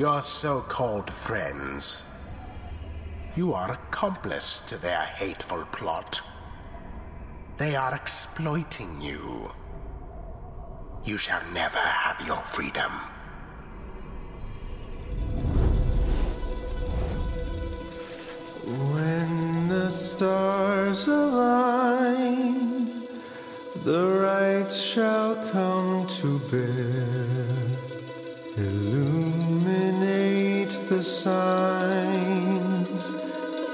Your so called friends. You are accomplice to their hateful plot. They are exploiting you. You shall never have your freedom. When the stars align, the rites shall come to bear. The signs,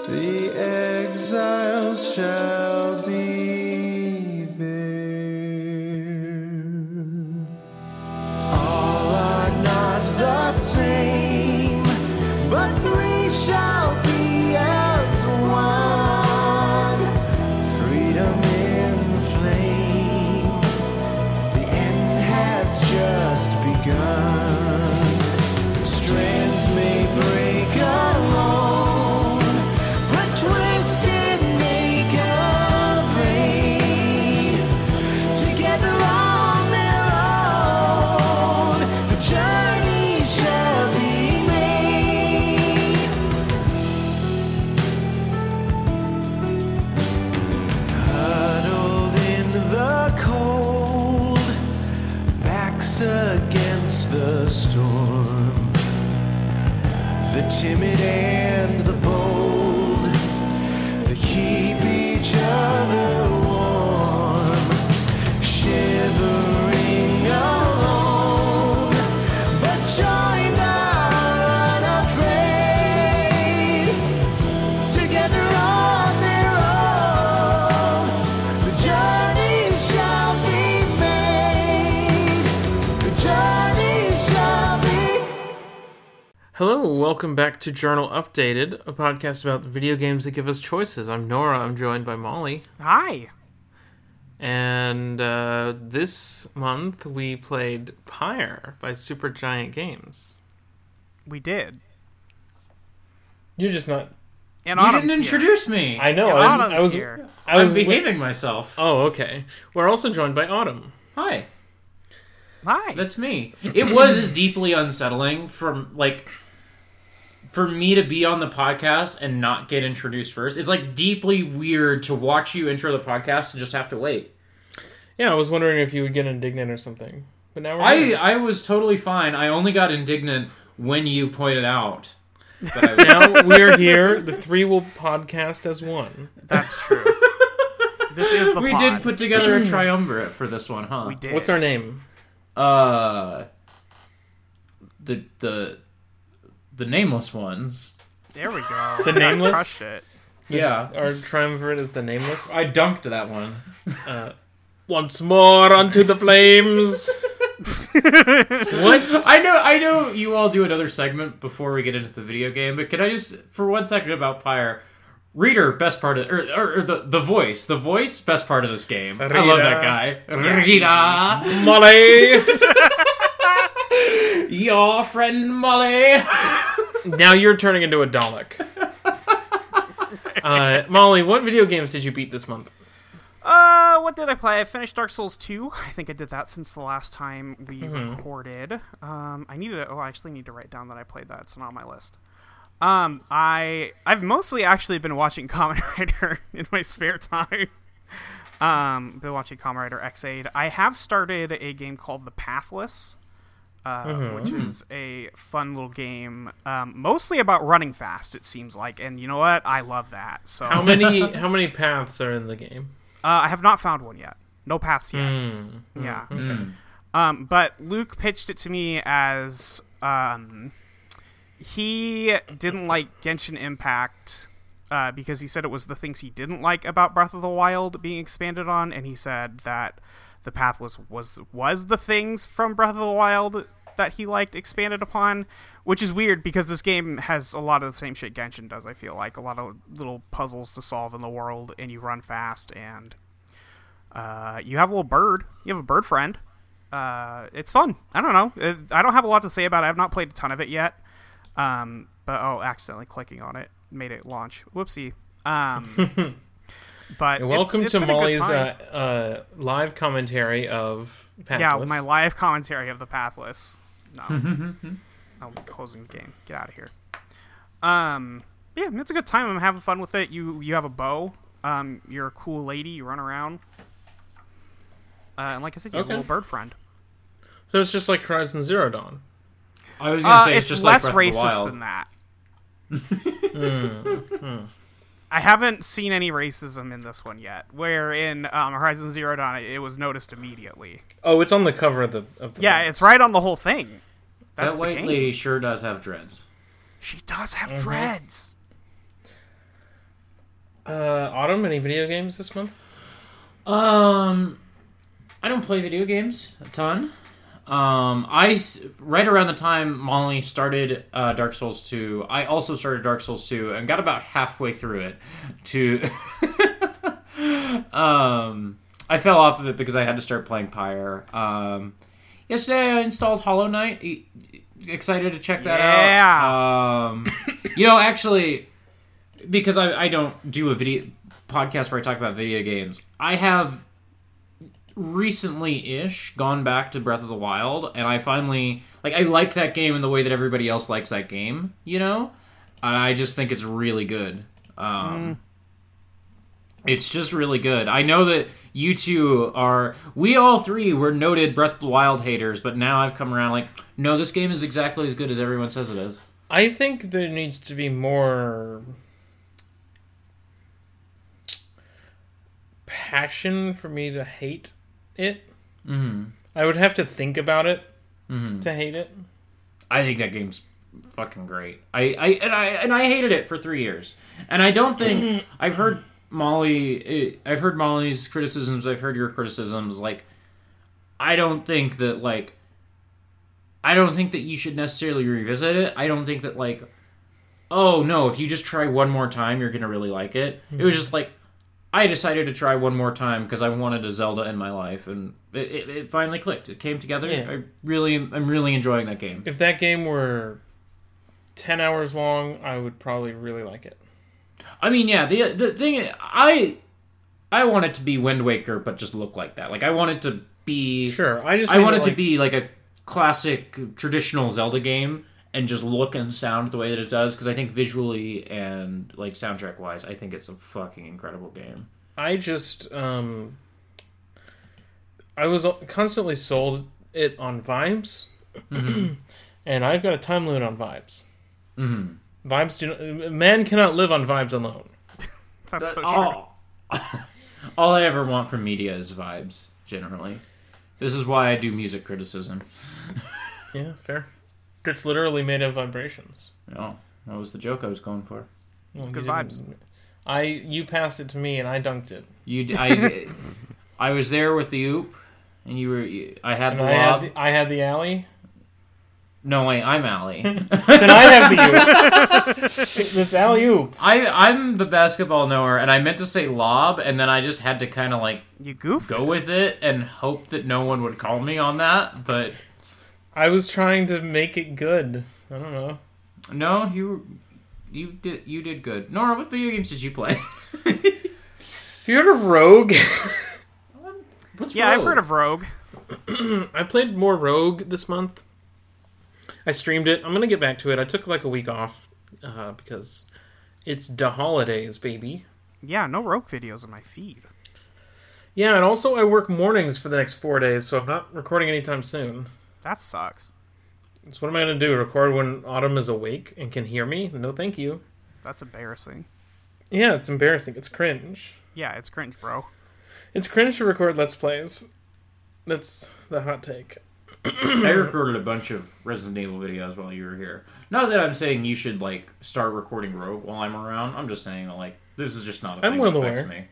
the exiles shall be there. All are not the same, but three shall Hello, welcome back to Journal Updated, a podcast about the video games that give us choices. I'm Nora. I'm joined by Molly, Hi. and uh, this month we played Pyre by Supergiant Games. We did. You're just not. And You didn't here. introduce me. I know. And I was. Autumn's I was. here. I was I'm behaving myself. Oh, okay. We're also joined by Autumn. Hi, Hi. that's me. It was deeply unsettling from like for me to be on the podcast and not get introduced first. It's like deeply weird to watch you intro the podcast and just have to wait. Yeah, I was wondering if you would get indignant or something, but now we're. I here. I was totally fine. I only got indignant when you pointed out that I now we're here. The three will podcast as one. That's true. this is the we pod. did put together a triumvirate for this one, huh? We did. What's our name? Uh, the the the nameless ones. There we go. The nameless? Crushed it. Yeah, Our triumvirate is the nameless. I dunked that one. Uh, once more onto the flames. what? I know, I know. You all do another segment before we get into the video game, but can I just, for one second, about Pyre? Reader, best part of, or, or, or the the voice, the voice, best part of this game. I love that guy. Rita, Molly. your friend Molly. now you're turning into a Dalek. Uh, Molly, what video games did you beat this month? Uh, what did I play? I finished Dark Souls 2. I think I did that since the last time we Mm-hmm. recorded. Um, I need to. Oh, I actually need to write down that I played that. It's not on my list. Um, I I've mostly actually been watching Kamen Rider in my spare time. Um, been watching Kamen Rider Ex-Aid. I have started a game called The Pathless, uh, which is a fun little game, um, mostly about running fast. It seems like, and you know what? I love that. So How many how many paths are in the game? uh, I have not found one yet. No paths yet. Hmm. Yeah. Mm. Um, but Luke pitched it to me as um, he didn't like Genshin Impact uh, because he said it was the things he didn't like about Breath of the Wild being expanded on, and he said that the Pathless was was the things from Breath of the Wild that he liked expanded upon, which is weird because this game has a lot of the same shit Genshin does. I feel like a lot of little puzzles to solve in the world, and you run fast, and uh, you have a little bird. You have a bird friend. Uh, it's fun. I don't know. It, I don't have a lot to say about it. I've not played a ton of it yet. Um, but oh, accidentally clicking on it made it launch. Whoopsie. Um, but Welcome it's to a good Molly's uh, uh, live commentary of Pathless. yeah, my live commentary of the Pathless. No. I'll be closing the game. Get out of here. Um, yeah, it's a good time. I'm having fun with it. You you have a bow. Um, you're a cool lady. You run around. Uh, and like I said, you have a little bird friend. So it's just like Horizon Zero Dawn. I was gonna Uh, say it's, it's, just less like racist of the Wild. than that. Hmm, I haven't seen any racism in this one yet. Where in um, Horizon Zero Dawn, it, it was noticed immediately. Oh, it's on the cover of the. Of the Yeah, it's right on the whole thing. That's that white game. lady sure does have dreads. She does have Mm-hmm. dreads. Uh, Autumn, any video games this month? Um, I don't play video games a ton. Um, I right around the time Molly started uh, Dark Souls 2, I also started Dark Souls 2 and got about halfway through it. To um, I fell off of it because I had to start playing Pyre. Um, yesterday I installed Hollow Knight. Excited to check that Yeah. out. Um, you know, actually, because I, I don't do a video podcast where I talk about video games, I have recently ish gone back to Breath of the Wild and I finally like I like that game in the way that everybody else likes that game, you know? And I just think it's really good. Um It's just really good. I know that you two are we all three were noted Breath of the Wild haters, but now I've come around like no, this game is exactly as good as everyone says it is. I think there needs to be more passion for me to hate it. Mm-hmm. I would have to think about it to hate it. I think that game's fucking great. I, I and I and I hated it for three years, and I don't think I've heard Molly. eh, I've heard Molly's criticisms. I've heard your criticisms. Like, I don't think that like. I don't think that you should necessarily revisit it. I don't think that like, oh no, if you just try one more time, you're gonna really like it. It was just like. I decided to try one more time because I wanted a Zelda in my life, and it, it, it finally clicked. It came together. Yeah. I really, I'm really enjoying that game. If that game were 10 hours long, I would probably really like it. I mean, yeah. The the thing I I want it to be Wind Waker, but just look like that. Like I want it to be. Sure, I just I want it that, to be like a classic traditional Zelda game and just look and sound the way that it does because I think visually and like soundtrack wise, I think it's a fucking incredible game. I just um I was constantly sold it on vibes, and I've got a time limit on vibes. Mm-hmm. Vibes do not, man cannot live on vibes alone. That's so true. all, all I ever want from media is vibes. Generally, this is why I do music criticism. Yeah, fair. It's literally made of vibrations. No, that was the joke I was going for. Well, good vibes. I you passed it to me and I dunked it. You, d- I, I was there with the oop, and you were. you- I had And the I had the, I had the alley. No, wait, I'm Allie. Then I have the you. this alley oop. I, I'm the basketball knower, and I meant to say lob, and then I just had to kind of like You goofed. go with it and hope that no one would call me on that. But I was trying to make it good. I don't know. no, you, you did, you did good. Nora, what video games did you play? Have you heard of Rogue? What's Yeah, I've Rogue? heard of Rogue. I played more Rogue this month. I streamed it. I'm gonna get back to it. I took like a week off uh, because it's the holidays, baby. Yeah, no Rogue videos on my feed. Yeah, and also I work mornings for the next four days, so I'm not recording anytime soon. That sucks. So what am I gonna do? Record when Autumn is awake and can hear me? No, thank you. That's embarrassing. Yeah, it's embarrassing. It's cringe. Yeah, it's cringe, bro. It's cringe to record Let's Plays. That's the hot take. I recorded a bunch of Resident Evil videos while you were here. Not that I'm saying you should like start recording Rogue while I'm around. I'm just saying like this is just not a I'm thing well that affects aware. me.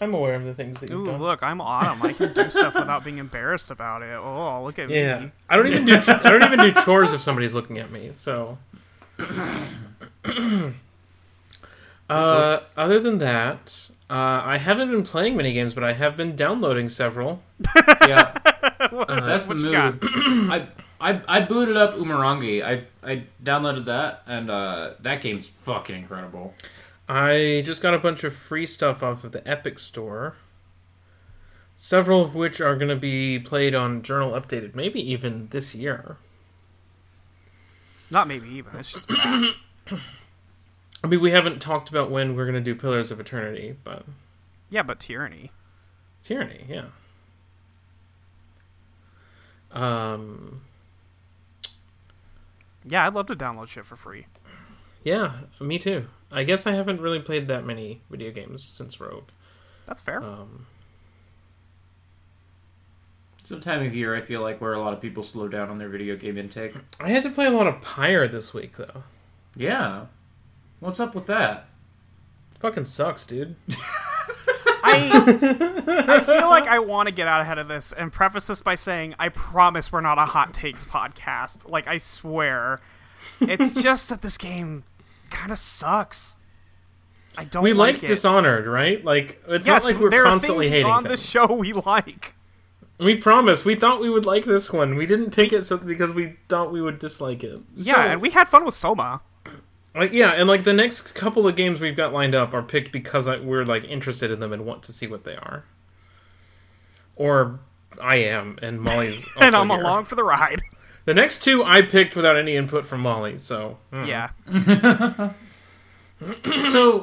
I'm aware of the things that you've Ooh, done. look, I'm Autumn. I can do stuff without being embarrassed about it. Oh, look at Yeah, me. I don't even do I don't even do chores if somebody's looking at me. So, uh, other than that, uh, I haven't been playing many games, but I have been downloading several. Yeah, that's the what you mood. I, I I booted up Umurangi. I I downloaded that, and uh, that game's fucking incredible. I just got a bunch of free stuff off of the Epic Store. several of which are going to be played on Journal Updated, maybe even this year. Not maybe even. It's just I mean, we haven't talked about when we're going to do Pillars of Eternity, but yeah, but tyranny. Tyranny, yeah. Um, Yeah, I'd love to download shit for free. yeah, me too. I guess I haven't really played that many video games since Rogue. That's fair. Um, It's a time of year I feel like where a lot of people slow down on their video game intake. I had to play a lot of Pyre this week, though. Yeah. What's up with that? Fucking sucks, dude. I I feel like I want to get out ahead of this and preface this by saying I promise we're not a hot takes podcast. Like I swear. It's just that this game kind of sucks. I don't We like like it. Dishonored, right? Like it's yes, not like we're there constantly are things hating on things. this show we like. We promise. We thought we would like this one. We didn't pick it so because we thought we would dislike it. Yeah, and we had fun with Soma. Like yeah, and like the next couple of games we've got lined up are picked because I, we're like interested in them and want to see what they are. Or I am, and Molly's also and I'm here. along for the ride. The next two I picked without any input from Molly, so mm. Yeah. so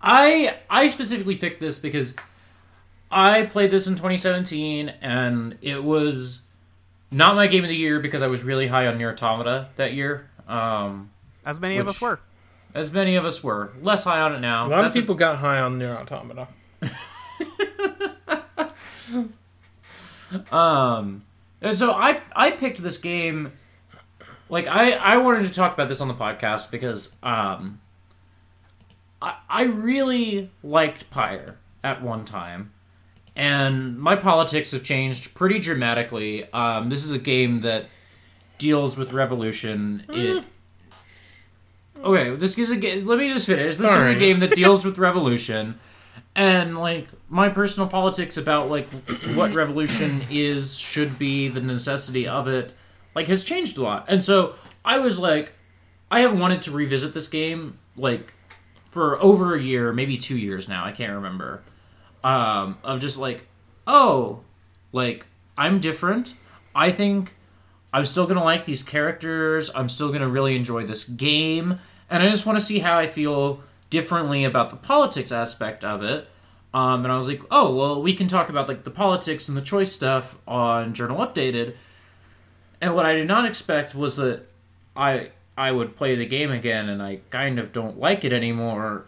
I I specifically picked this because I played this in 2017 and it was not my game of the year because I was really high on Nier Automata that year. Um, As many of us were. as many of us were. Less high on it now. A lot That's of people got high on Nier Automata. Um, so I I picked this game. Like I I wanted to talk about this on the podcast because um, I I really liked Pyre at one time, and my politics have changed pretty dramatically. Um, this is a game that deals with revolution. It. Okay, this is a game. Let me just finish. This is a game that deals with revolution. And like my personal politics about like what revolution is should be the necessity of it like has changed a lot. And so i was like i have wanted to revisit this game like for over a year maybe two years now i can't remember um of just like oh like i'm different. I think i'm still gonna like these characters. I'm still gonna really enjoy this game and i just want to see how i feel differently about the politics aspect of it. Um, and i was like oh well we can talk about like the politics and the choice stuff on journal updated. And what i did not expect was that i i would play the game again and i kind of don't like it anymore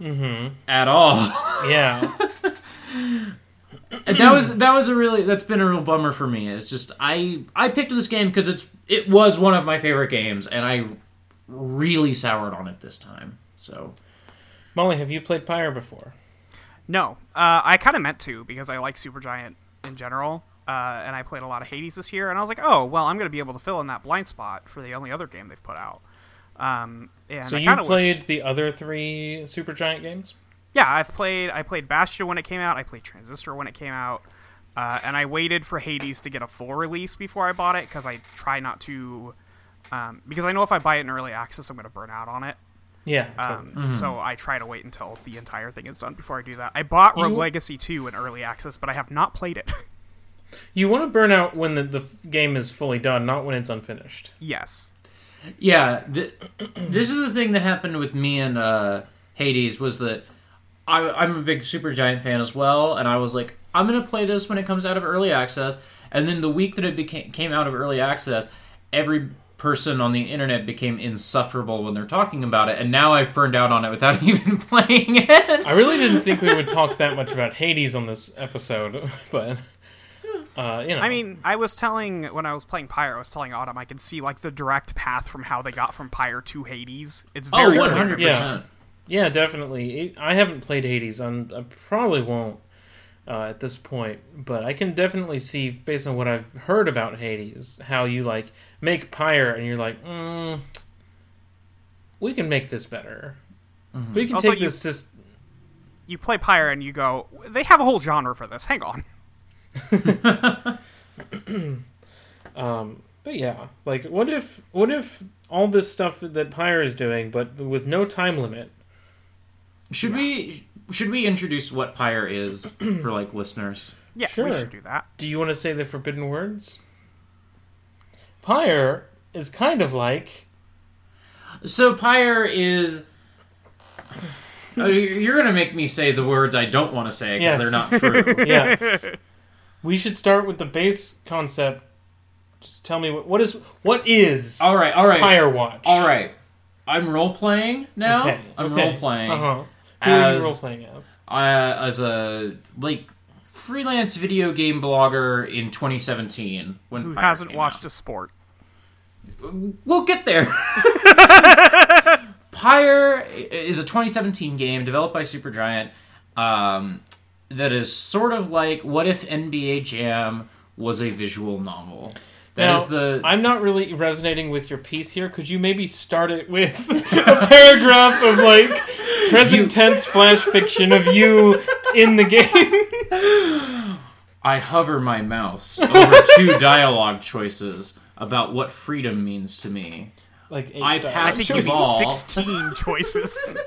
at all. Yeah, And that was that was a really that's been a real bummer for me. It's just I I picked this game because it's it was one of my favorite games, and I really soured on it this time. So Molly, have you played Pyre before? No, uh, I kind of meant to because I like Supergiant in general, uh, and I played a lot of Hades this year, and I was like, oh, well, I'm going to be able to fill in that blind spot for the only other game they've put out. Um, and So I you kinda played wish- the other three Supergiant games? yeah, I've played. I played Bastion when it came out. I played Transistor when it came out, uh, and I waited for Hades to get a full release before I bought it because I try not to, um, because I know if I buy it in early access, I'm going to burn out on it. Yeah. Um, totally. So I try to wait until the entire thing is done before I do that. I bought Rogue You- Legacy 2 in early access, but I have not played it. You want to burn out when the, the game is fully done, not when it's unfinished. yes. yeah, th- this is the thing that happened with me and uh, Hades was that I, I'm a big Super Giant fan as well, and I was like, I'm gonna play this when it comes out of early access. And then the week that it became came out of early access, every person on the internet became insufferable when they're talking about it, and now I've burned out on it without even playing it. I really didn't think we would talk that much about Hades on this episode, but uh, you know. I mean, I was telling when I was playing Pyre, I was telling Autumn I could see like the direct path from how they got from Pyre to Hades. It's oh, very hundred percent. yeah, definitely. It- I haven't played Hades. I'm, I probably won't uh, at this point, but I can definitely see, based on what I've heard about Hades, how you like make Pyre, and you're like, mm, we can make this better. We can Also, take you- this. Sys- You play Pyre and you go, they have a whole genre for this. Hang on. Um, but yeah, like what if what if all this stuff that Pyre is doing, but with no time limit? Should we should we introduce what Pyre is for like listeners? Yeah, Sure. we should do that. Do you want to say the forbidden words? Pyre is kind of like So Pyre is. Oh, you're gonna make me say the words I don't want to say because Yes. they're not true. yes. we should start with the base concept. Just tell me what what is what is all right, all right, Pyre Watch? all right. I'm role playing now. Okay. I'm okay. role playing Uh-huh. Who are you role playing as? uh, as a like freelance video game blogger in 2017 when Who Pyre hasn't watched out. a sport? We'll get there. Pyre is a 2017 game developed by Supergiant um, that is sort of like what if NBA Jam was a visual novel. That Now, is the I'm not really resonating with your piece here. Could you maybe start it with a paragraph of like present tense flash fiction of you in the game? I hover my mouse over two dialogue choices about what freedom means to me. like I dialogue I passed think the you need ball. 16 choices.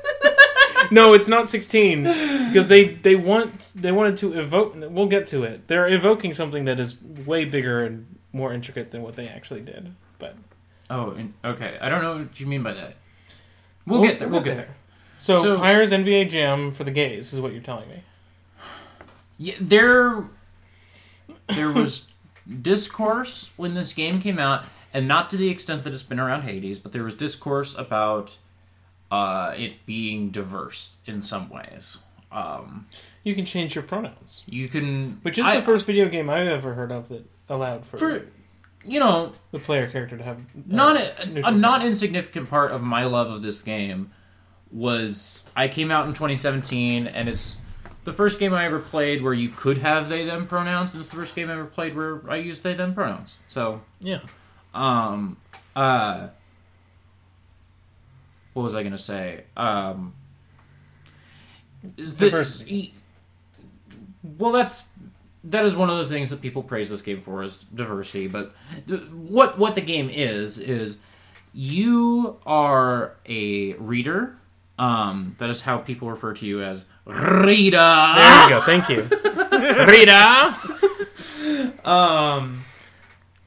No, it's not 16 because they they want they wanted to evoke. We'll get to it. They're evoking something that is way bigger and more intricate than what they actually did. But Oh, okay. I don't know what you mean by that. We'll, get there. We'll get there. So, So- Pyre's NBA Jam for the gays is what you're telling me. Yeah, there, there was discourse when this game came out, and not to the extent that it's been around Hades, but there was discourse about uh, it being diverse in some ways. Um, You can change your pronouns, you can, which is I- the first video game I've ever heard of that allowed for, for, you know, the player character to have uh, not a, a neutral not insignificant part of my love of this game was I came out in 2017, and it's the first game I ever played where you could have they them pronouns, and it's the first game I ever played where I used they them pronouns. So, yeah. um, uh, what was I gonna say? Um, is the- Diversity. well, that's that is one of the things that people praise this game for is diversity. But th- what what the game is is you are a reader. Um, that is how people refer to you as reader. There you go. Thank you. Rita. um,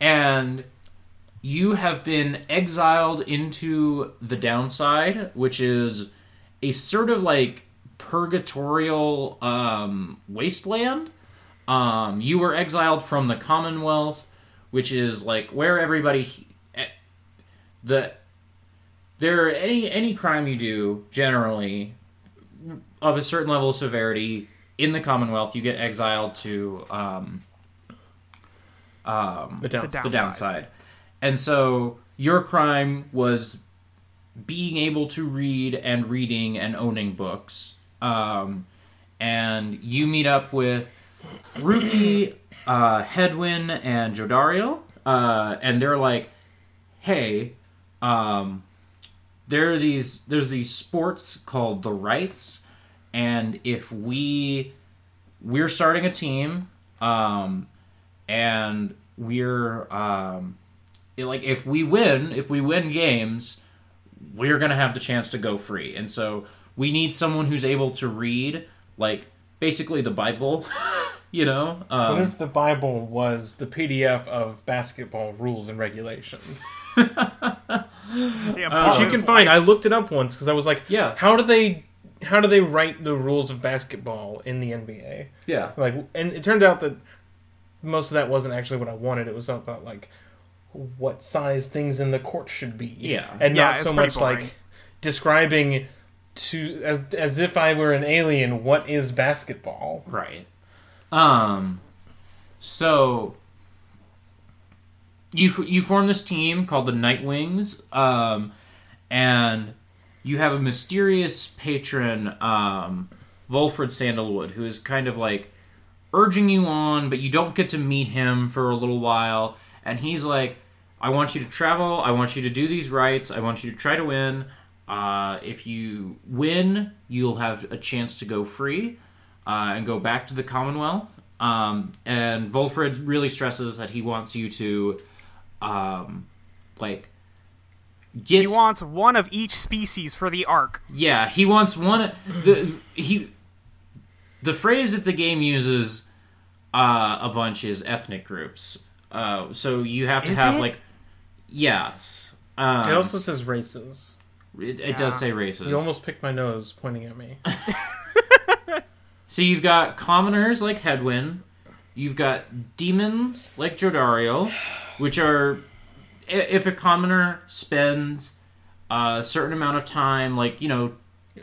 and you have been exiled into the downside, which is a sort of like purgatorial um, wasteland. Um, you were exiled from the Commonwealth, which is like where everybody eh, the there any any crime you do generally of a certain level of severity in the Commonwealth, you get exiled to um, um, The down. The Downside. downside. And so your crime was being able to read and reading and owning books. Um, and you meet up with Rukey, uh, Hedwyn, and Jodariel. Uh, and they're like, hey, um, there are these there's these sports called the rites and if we we're starting a team um and we're um like if we win if we win games we're gonna have the chance to go free and so we need someone who's able to read like basically the bible you know um, What if the Bible was the PDF of basketball rules and regulations? Yeah, Which you can find. I looked it up once because I was like, Yeah. how do they, how do they write the rules of basketball in the NBA? yeah Like, and it turned out that most of that wasn't actually what I wanted. It was about like what size things in the court should be. Yeah. and Yeah, not so much boring. like describing to as as if I were an alien. What is basketball? Right. Um. So you f- you form this team called the Night Wings, um, and you have a mysterious patron, um, Volfred Sandalwood, who is kind of like urging you on, but you don't get to meet him for a little while. And he's like, I want you to travel. I want you to do these rites. I want you to try to win. Uh, if you win, you'll have a chance to go free uh, and go back to the Commonwealth. Um, and Volfred really stresses that he wants you to, um, like, get He wants one of each species for the arc. yeah, he wants one. The he, the phrase that the game uses uh, a bunch is ethnic groups. Uh, so you have to Is have it? like yes. Um, It also says races. it, it does say races. You almost picked my nose pointing at me. So you've got commoners like Hedwyn. You've got demons like Jodariel, which are i- if a commoner spends a certain amount of time, like you know,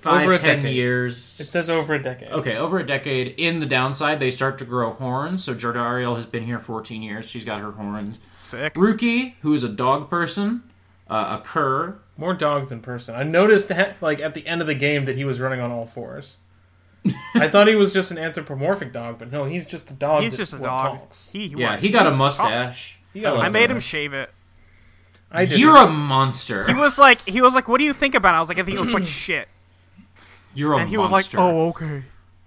five Over a ten decade. years. It says over a decade. Okay, over a decade. In the downside, they start to grow horns. So Jodariel has been here 14 years. She's got her horns. Sick. Rukey, who is a dog person, uh, a cur. More dog than person. I noticed ha- like at the end of the game that he was running on all fours. I thought he was just an anthropomorphic dog, but no, he's just a dog. He's that, just a dog. talks. He, Yeah, what? he got a mustache. He got I made him shave it. I did. You're a monster. He was like, he was like, "What do you think about?" it? I was like, "I think it looks like shit." You're a monster. And he monster. was like, "Oh, okay."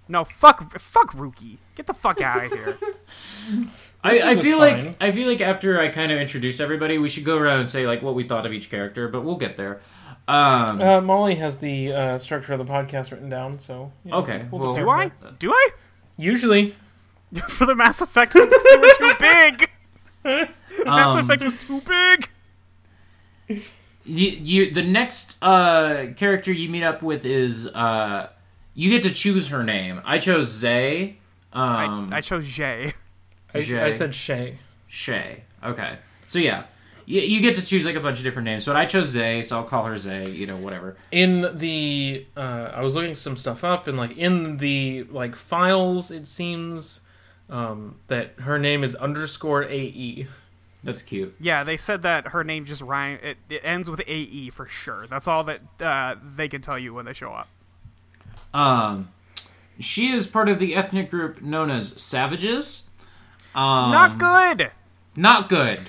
No, fuck, fuck Rukey. Get the fuck out of here. I, I feel fine. like I feel like after I kind of introduce everybody, we should go around and say like what we thought of each character, but we'll get there. Um, Uh, Molly has the uh, structure of the podcast written down, so you know, Okay, we'll well- Do to I? that. Do I? Usually, For the Mass Effect, ones, 'cause they were too big. Mass Um, Effect was too big. You, you the next uh, character you meet up with is uh, you get to choose her name. I chose Zay. Um, I, I chose Jay. I, Jay. I said Shay. Shay. Okay, so yeah, you, you get to choose like a bunch of different names, but I chose Zay, so I'll call her Zay. You know, whatever. in the uh, I was looking some stuff up and like in the like files it seems um, that her name is underscore AE. That's cute. Yeah, they said that her name just rhyme. It, it ends with AE for sure. That's all that uh, they can tell you when they show up. Um, she is part of the ethnic group known as Savages. Um, Not good. Not good.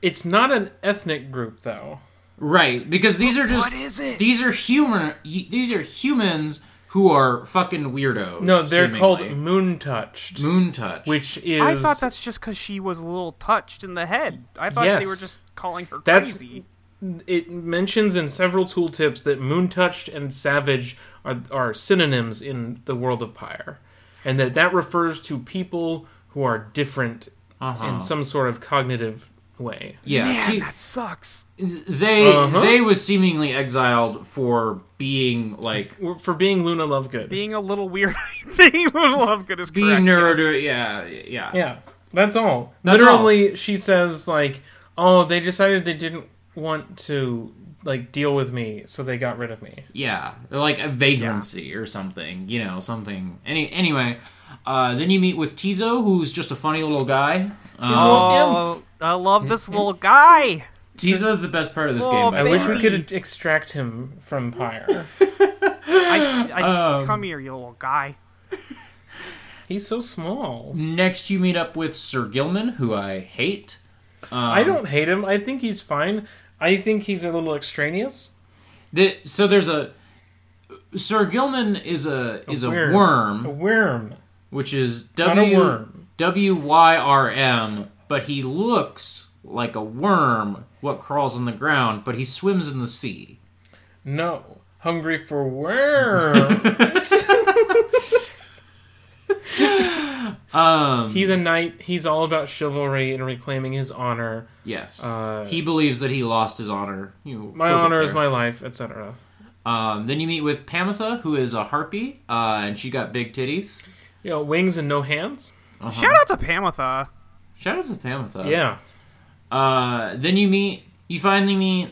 It's not an ethnic group though. Right, because these are just What is it? these are human these are humans who are fucking weirdos. No, they're seemingly. called moon touched, Moon touched, which is I thought that's just because she was a little touched in the head. I thought they were just calling her That's- crazy. it mentions in several tooltips that moon touched and savage are, are synonyms in the world of pyre and that that refers to people who are different uh-huh. in some sort of cognitive way yeah, Man, she, that sucks. Zay Uh-huh. Zay was seemingly exiled for being like for being luna lovegood Being a little weird. being a little Lovegood is being correct. nerd. yes. Or, yeah, yeah, yeah that's all That's literally she says like oh they decided they didn't want to like deal with me so they got rid of me yeah. Like a vagrancy or something. You know, something. Any anyway. Uh, then you meet with Tizo, who's just a funny little guy. Um, Oh, I love this little guy. Tizo's the best part of this Oh, game. By i the wish we could extract him from pyre I, I, Um, come here, you little guy. he's so small Next, you meet up with Sir Gilman, who I hate. Um, I don't hate him. I think he's fine. I think he's a little extraneous. The, so there's a Sir Gilman is a, is a worm. worm, A worm. which is Not a W worm. W Y R M, but he looks like a worm what crawls on the ground, but he swims in the sea. No. Hungry for worms. Um, he's a knight. He's all about chivalry and reclaiming his honor. yes, uh, he believes that he lost his honor. You know, My honor is my life, etc. Um, then you meet with Pamitha, who is a harpy, uh, and she got big titties. You know, wings and no hands. Uh-huh. Shout out to Pamitha. Shout out to Pamitha. Yeah. Uh, then you meet. You finally meet.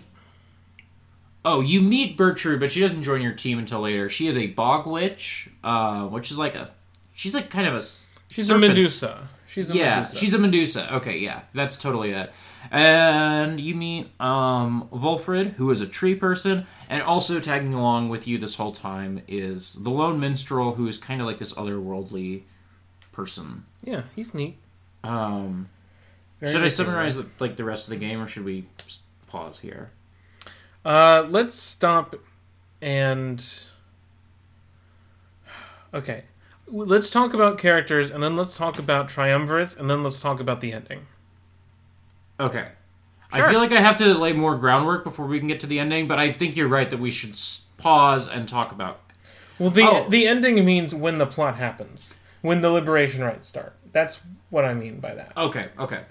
Oh, you meet Bertrude, but she doesn't join your team until later. She is a bog witch, uh, which is like a. She's like kind of a. s- She's serpent. a Medusa. She's a Yeah, Medusa. she's a Medusa. Okay, yeah, that's totally it. And you meet um, Volfred, who is a tree person, and also tagging along with you this whole time is the lone minstrel, who is kind of like this otherworldly person. Yeah, he's neat. Um, Very should I summarize area. like the rest of the game, or should we pause here? Uh, let's stop and. Okay. Let's talk about characters, and then let's talk about triumvirates, and then let's talk about the ending. Okay. Sure. I feel like I have to lay more groundwork before we can get to the ending, but I think you're right that we should pause and talk about. Well, the Oh. the ending means when the plot happens. When the liberation rites start. That's what I mean by that. Okay, okay.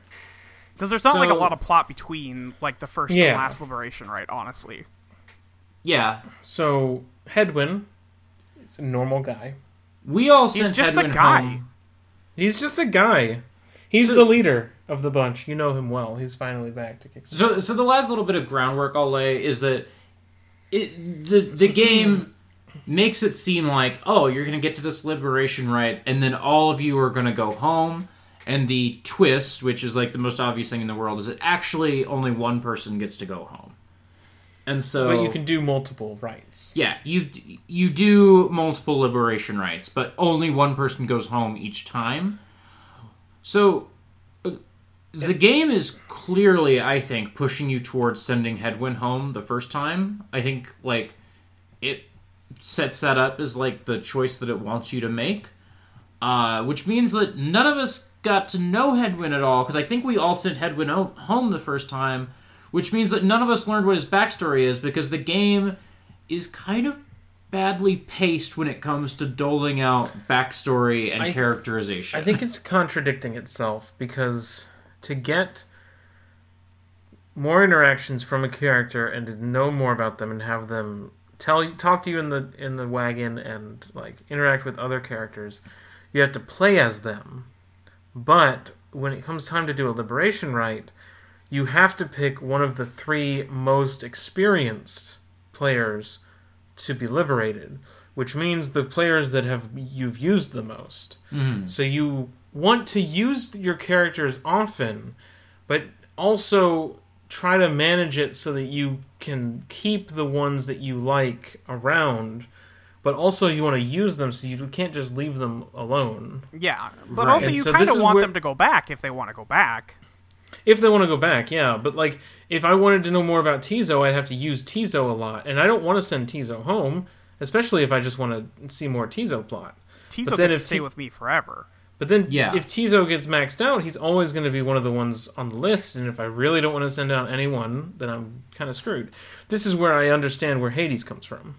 Because there's not like a lot of plot between like the first Yeah. and last liberation, right? Honestly. Yeah. So Hedwyn is a normal guy. We all He's sent just a Hedwyn guy. home. He's just a guy. He's So- the leader of the bunch. You know him well. He's finally back to kick. So, so the last little bit of groundwork I'll lay is that it, the the game makes it seem like oh you're gonna get to this liberation rite, and then all of you are gonna go home. And the twist, which is like the most obvious thing in the world, is that actually only one person gets to go home. And so, But you can do multiple rites. yeah, you you do multiple liberation rites, but only one person goes home each time. So uh, the game is clearly, I think, pushing you towards sending Hedwyn home the first time. I think like it sets that up as like the choice that it wants you to make, uh, which means that none of us got to know Hedwyn at all because I think we all sent Hedwyn ho- home the first time, which means that none of us learned what his backstory is because the game is kind of badly paced when it comes to doling out backstory and I- characterization. I think it's contradicting itself because to get more interactions from a character and to know more about them and have them tell you talk to you in the in the wagon and like interact with other characters, you have to play as them. But when it comes time to do a liberation rite, you have to pick one of the three most experienced players to be liberated, which means the players that have you've used the most. Mm-hmm. So you want to use your characters often, but also try to manage it so that you can keep the ones that you like around, but also you want to use them so you can't just leave them alone. Yeah, but Right. also you so kind of want where- them to go back if they want to go back. If they want to go back, yeah. But like, if I wanted to know more about Tizo, I'd have to use Tizo a lot, and I don't want to send Tizo home, especially if I just want to see more Tizo plot. Tizo But then if stay T- with me forever. But then, Yeah. if Tizo gets maxed out, he's always going to be one of the ones on the list. And if I really don't want to send out anyone, then I'm kind of screwed. This is where I understand where Hades comes from,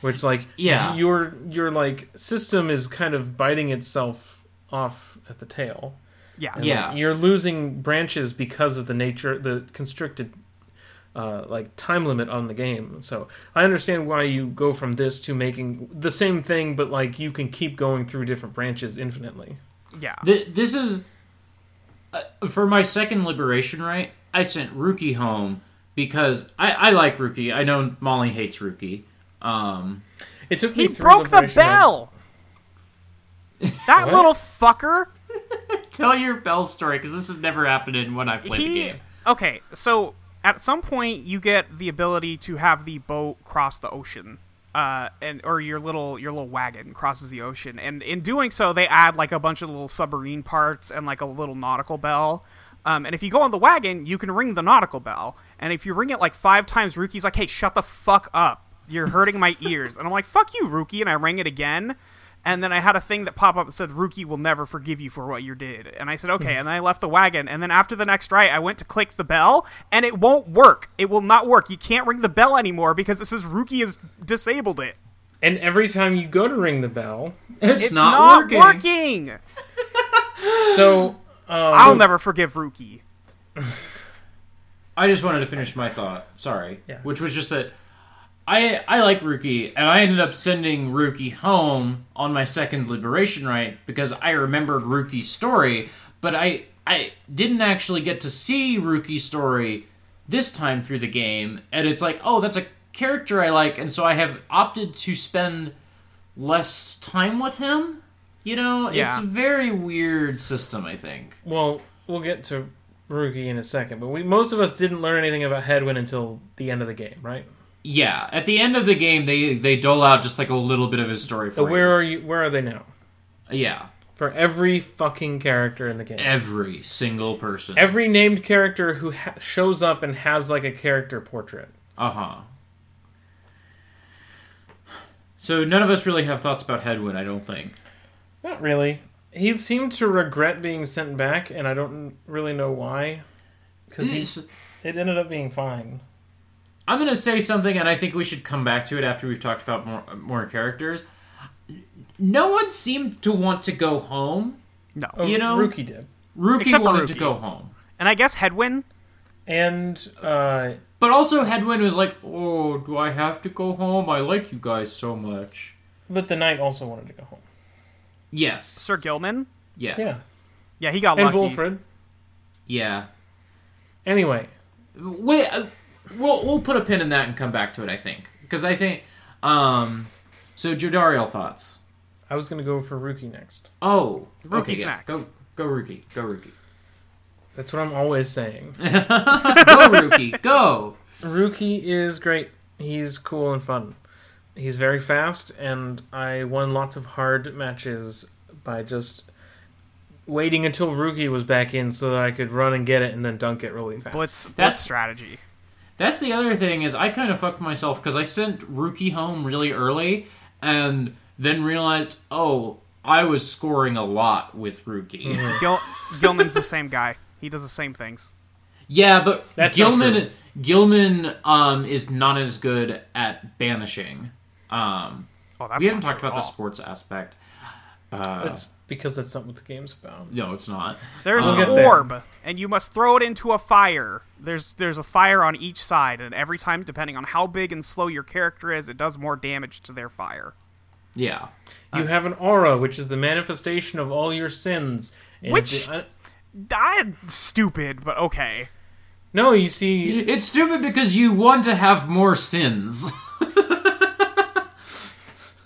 where it's like, Yeah. your your like system is kind of biting itself off at the tail. Yeah. And, Yeah. like, you're losing branches because of the nature, the constricted, uh, like time limit on the game. So I understand why you go from this to making the same thing, but like you can keep going through different branches infinitely. Yeah. Th- this is uh, for my second liberation rite. I sent Rukey home because I, I like Rukey. I know Molly hates Rookie. Um, It took me He three broke the bell. That little fucker. tell your Bell story because this has never happened in when I played the game. okay. So at some point you get the ability to have the boat cross the ocean. Uh, and or your little your little wagon crosses the ocean, and in doing so, they add like a bunch of little submarine parts and like a little nautical bell. Um, and if you go on the wagon, you can ring the nautical bell. And if you ring it like five times, Rukey's like, "Hey, shut the fuck up! You're hurting my ears." And I'm like, "Fuck you, Rukey!" And I rang it again. And then I had a thing that pop up that said, Rukey will never forgive you for what you did. And I said, okay. And then I left the wagon. And then after the next ride, I went to click the bell, and it won't work. It will not work. You can't ring the bell anymore because it says Rukey has disabled it. And every time you go to ring the bell, It's, It's not, not, working. working. so um, I'll never forgive Rukey. I just wanted to finish my thought. Sorry, Yeah. which was just that I I like Rukey, and I ended up sending Rukey home on my second liberation rite because I remembered Rukey's story, but I I didn't actually get to see Rukey's story this time through the game, and it's like, oh, that's a character I like, and so I have opted to spend less time with him. You know, it's a very weird system. I think. well, we'll get to Rukey in a second, but we most of us didn't learn anything about Hedwyn until the end of the game, right? Yeah, at the end of the game, they they dole out just like a little bit of his story for where are you? Where are they now? Yeah, For every fucking character in the game, every single person. every named character who ha- shows up and has like a character portrait. uh huh. So none of us really have thoughts about Hedwyn. I don't think. Not really. He seemed to regret being sent back, and I don't really know why. Because it ended up being fine. I'm gonna say something, and I think we should come back to it after we've talked about more more characters. no one seemed to want to go home. No. Oh, You know- Rukey did, Rukey Except for wanted to go home. And I guess Hedwyn. and uh, But also Hedwyn was like, "Oh, do I have to go home? I like you guys so much." but the knight also wanted to go home. Yes, Sir Gilman. Yeah, Yeah, Yeah, he got lucky. and lucky. Volfred. yeah. Anyway, Wait, uh, we'll we'll put a pin in that and come back to it. I think because I think, um, so Jodariel thoughts. I was gonna go for Rukey next. Oh, Rukey's okay, yeah. next. Go go Rukey, go Rukey, That's what I'm always saying. go Rukey, go. Rukey is great. He's cool and fun. He's very fast, and I won lots of hard matches by just waiting until Rukey was back in so that I could run and get it and then dunk it really fast. Blitz, blitz That's- strategy. That's the other thing is I kind of fucked myself because I sent Rukey home really early and then realized, oh, I was scoring a lot with Rukey. Gil- Gilman's the same guy. He does the same things. Yeah, but That's not Gilman true. Gilman um, is not as good at banishing. Um, Oh, that's we haven't talked about the sports aspect. Uh, That's because that's not what the game's about. no, it's not. There's We'll an get there. orb, and you must throw it into a fire. There's there's a fire on each side, and every time, depending on how big and slow your character is, it does more damage to their fire. Yeah. You have an aura, which is the manifestation of all your sins. And Which- the- uh, That's stupid, but okay. no, you see, It's stupid because you want to have more sins.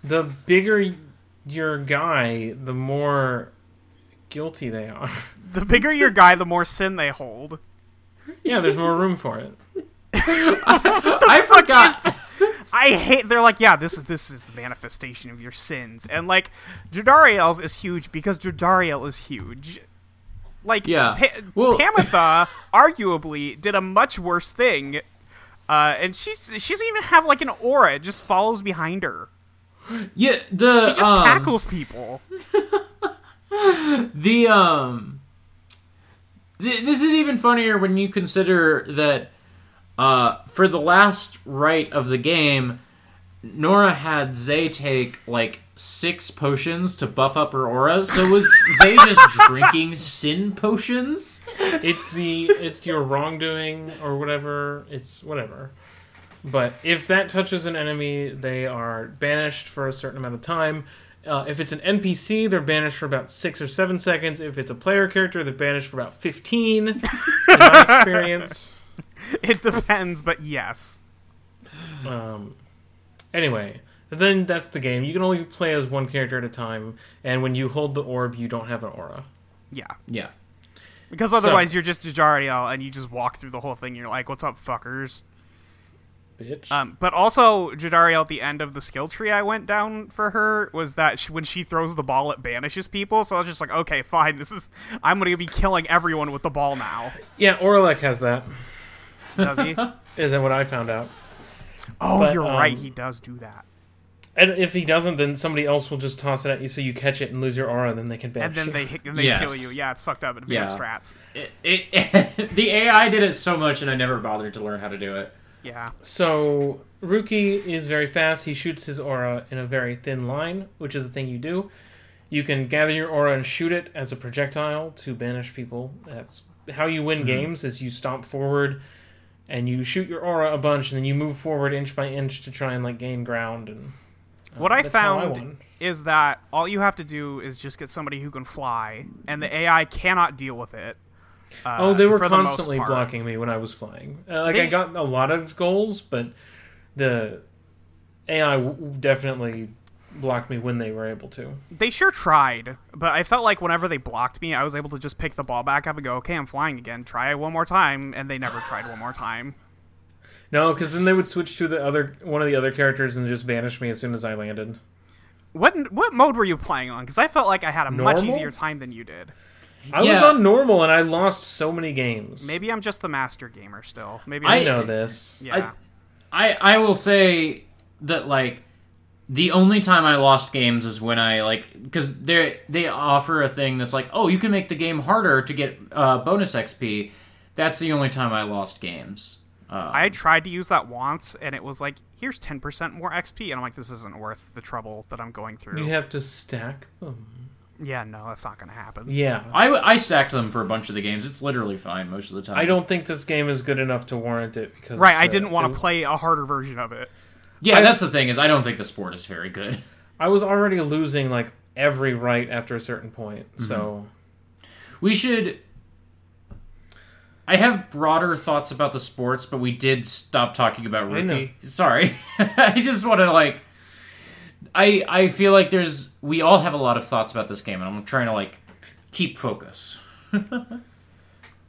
the bigger your guy, the more guilty they are. The bigger your guy, the more sin they hold. yeah, there's more room for it. I forgot. I hate. They're like, yeah, this is this is the manifestation of your sins, and like, Jodariel's is huge because Jodariel is huge. Like, Yeah. Pa- Well- Pamitha arguably did a much worse thing, uh, and she's she doesn't even have like an aura; it just follows behind her. Yeah, the She just um, tackles people. the um th- this is even funnier when you consider that uh for the last rite of the game Nora had Zay take like six potions to buff up her aura. So was Zay just drinking sin potions? It's the it's your wrongdoing or whatever. It's whatever. But if that touches an enemy, they are banished for a certain amount of time. Uh, if it's an NPC, they're banished for about six or seven seconds. If it's a player character, they're banished for about fifteen. in my experience. It depends, but yes. Um, anyway, then that's the game. You can only play as one character at a time, and when you hold the orb, you don't have an aura. Yeah. Yeah. Because otherwise, you're just Jodariel and you just walk through the whole thing. You're like, what's up, fuckers? Bitch. Um, but also, Jodariel at the end of the skill tree I went down for her was that she, when she throws the ball, it banishes people. So I was just like, okay, fine. This is I'm going to be killing everyone with the ball now. yeah, Oralech has that. Does he? Is that what I found out? Oh, But, you're right. um, He does do that. And if he doesn't, then somebody else will just toss it at you so you catch it and lose your aura, and then they can banish. And banish then you. they hit, and they Yes. kill you. Yeah, it's fucked up. Advanced Yeah. strats. It, it, the AI did it so much, and I never bothered to learn how to do it. Yeah. So Rukey is very fast. He shoots his aura in a very thin line, which is the thing you do. You can gather your aura and shoot it as a projectile to banish people. That's how you win games. Is you stomp forward and you shoot your aura a bunch, and then you move forward inch by inch to try and like gain ground. And uh, What I found won. is that all you have to do is just get somebody who can fly, and the AI cannot deal with it. Uh, Oh, they were for the constantly blocking me when I was flying. Uh, like I got a lot of goals, but the AI w- definitely blocked me when they were able to. They sure tried, but I felt like whenever they blocked me, I was able to just pick the ball back up and go, "Okay, I'm flying again. Try it one more time," and they never tried one more time. No, because then they would switch to the other one of the other characters and just banish me as soon as I landed. What what mode were you playing on? Because I felt like I had a much easier time than you did. I was on normal and I lost so many games. Maybe I'm just the master gamer still. Maybe I I'm, know this. yeah. I I will say that like the only time I lost games is when I like because they they offer a thing that's like oh you can make the game harder to get uh, bonus XP. That's the only time I lost games. I tried to use that once, and it was like, here's 10% more XP. And I'm like, this isn't worth the trouble that I'm going through. You have to stack them. Yeah, no, that's not going to happen. Yeah. I, I stacked them for a bunch of the games. It's literally fine most of the time. I don't think this game is good enough to warrant it because Right, I the- didn't it want was- to play a harder version of it. Yeah, I- that's the thing is I don't think the sport is very good. I was already losing like every rite after a certain point. Mm-hmm. So We should. I have broader thoughts about the sports, but we did stop talking about I know. Rukey. Sorry, I just want to like. I I feel like there's we all have a lot of thoughts about this game, and I'm trying to like keep focus.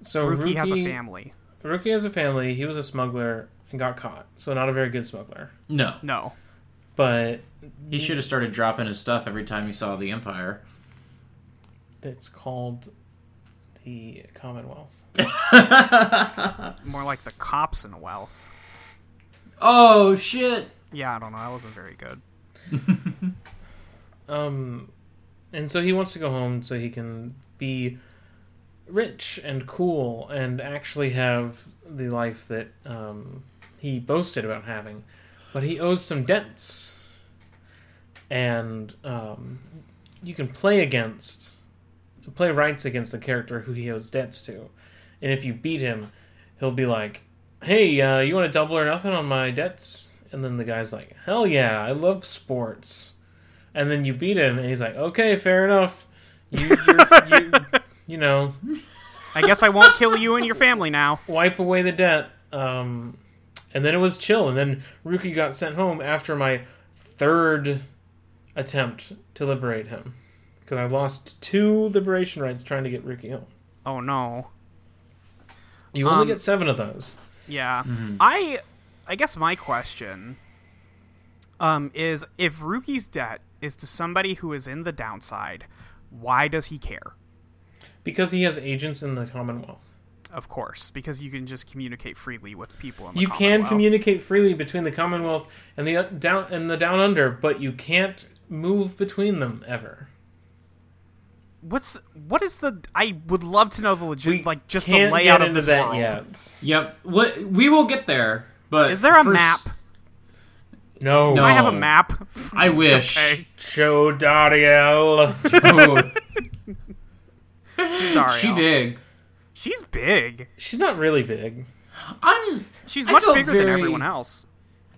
so Rukey, Rukey, has a family. Rukey has a family. He was a smuggler and got caught. So not a very good smuggler. No, No. But he should have started dropping his stuff every time he saw the Empire. it's called the Commonwealth. More like the cops in Wealth. Oh shit! Yeah, I don't know. That wasn't very good. Um, and so he wants to go home so he can be rich and cool and actually have the life that um, he boasted about having. But he owes some debts, and um, you can play against, play rites against the character who he owes debts to, and if you beat him, he'll be like, "Hey, uh, you want to double or nothing on my debts?" And then the guy's like, "Hell yeah, I love sports." and then you beat him, and he's like, "Okay, fair enough. You, you're, you, you know, I guess I won't kill you and your family now. wipe away the debt." Um, and then it was chill, and then Rukey got sent home after my third attempt to liberate him because I lost two liberation rites trying to get Rukey home. Oh no. You only Um, get seven of those. Yeah. I I guess my question um is if Rukey's debt is to somebody who is in the downside, why does he care? Because he has agents in the Commonwealth. Of course, because you can just communicate freely with people in the You can communicate freely between the Commonwealth and the uh, down and the down under, but you can't move between them ever. What's what is the I would love to know the legit We like just the layout of this that world. yet. Yep, what we will get there. But Is there a first- map? No, No. I have a map. I wish. okay. Jodariel. Dario. she big. She's big. She's not really big. I'm. She's I much felt bigger than everyone else.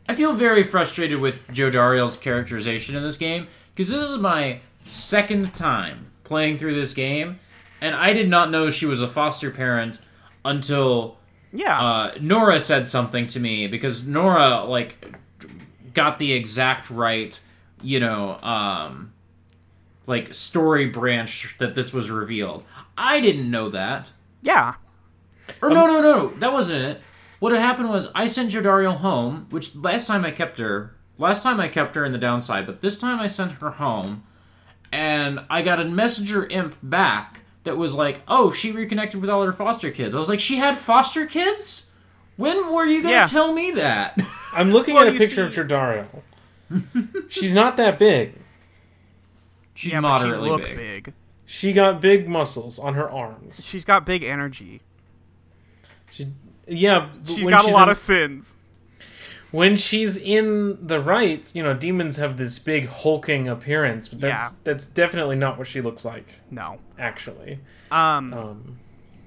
I feel very frustrated with Jodariel's characterization in this game because this is my second time playing through this game, and I did not know she was a foster parent until Yeah. uh, Nora said something to me because Nora like got the exact right, you know, um, like story branch that this was revealed. I didn't know that. yeah. Or no, no, no, that wasn't it. What had happened was I sent Jodariel home, which last time I kept her, last time I kept her in the downside, but this time I sent her home, and I got a messenger imp back that was like, "Oh, she reconnected with all her foster kids." I was like, "She had foster kids? When were you gonna Yeah. tell me that?" I'm looking Well, at a picture see- of Jodariel. She's not that big. She's yeah, but she moderately look big. big. She got big muscles on her arms. She's got big energy. She, yeah, but She's when got a lot in- of sins. When she's in the rites, you know, demons have this big hulking appearance, but that's Yeah. that's definitely not what she looks like, No. actually. Um, Um,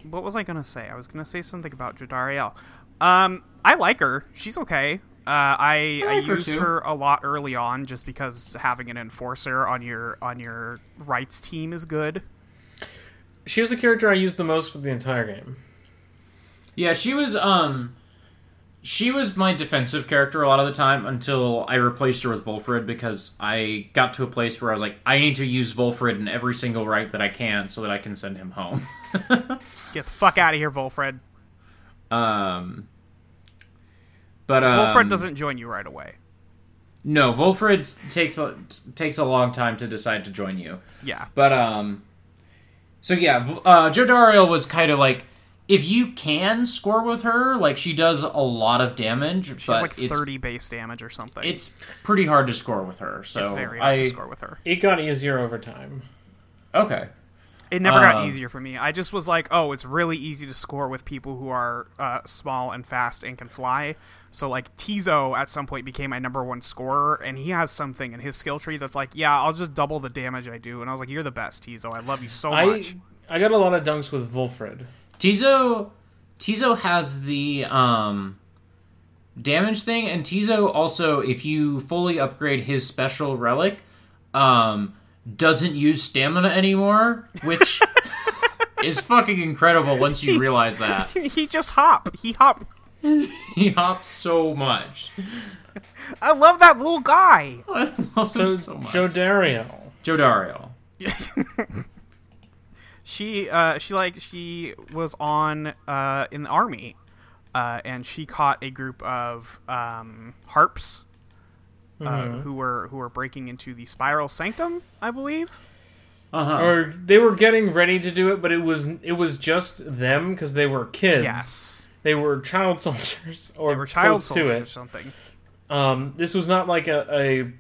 what was I gonna say? I was gonna say something about Jodariel. Um, I like her. She's okay. Uh, I, I, like her used too. her a lot early on just because having an enforcer on your on your rites team is good. she was the character I used the most for the entire game. Yeah, she was um she was my defensive character a lot of the time until I replaced her with Volfred because I got to a place where I was like, I need to use Volfred in every single rite that I can so that I can send him home. Get the fuck out of here, Volfred. um but um, Volfred doesn't join you right away. No, Volfred takes a takes a long time to decide to join you. Yeah. But um, so yeah, uh, was kind of like, if you can score with her, like she does a lot of damage, She's but like it's 30 base damage or something. it's pretty hard to score with her. So It's very hard I to score with her. It got easier over time. okay. It never got Um, easier for me. I just was like, oh, it's really easy to score with people who are uh, small and fast and can fly. So like Ti'zo at some point became my number one scorer, and he has something in his skill tree that's like, yeah, I'll just double the damage I do. And I was like, you're the best, Ti'zo. I love you so I much. I got a lot of dunks with Volfred. Ti'zo Ti'zo has the um damage thing and Ti'zo also if you fully upgrade his special relic um doesn't use stamina anymore, which is fucking incredible once you realize that. he just hop. He hop. He hops so much. I love that little guy. I love So, him so much. Joe Dario. Joe Dario. She uh she like she was on uh in the army uh and she caught a group of um harps uh, who were who were breaking into the spiral sanctum i believe Uh-huh. Or they were getting ready to do it, but it was it was just them because they were kids. yes They were child soldiers or they were child close to soldiers or it. something Um, this was not like a, a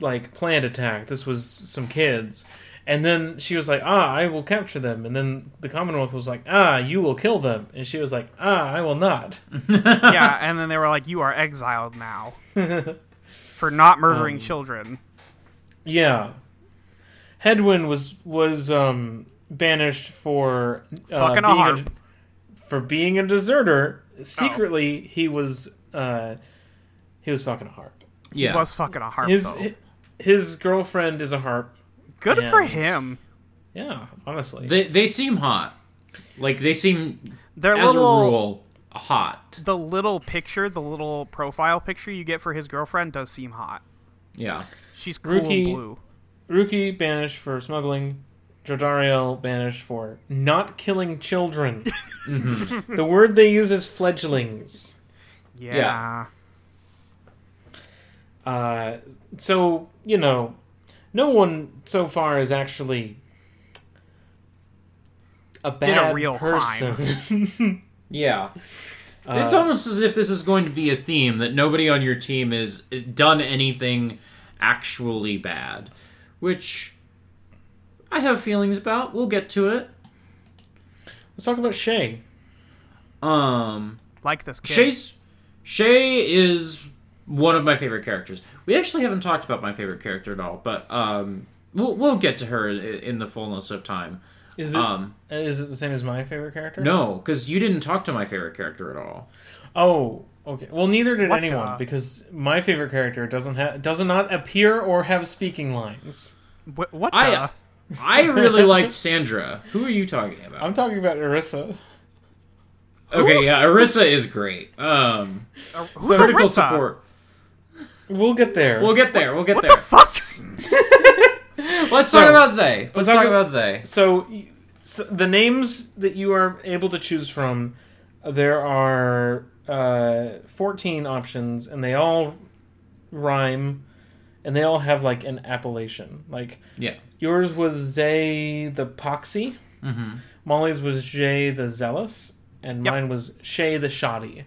like planned attack. This was some kids. And then she was like, "Ah, I will capture them." And then the Commonwealth was like, "Ah, you will kill them." And she was like, "Ah, I will not." yeah and then they were like you are exiled now for not murdering Um, children Yeah. Hedwyn was was um banished for uh, Fucking a being harp. for being a deserter. Secretly, he was uh he was fucking a harp. Yeah. he was fucking a harp His though. his girlfriend is a harp. Good for him Yeah, honestly. They they seem hot. Like they seem their as little a rule hot. the little picture the little profile picture you get for his girlfriend does seem hot Yeah. she's cool Rukey- and blue Rukey banished for smuggling. Jodariel banished for not killing children. the word they use is fledglings. yeah. Uh, so you know, no one so far is actually a bad Did a real person. Yeah. it's almost as if this is going to be a theme that nobody on your team has done anything actually bad, which I have feelings about. We'll get to it. Let's talk about Shay. Um, like this kid. Shay's Shay is one of my favorite characters. We actually haven't talked about my favorite character at all, but um, we'll we'll get to her i- in the fullness of time. Is it Um, is it the same as my favorite character? no, because you didn't talk to my favorite character at all. Oh, okay. Well, neither did What anyone the- because my favorite character doesn't have does not appear or have speaking lines. Wh- what I the? I really liked Sandra. Who are you talking about? I'm talking about Arissa. Okay, yeah, Arissa is great. Um, Uh, Who's critical Arissa? support. We'll get there. We'll get there. We'll get What there. the fuck? Let's So- talk about Zay. Let's talk talk about- about Zay. So, so the names that you are able to choose from, there are uh, 14 options, and they all rhyme, and they all have like an appellation. Like Yeah. yours was Zay the Poxy, Mm-hmm. Molly's was Jay the Zealous, and Yep. mine was Shay the Shoddy.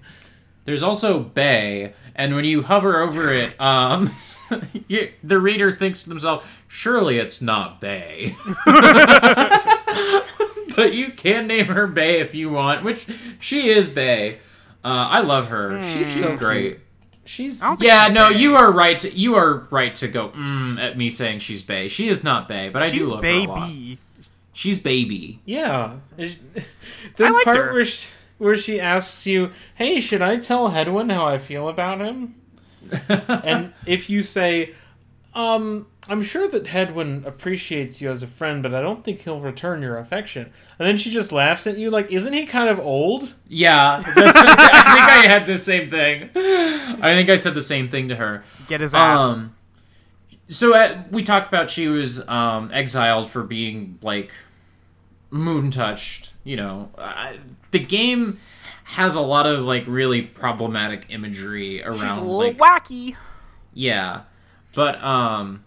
There's also Bay, and when you hover over it, um, you, the reader thinks to themselves, "Surely it's not Bay." but you can name her Bay if you want, which she is Bay. Uh, I love her. She's, she's So great. She's I Yeah, she's no, Bae. you are right. To, you are right to go mm, at me saying she's Bay. She is not Bay, but I She's do love her a lot. baby. She's baby. yeah. Is- The I liked part her. where she, where she asks you, "Hey, should I tell Hedwyn how I feel about him?" and if you say, um, I'm sure that Hedwyn appreciates you as a friend, but I don't think he'll return your affection. And then she just laughs at you, like, isn't he kind of old? Yeah, that's, I think I had the same thing. I think I said the same thing to her. Get his ass. Um, so uh, we talked about she was um, exiled for being like moon touched. You know, uh, the game has a lot of like really problematic imagery around. She's a little like, wacky. yeah, but um,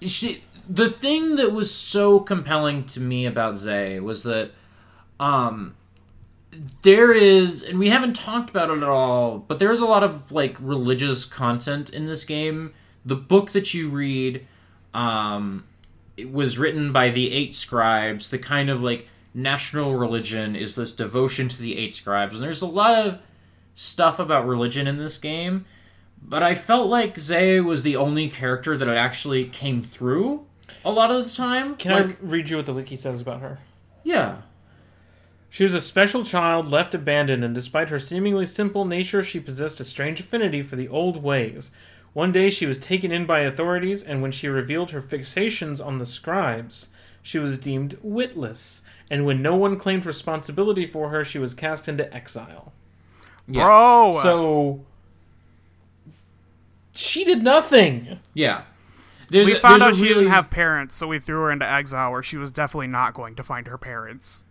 she the thing that was so compelling to me about Zay was that um there is and we haven't talked about it at all but there is a lot of like religious content in this game the book that you read um it was written by the eight scribes. The kind of like national religion is this devotion to the eight scribes, and there's a lot of stuff about religion in this game. But I felt like Zay was the only character that actually came through a lot of the time. Can like, I read you what the wiki says about her? Yeah. She was a special child left abandoned, and despite her seemingly simple nature, she possessed a strange affinity for the old ways. One day she was taken in by authorities, and when she revealed her fixations on the scribes, she was deemed witless. And when no one claimed responsibility for her, she was cast into exile. Yeah. Bro, So she did nothing. Yeah. There's we a- found out she really- didn't have parents, so we threw her into exile, where she was definitely not going to find her parents.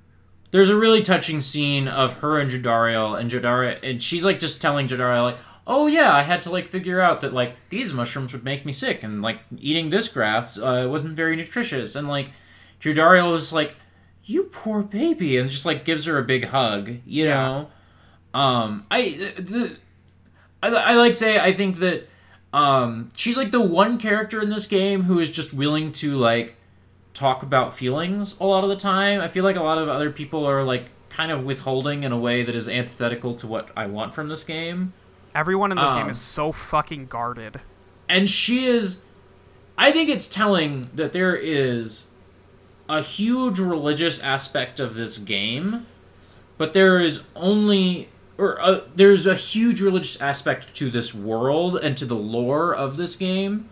There's a really touching scene of her and Jodariel, and Jodariel, and she's like just telling Jodariel, like, "Oh yeah, I had to like figure out that like these mushrooms would make me sick, and like eating this grass uh, wasn't very nutritious." And like Jodariel was like, "You poor baby," and just like gives her a big hug. You know, um, I the I, I like say I think that um she's like the one character in this game who is just willing to like talk about feelings a lot of the time. I feel like a lot of other people are like kind of withholding in a way that is antithetical to what I want from this game. Everyone in this Um, game is so fucking guarded. And she is I think it's telling that there is a huge religious aspect of this game, but there is only or uh, there's a huge religious aspect to this world and to the lore of this game,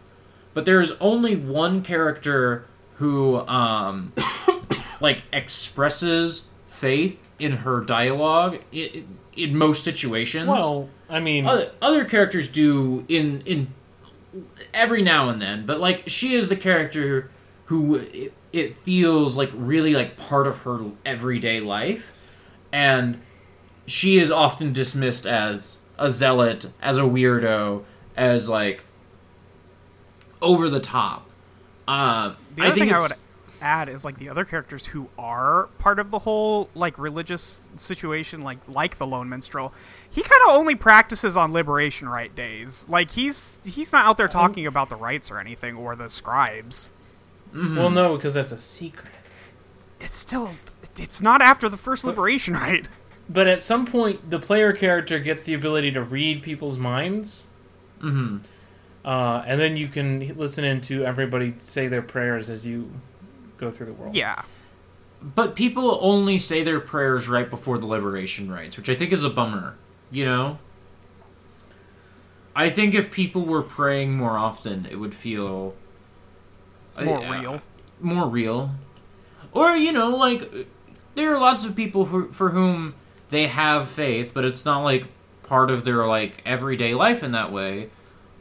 but there is only one character who um like expresses faith in her dialogue in, in most situations. Well, I mean, other, other characters do in in every now and then, but like she is the character who it, it feels like really like part of her everyday life, and she is often dismissed as a zealot, as a weirdo, as like over the top. Uh, The I think thing I it's- would add is like the other characters who are part of the whole like religious situation, like like the lone minstrel. He kind of only practices on liberation rite days. Like he's he's not out there talking about the rites or anything or the scribes. well, no, because that's a secret. It's still it's not after the first liberation rite. But at some point, the player character gets the ability to read people's minds. Mm-hmm. Uh, and then you can listen in to everybody say their prayers as you go through the world. Yeah. But people only say their prayers right before the liberation rites, which I think is a bummer. You know? I think if people were praying more often, it would feel More uh, real. More real. Or, you know, like there are lots of people for, for whom they have faith, but it's not like part of their like everyday life in that way.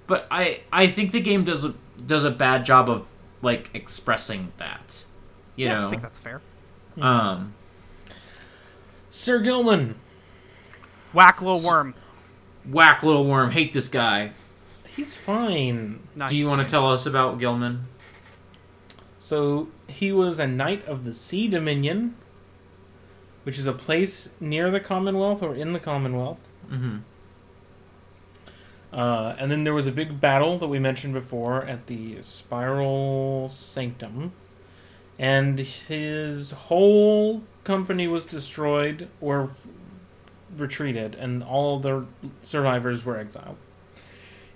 But I I think the game does a does a bad job of like expressing that. You yeah, know. I think that's fair. Um Sir Gilman. Whack little worm. whack little worm, hate this guy. He's fine. No, Do you want to tell us about Gilman? So he was a knight of the Sea Dominion, which is a place near the Commonwealth or in the Commonwealth. Mm-hmm. Uh, and then there was a big battle that we mentioned before at the Spiral Sanctum, and his whole company was destroyed or f- retreated, and all the survivors were exiled.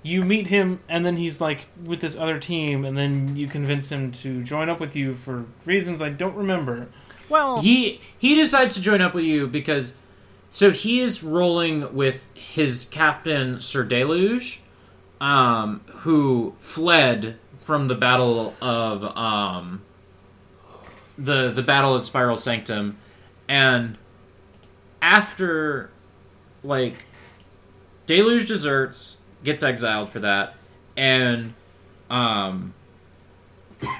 You meet him, and then he's like with this other team, and then you convince him to join up with you for reasons I don't remember. Well, He he decides to join up with you because so he is rolling with his captain Sir Deluge, um, who fled from the battle of um the the battle at Spiral Sanctum, and after like Deluge deserts, gets exiled for that, and um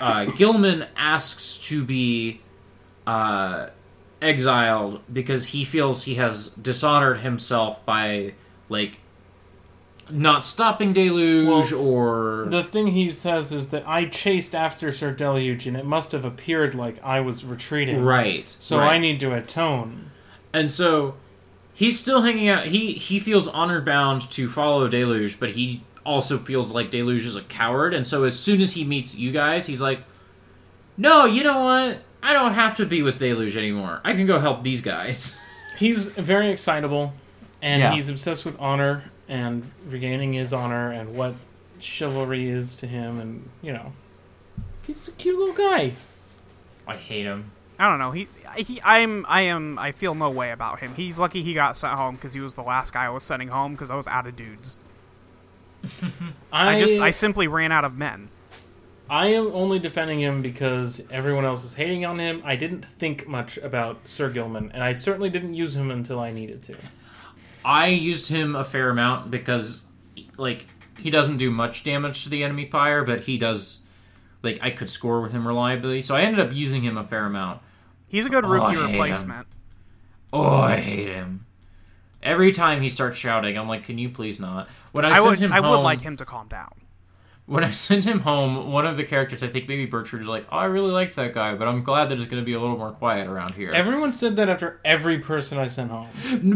uh, Gilman asks to be uh, exiled because he feels he has dishonored himself by like not stopping Deluge Well, or The thing he says is that I chased after Sir Deluge, and it must have appeared like I was retreating. right. So right. I need to atone. and so he's still hanging out. He he feels honor bound to follow Deluge, but he also feels like Deluge is a coward. And so as soon as he meets you guys, he's like, no, you know what? I don't have to be with Deluge anymore. I can go help these guys. He's very excitable, and Yeah. he's obsessed with honor and regaining his honor and what chivalry is to him, and you know, he's a cute little guy. I hate him. I don't know. He, he, I'm, I am, I feel no way about him. He's lucky he got sent home because he was the last guy I was sending home because I was out of dudes. I just, I simply ran out of men. I am only defending him because everyone else is hating on him. I didn't think much about Sir Gilman, and I certainly didn't use him until I needed to. I used him a fair amount because, like, he doesn't do much damage to the enemy pyre, but he does. Like, I could score with him reliably, so I ended up using him a fair amount. He's a good Oh, Rukey I hate him. replacement. Oh, I hate him. Every time he starts shouting, I'm like, "Can you please not?" When I, I sent would, him I home, would like him to calm down. When I sent him home, one of the characters, I think maybe Bertrand, was like, "Oh, I really liked that guy, but I'm glad that it's going to be a little more quiet around here." Everyone said that after every person I sent home.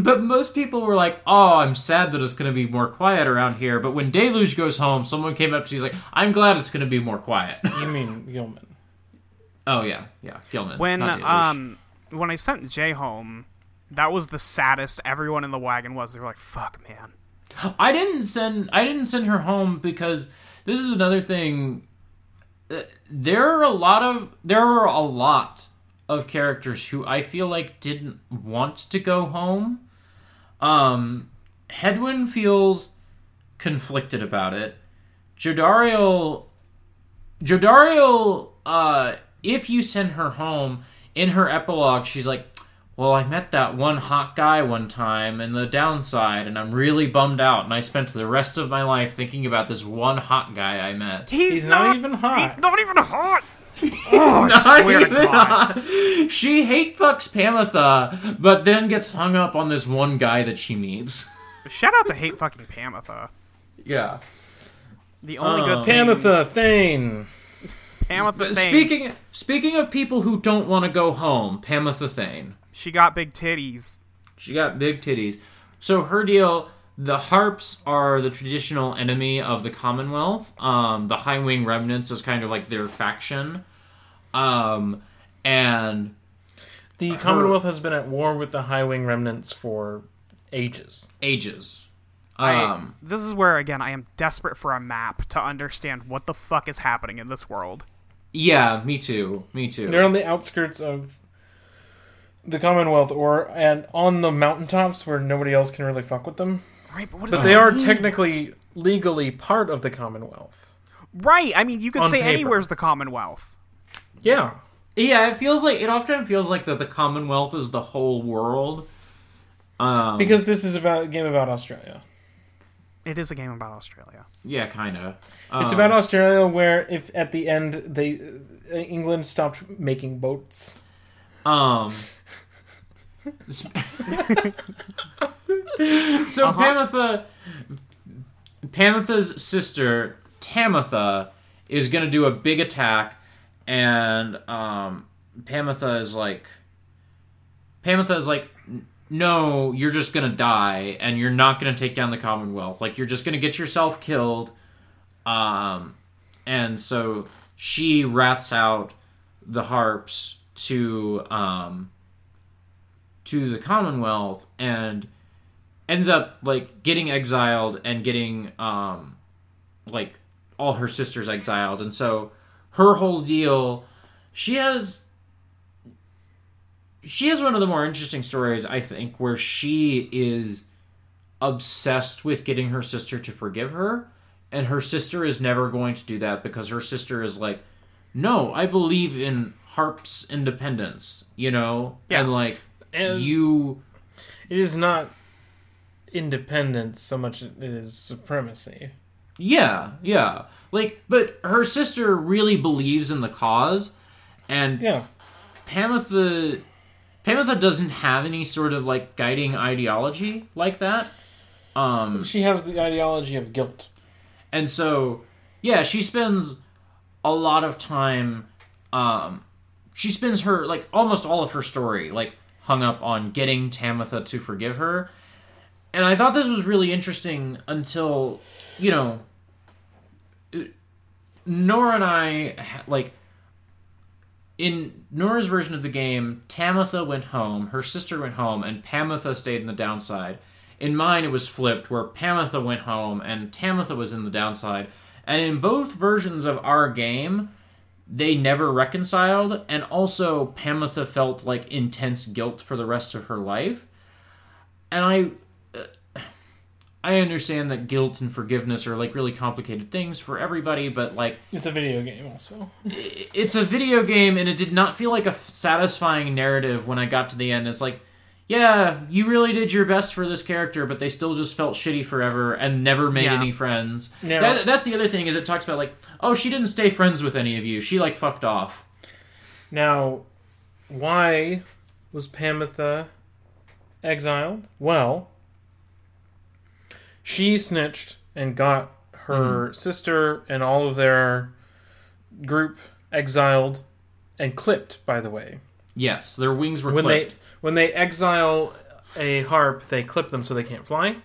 But most people were like, "Oh, I'm sad that it's going to be more quiet around here." But when Deluge goes home, someone came up to you, he's like, "I'm glad it's going to be more quiet." You mean Gilman? oh yeah, yeah, Gilman. When um when I sent Jay home, that was the saddest everyone in the wagon was. They were like, "Fuck, man." I didn't send I didn't send her home because this is another thing. Uh, There are a lot of there are a lot of characters who I feel like didn't want to go home. Um, Hedwyn feels conflicted about it. Jodariel, Jodariel, uh, if you send her home in her epilogue, she's like, well, I met that one hot guy one time and the downside, and I'm really bummed out. And I spent the rest of my life thinking about this one hot guy I met. He's, He's not even hot. He's not even hot. oh, I swear to Not even God. hot. She hate fucks Pamitha, but then gets hung up on this one guy that she meets. Shout out to hate fucking Pamitha. Yeah. The only Oh. good um, thing. Pamitha Thane. Pamitha But thing. speaking speaking of people who don't want to go home, Pamitha Thane. She got big titties. She got big titties. So her deal, the harps are the traditional enemy of the Commonwealth. Um, the High Wing Remnants is kind of like their faction. Um, and The Commonwealth has been at war with the High Wing remnants for ages. ages. I, Um, this is where again I am desperate for a map to understand what the fuck is happening in this world. yeah, me too. Me too. They're on the outskirts of the Commonwealth, or and on the mountaintops where nobody else can really fuck with them. Right, but what does But that they are mean? technically, legally part of the Commonwealth. right. I mean, you could On say paper. anywhere's the Commonwealth. Yeah, yeah, it feels like it often feels like that the Commonwealth is the whole world. Um, because this is about a game about Australia. It is a game about Australia. yeah, kind of. It's about Australia, where if at the end they uh, England stopped making boats. Um. so Uh-huh. Pamitha, Pamitha's sister Tamitha is gonna do a big attack, and um, Pamitha is like, Pamitha is like, no, you're just gonna die, and you're not gonna take down the Commonwealth. Like you're just gonna get yourself killed. Um, and so she rats out the harps to um to the Commonwealth and ends up like getting exiled and getting um like all her sisters exiled. And so her whole deal she has she has one of the more interesting stories I think where she is obsessed with getting her sister to forgive her. And her sister is never going to do that because her sister is like no i believe in harp's independence you know Yeah. and like And- you It is not independence so much as it is supremacy. yeah yeah like but her sister really believes in the cause and Yeah, Pamitha Pamitha doesn't have any sort of like guiding ideology like that um she has the ideology of guilt. And so, yeah, she spends a lot of time. Um, she spends her like almost all of her story like hung up on getting Tamitha to forgive her, and I thought this was really interesting until you know. Nora and I like in Nora's version of the game, Tamitha went home, her sister went home, and Pamitha stayed in the downside. In mine, it was flipped, where Pamitha went home and Tamitha was in the downside. And in both versions of our game, they never reconciled, and also Pamitha felt like intense guilt for the rest of her life. And I. uh, I understand that guilt and forgiveness are like really complicated things for everybody, but like It's a video game, also. it's a video game and it did not feel like a f- satisfying narrative when I got to the end. It's like, yeah, you really did your best for this character, but they still just felt shitty forever and never made Yeah. any friends. That, that's the other thing is it talks about like, oh, she didn't stay friends with any of you. She like fucked off. Now, why was Pamitha exiled? Well, she snitched and got her hmm. sister and all of their group exiled and clipped. By the way, Yes, their wings were when clipped. they when they exile a harp, they clip them so they can't fly.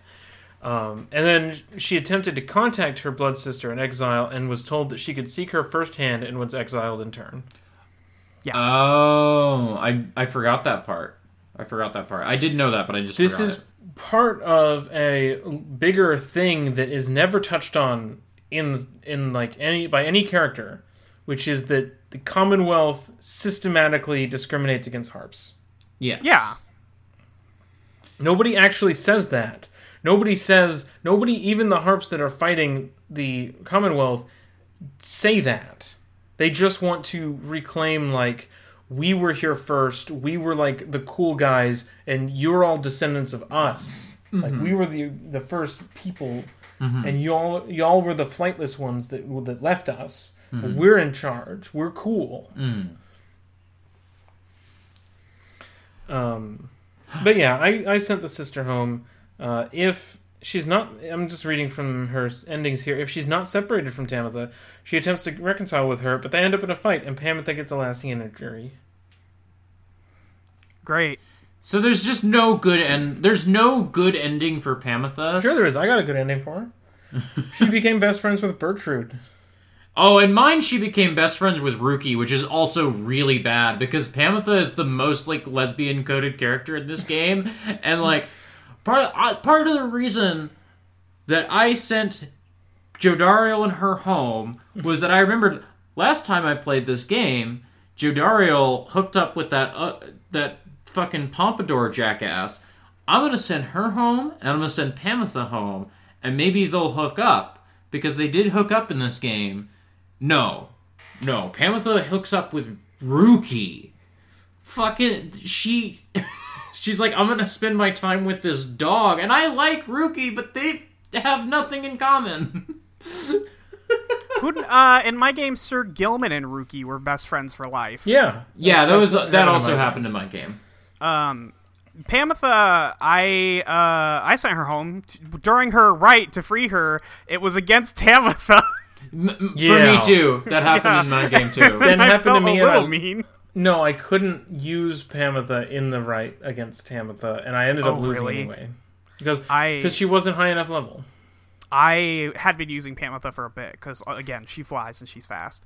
Um, and then she attempted to contact her blood sister in exile and was told that she could seek her firsthand and was exiled in turn. Yeah. Oh, I I forgot that part. I forgot that part. I did know that, but I just this forgot is it. part of a bigger thing that is never touched on in in like any by any character which is that the commonwealth systematically discriminates against harps. Yes. Yeah. nobody actually says that. Nobody says nobody even the harps that are fighting the commonwealth say that. They just want to reclaim like we were here first we were like the cool guys and you're all descendants of us. Like we mm-hmm. were the the first people mm-hmm. and y'all y'all were the flightless ones that that left us we're in charge. We're cool. Um but yeah i i sent the sister home uh if she's not i'm just reading from her endings here. If she's not separated from tamitha she attempts to reconcile with her but they end up in a fight and tamitha gets a lasting injury. Great. So there's just no good end. There's no good ending for Pamitha. sure there is. I got a good ending for her. She became best friends with bertrude Oh, and mine, she became best friends with Rukey, which is also really bad because Pamitha is the most like lesbian coded character in this game, and like part I, part of the reason that I sent Jodariel and her home was that I remembered last time I played this game, Jodariel hooked up with that uh, that fucking pompadour jackass. I'm gonna send her home, and I'm gonna send Pamitha home, and maybe they'll hook up because they did hook up in this game. No, no, Pamitha hooks up with Rukey. Fucking she. She's like, I'm gonna spend my time with this dog, and I like Rukey, but they have nothing in common. Who? Uh, in my game, Sir Gilman and Rukey were best friends for life. yeah yeah, that was That's- that also happened in my game. Um, Pamitha, I uh, I sent her home t- during her rite to free her. It was against Tamitha. M- m- Yeah. For me too. That happened in my game too. That I happened to me a and I- little mean. No, I couldn't use Pamitha in the rite against Tamitha, and I ended up Oh, losing really? anyway because I- because she wasn't high enough level. I had been using Pamitha for a bit because again, she flies and she's fast.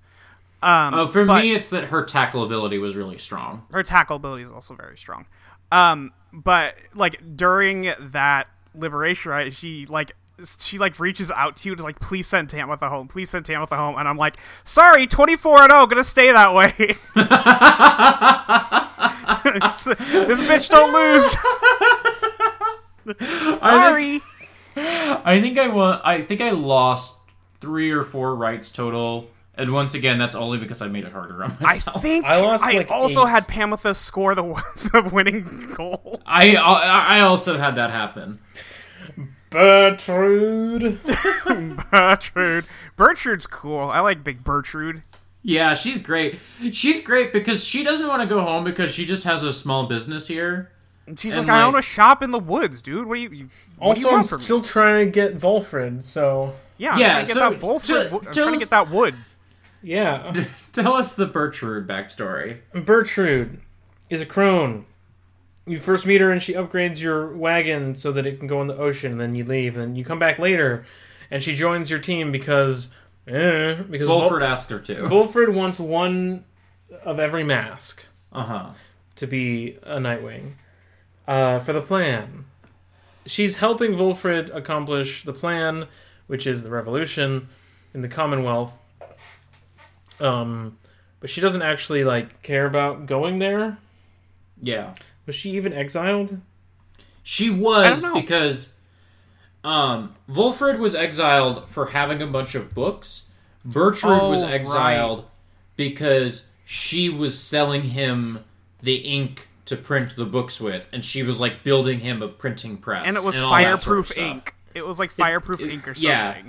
Um, Oh, for but me, it's that her tackle ability was really strong. her tackle ability is also very strong. Um, but like during that liberation rite, she like she like reaches out to you to like please send Tamitha home, please send Tamitha home, and I'm like, sorry, twenty four and zero, gonna stay that way. this bitch don't lose. sorry. I think I won. I think I lost three or four rites total, and once again, that's only because I made it harder on myself. I think I I, lost, like, also eight. had Pamitha score the, the winning goal. I I I also had that happen. Bertrude. Bertrude. Bertrude's cool. I like Big Bertrude. Yeah, she's great. She's great because she doesn't want to go home because she just has a small business here. And she's And, like, I own a shop in the woods, dude. What do you, you what do Also, you I'm from still me? trying to get Volfred, so Yeah, I'm Yeah, trying to get so that wolf. to- I'm tell trying to get that wood. yeah. Tell us the Bertrude backstory. Bertrude is a crone. You first meet her and she upgrades your wagon so that it can go in the ocean. And then you leave, and you come back later, and she joins your team because, eh, because Vol- asked her to. Volfred wants one of every mask Uh huh. to be a Nightwing uh, for the plan. She's helping Volfred accomplish the plan, which is the revolution in the Commonwealth. Um, but she doesn't actually like care about going there. Yeah. Was she even exiled? She was because um Volfred was exiled for having a bunch of books. Bertrude was Oh, exiled because she was selling him the ink to print the books with, and she was like building him a printing press. And it was all that sort of fireproof ink. It was like fireproof it- ink or something. yeah.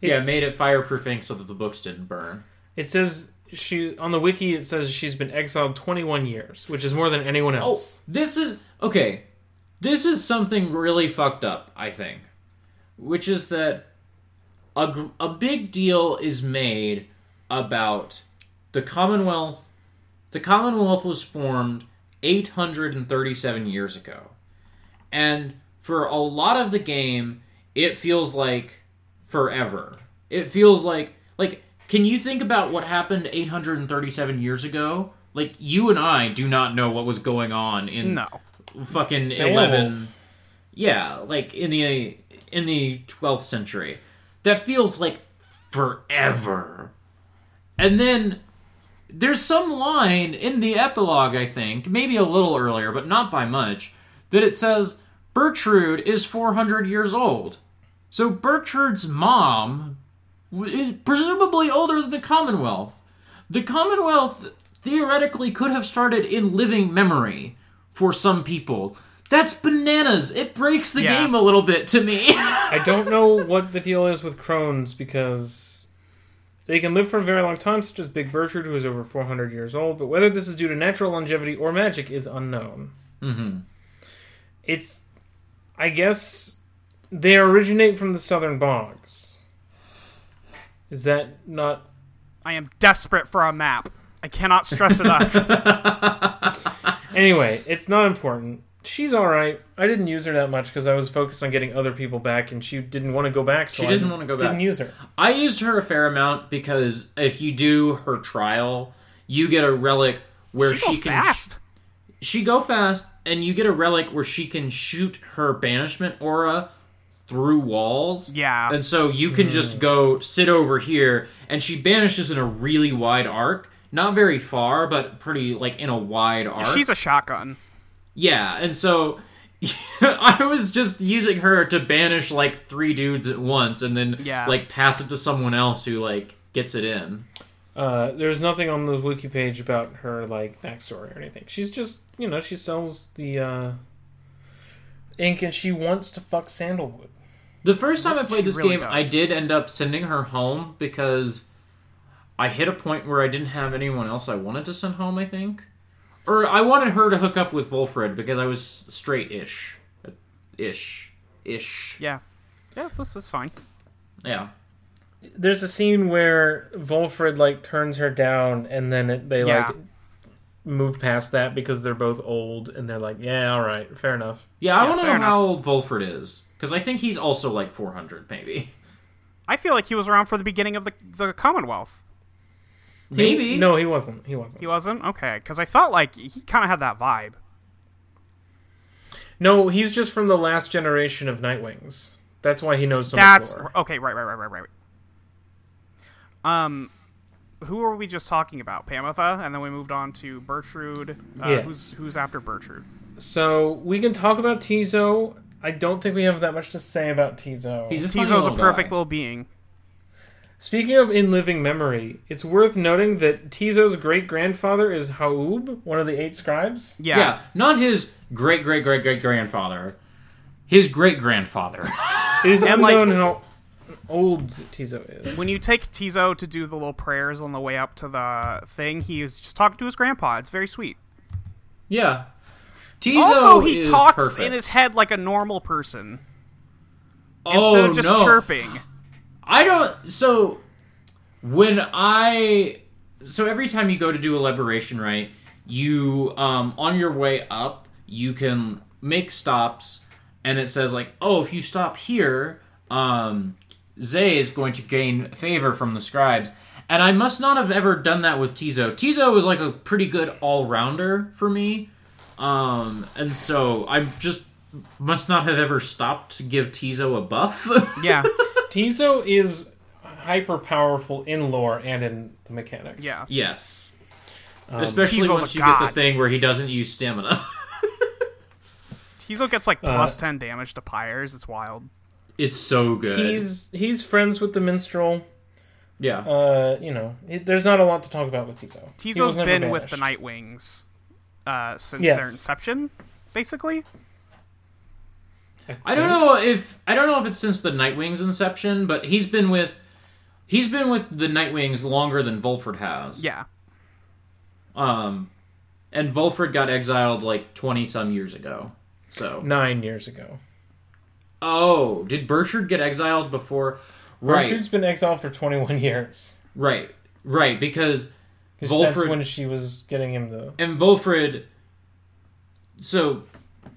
Yeah, It's- made it fireproof ink so that the books didn't burn. It says she on the wiki. It says she's been exiled 21 years, which is more than anyone else. Oh, else. this is okay. This is something really fucked up, I think, which is that a a big deal is made about the Commonwealth. The Commonwealth was formed 837 years ago. And for a lot of the game, it feels like forever. It feels like like can you think about what happened 837 years ago? Like you and I do not know what was going on in No. fucking Beowulf. 11 Yeah, like in the in the 12th century. That feels like forever. And then there's some line in the epilogue, I think, maybe a little earlier, but not by much, that it says Bertrude is 400 years old. So Bertrude's mom is presumably older than the Commonwealth. The Commonwealth theoretically could have started in living memory for some people. That's bananas. It breaks the Yeah. game a little bit to me. I don't know what the deal is with crones because they can live for a very long time, such as Big Bertrude, who is over 400 years old. But whether this is due to natural longevity or magic is unknown. mm-hmm. It's, I guess, they originate from the southern bogs. Is that not? I am desperate for a map. I cannot stress enough. Anyway, it's not important. She's all right. I didn't use her that much because I was focused on getting other people back, and she didn't want to go back. So She I doesn't wanna go back. Didn't use her. I used her a fair amount because if you do her trial, you get a relic where She she, go can fast. she go fast and you get a relic where she can shoot her banishment aura through walls. Yeah. And so you can just go sit over here and she banishes in a really wide arc. Not very far, but pretty like in a wide arc. She's a shotgun. Yeah, and so I was just using her to banish like three dudes at once and then Yeah. like pass it to someone else who like gets it in. Uh, there's nothing on the wiki page about her like backstory or anything. She's just you know she sells the uh, ink and she wants to fuck Sandalwood. The first time I played She this really game, does. I did end up sending her home because I hit a point where I didn't have anyone else I wanted to send home, I think. Or I wanted her to hook up with Volfred because I was straight ish. Ish. Ish. Yeah. Yeah, this is fine. Yeah. There's a scene where Volfred like turns her down and then it, they Yeah. like move past that because they're both old and they're like yeah all right fair enough. Yeah, I Yeah, want to fair know how old Volfred is. Because I think he's also like 400, maybe. I feel like he was around for the beginning of the the Commonwealth. He- Maybe. no he wasn't he wasn't. He wasn't okay because I felt like he kind of had that vibe. No he's just from the last generation of Nightwings. That's why he knows so That's much lore. okay. Right, right, right, right, right. Um, who were we just talking about? Pamitha, and then we moved on to Bertrude. Uh, Yes. Who's who's after Bertrude? So we can talk about Ti'zo. I don't think we have that much to say about Ti'zo. He's a funny Ti'zo's a little perfect guy. little being. Speaking of in living memory, it's worth noting that Ti'zo's great grandfather is Haub, one of the eight scribes. Yeah. Yeah, not his great great great great grandfather. His great grandfather. It is And, like- unknown how old Ti'zo is. When you take Ti'zo to do the little prayers on the way up to the thing, he is just talking to his grandpa. It's very sweet. yeah. Ti'zo also, he talks perfect. in his head like a normal person oh, instead of just no. chirping. I don't. So when I so every time you go to do a liberation rite, you um on your way up you can make stops, and it says like, oh, if you stop here, um, Zay is going to gain favor from the scribes. And I must not have ever done that with Ti'zo. Ti'zo was like a pretty good all rounder for me. Um, and so I just must not have ever stopped to give Ti'zo a buff. Yeah, Ti'zo is hyper powerful in lore and in the mechanics. yeah. yes. Especially Ti'zo once the you get the thing where he doesn't use stamina. Ti'zo gets like Uh, plus ten damage to pyres. It's wild. it's so good. He's he's friends with the minstrel. yeah. Uh, you know, it, there's not a lot to talk about with Ti'zo. He was Ti'zo's never been with the banished. Nightwings uh, since Yes. their inception, basically. I don't know if I don't know if it's since the Nightwing's inception, but he's been with he's been with the Nightwings longer than Volfred has. Yeah, Um, and Volfred got exiled like twenty some years ago. So nine years ago. oh, did Burchard get exiled before? Right, Richard's been exiled for 21 years. right, right. Because 'Cause Volfred- that's when she was getting him the. and Volfred. So,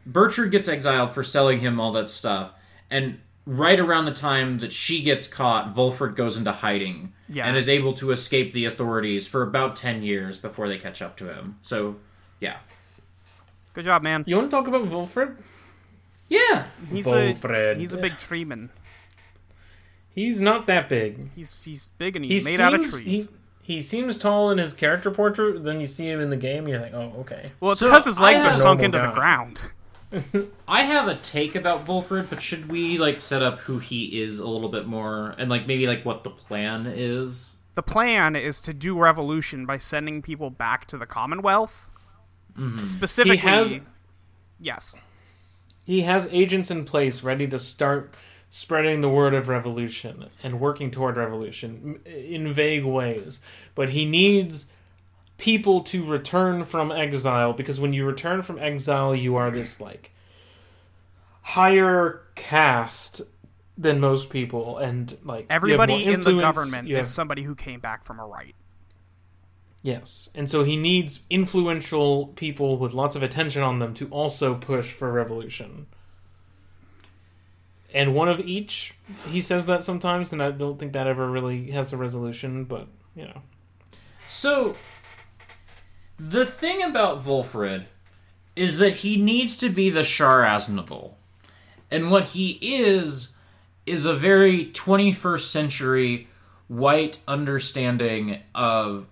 Burchard gets exiled for selling him all that stuff, and right around the time that she gets caught, Volfred goes into hiding Yeah. and is able to escape the authorities for about ten years before they catch up to him. So, yeah, good job, man. You want to talk about Wilfred? yeah, He's Volfred. a he's a big treeman. He's not that big. He's he's big and He he's made seems out of trees. he he seems tall in his character portrait. Then you see him in the game, and you're like, oh, okay. well, it's So, because his I legs are sunk Normal into the ground. I have a take about Volfred, but should we like set up who he is a little bit more and like maybe like what the plan is? The plan is to do revolution by sending people back to the Commonwealth. Mm-hmm. Specifically, He has- yes, He has agents in place ready to start spreading the word of revolution and working toward revolution in vague ways. But he needs people to return from exile because when you return from exile, you are this like higher caste than most people, and like everybody in the government is have- somebody who came back from a rite. Yes, and so he needs influential people with lots of attention on them to also push for revolution. And one of each, he says that sometimes, and I don't think that ever really has a resolution. But you know, So, the thing about Volfred is that he needs to be the Char Aznable. And what he is, is a very 21st century white understanding of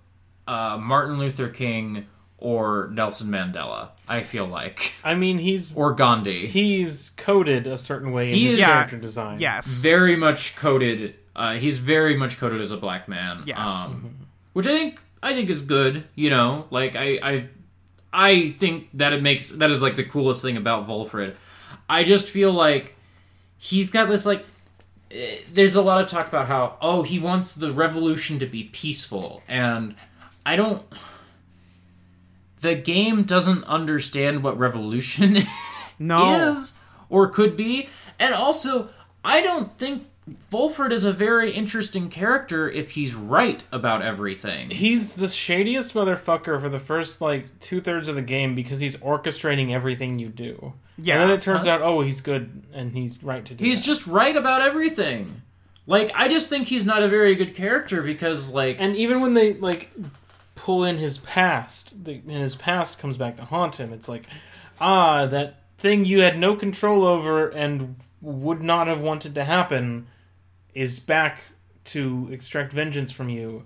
uh, Martin Luther King or Nelson Mandela, I feel like. I mean, he's Or Gandhi. he's coded a certain way in He his is- Yeah, character design. Yes, very much coded. Uh, he's very much coded as a black man. Yes. Um, which I think I think is good. You know, like I I I think that it makes that is like the coolest thing about Volfred. I just feel like he's got this like. eh, There's a lot of talk about how oh he wants the revolution to be peaceful and I don't. The game doesn't understand what revolution no, is or could be. And also, I don't think Volfred is a very interesting character if he's right about everything. He's the shadiest motherfucker for the first like two thirds of the game because he's orchestrating everything you do. Yeah. and then it turns out, oh, he's good and he's right to do. He's that. just right about everything. Like, I just think he's not a very good character because, like, And even when they like pull in his past, the, and his past comes back to haunt him, it's like, ah, that thing you had no control over and would not have wanted to happen is back to extract vengeance from you.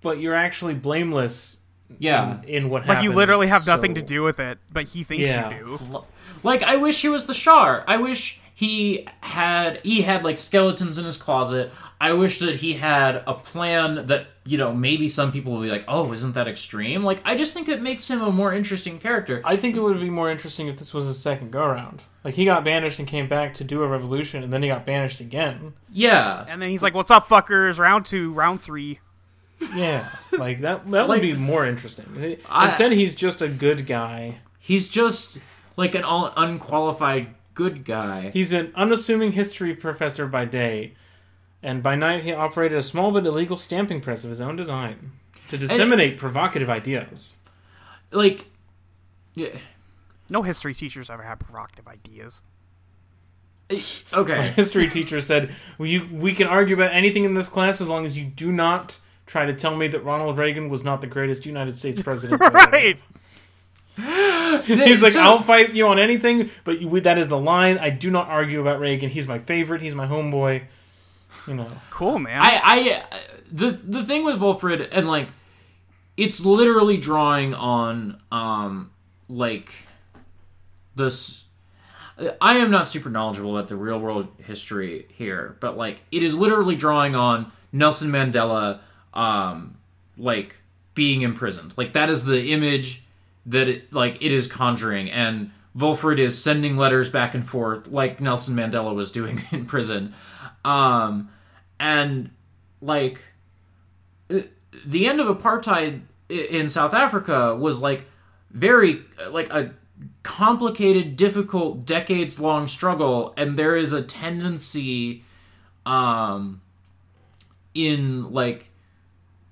But you're actually blameless yeah. in, in what like happened. you literally have nothing to do with it, but he thinks Yeah. you do. Like, I wish he was the Char. I wish he had he had like skeletons in his closet. I wish that he had a plan that you know maybe some people will be like, oh, isn't that extreme? Like, I just think it makes him a more interesting character. I think it would be more interesting if this was a second go around. Like he got banished and came back to do a revolution, and then he got banished again. Yeah, And then he's like, "What's up, fuckers? Round two, round three. Yeah, like that. That Like- would be more interesting. I- Instead, he's just a good guy. he's just like an all unqualified good guy. He's an unassuming history professor by day, and by night he operated a small but illegal stamping press of his own design to disseminate provocative ideas. like, yeah, No history teachers ever had provocative ideas. My okay, history teacher said, well, "You we can argue about anything in this class as long as you do not try to tell me that Ronald Reagan was not the greatest United States president. right. He's like, So- I'll fight you on anything, but you, that is the line. I do not argue about Reagan. He's my favorite. He's my homeboy. You know, Cool, man. I, I, the the thing with Volfred and like, it's literally drawing on, um, like, this. I am not super knowledgeable about the real world history here, but like, it is literally drawing on Nelson Mandela, um, like being imprisoned. Like that is the image that it, like it is conjuring, and Volfred is sending letters back and forth like Nelson Mandela was doing in prison. Um, and like uh, the end of apartheid in South Africa was like very like a complicated, difficult, decades long struggle, and there is a tendency, um, in like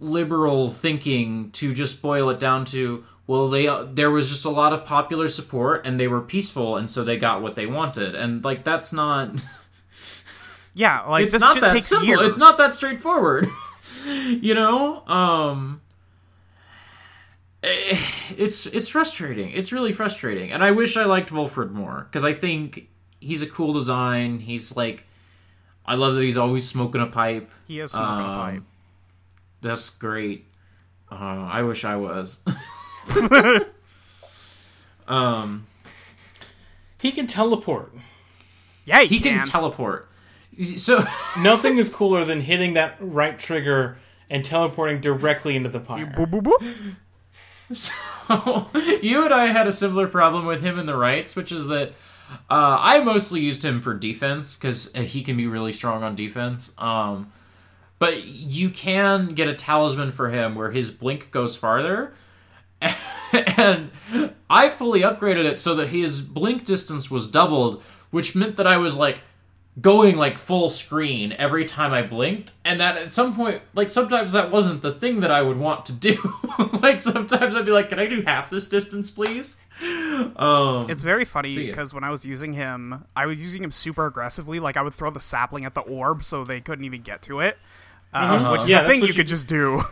liberal thinking to just boil it down to well they there was just a lot of popular support and they were peaceful and so they got what they wanted. And like that's not yeah, like it's this not that simple. years. It's not that straightforward. you know, um, eh, it's it's frustrating. It's really frustrating, and I wish I liked Volfred more because I think he's a cool design. He's like, I love that he's always smoking a pipe. He is smoking a Um, pipe. That's great. Uh, I wish I was. um, he can teleport. Yeah, he, he can teleport. So. Nothing is cooler than hitting that right trigger and teleporting directly into the pyre. Boop, boop, boop. So you and I had a similar problem with him in the rites, which is that uh, I mostly used him for defense because he can be really strong on defense. Um, but you can get a talisman for him where his blink goes farther. And I fully upgraded it so that his blink distance was doubled, which meant that I was like going like full screen every time I blinked, and that at some point, like sometimes that wasn't the thing that I would want to do. like sometimes I'd be like, "Can I do half this distance, please?" Um, It's very funny yeah. because when I was using him, I was using him super aggressively. Like I would throw the sapling at the orb so they couldn't even get to it, uh, Uh-huh. which is Yeah, a thing you you- could just do.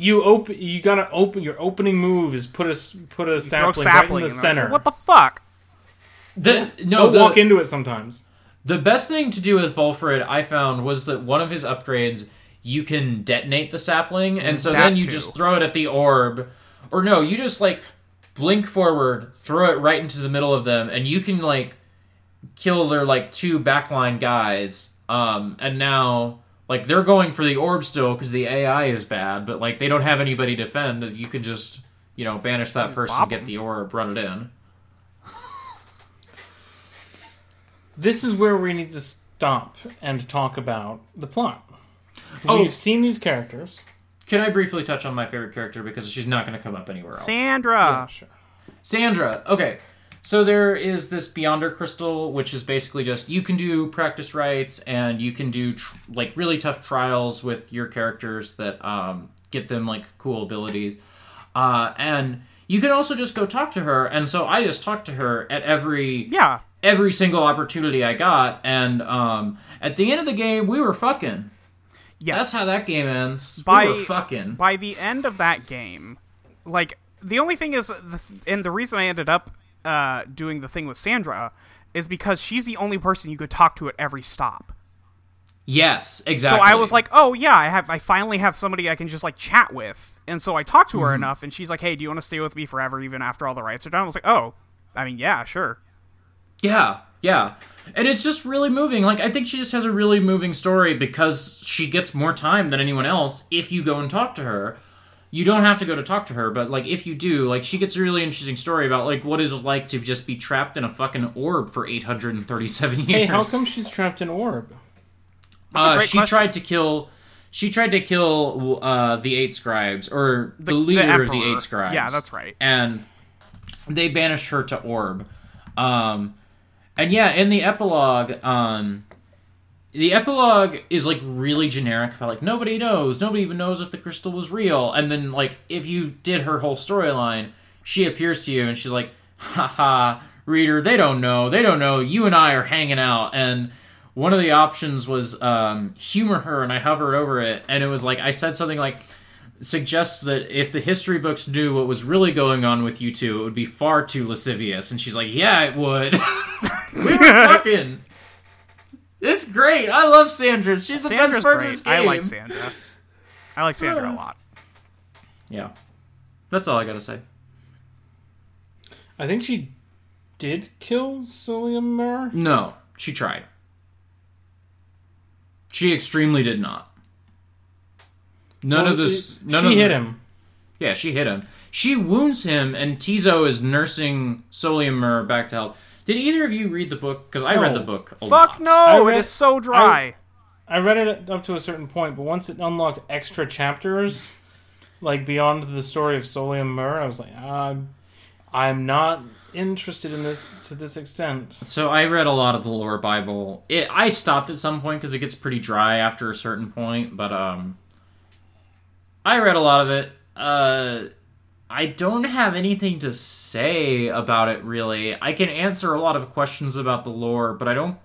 You open. You gotta open. Your opening move is put a s- put a sapling, sapling right in the center. like, What the fuck? the, no, Don't the, walk into it sometimes. The best thing to do with Volfred I found was that one of his upgrades you can detonate the sapling, and so That then you too. just throw it at the orb, or no, you just like blink forward, throw it right into the middle of them, and you can like kill their like two backline guys. Um, and now like they're going for the orb still because the AI is bad, but like they don't have anybody to defend. You can just you know banish that person, bop get the orb, run it in. This is where we need to stop and talk about the plot. Oh. We've seen these characters. Can I briefly touch on my favorite character because she's not going to come up anywhere else? Sandra. sure. Sandra. Okay. So there is this Beyonder crystal, which is basically just you can do practice rites and you can do tr- like really tough trials with your characters that um, get them like cool abilities, uh, and you can also just go talk to her. And so I just talked to her at every Yeah. Every single opportunity I got, and um, at the end of the game we were fucking. Yes. That's how that game ends. By- we were fucking. by the end of that game, like the only thing is, and the reason I ended up uh, doing the thing with Sandra is because she's the only person you could talk to at every stop. yes, exactly. So I was like, oh yeah, I have, I finally have somebody I can just like chat with, and so I talked to her Mm-hmm. enough, and she's like, hey, do you want to stay with me forever, even after all the rites are done? I was like, oh, I mean, yeah, sure. Yeah, yeah. And it's just really moving. Like I think she just has a really moving story because she gets more time than anyone else if you go and talk to her. You don't have to go to talk to her, but like if you do, like she gets a really interesting story about like what is it like to just be trapped in a fucking orb for 837 years. Hey, how come she's trapped in orb? That's a uh, great she question. tried to kill she tried to kill uh, the eight scribes or the, The- the leader of the eight scribes. Yeah, that's right. And they banished her to Orb. Um, and yeah, in the epilogue, um, the epilogue is like really generic about like nobody knows, nobody even knows if the crystal was real. And then like if you did her whole storyline, she appears to you and she's like, haha, reader, they don't know, they don't know. You and I are hanging out and one of the options was um, humor her, and I hovered over it, and it was like I said something like suggests that if the history books knew what was really going on with you two, it would be far too lascivious. And she's like, "Yeah, it would." we were fucking. It's great. I love Sandra. She's the Sandra's best part great. of this game. I like Sandra. I like Sandra a uh. lot. Yeah, that's all I gotta say. I think she did kill Celia Murr. No, she tried. She extremely did not. None Well, of this. it- None she of hit the- him. Yeah, she hit him. She wounds him, and Ti'zo is nursing Solimer back to health. Did either of you read the book? Because I read the book a Fuck lot. no! I read- is so dry. I read it up to a certain point, but once it unlocked extra chapters, like beyond the story of Solium Mur, I was like, I'm, I'm not interested in this to this extent. So I read a lot of the lore Bible. It I stopped at some point because it gets pretty dry after a certain point, but um, I read a lot of it. Uh, I don't have anything to say about it really. I can answer a lot of questions about the lore, but I don't.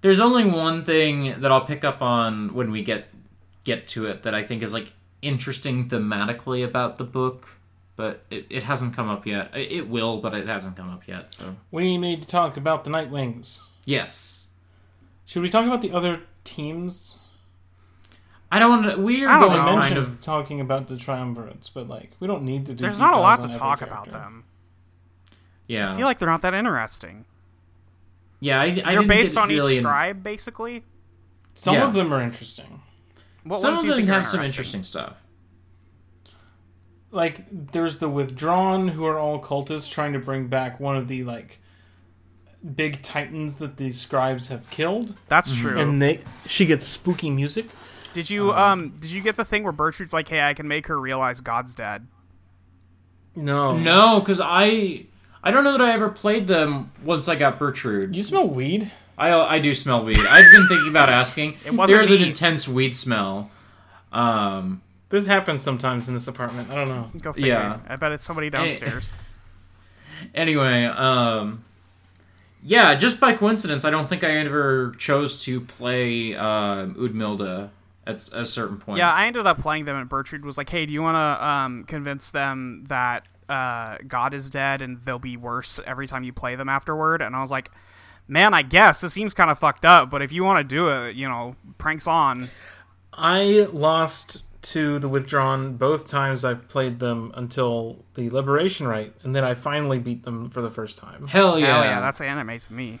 There's only one thing that I'll pick up on when we get get to it that I think is like interesting thematically about the book, but it, it hasn't come up yet. It, it will, but it hasn't come up yet. So We need to talk about the Nightwings. yes. Should we talk about the other teams? I don't want to. We're I don't going know. Kind mentioned of. talking about the triumvirates, but like we don't need to do. There's not a lot dives to on talk every about character. them. Yeah, I feel like they're not that interesting. yeah. I, I They're didn't based get on really each in- tribe, basically. Some Yeah. of them are interesting. What Some ones of do you them think are have some interesting? interesting stuff. Like there's the withdrawn, who are all cultists trying to bring back one of the like big titans that the scribes have killed, That's mm-hmm. true. and they she gets spooky music. Did you um did you get the thing where Bertrude's like, "Hey, I can make her realize God's dead"? No, No, because I I don't know that I ever played them once I got Bertrude. You smell weed. I I do smell weed. I've been thinking about asking. It wasn't There's an intense weed smell. Um, This happens sometimes in this apartment. I don't know. Go figure. Yeah. I bet it's somebody downstairs. anyway, um, yeah, just by coincidence, I don't think I ever chose to play um Udmilda at a certain point. yeah, I ended up playing them, and Bertrude was like, "Hey, do you want to um convince them that uh God is dead and they'll be worse every time you play them afterward?" And I was like. Man, I guess this seems kind of fucked up, but if you want to do it, you know, pranks on. I lost to the withdrawn both times I've played them until the liberation rite, and then I finally beat them for the first time. Hell yeah, Hell yeah, that's anime to me.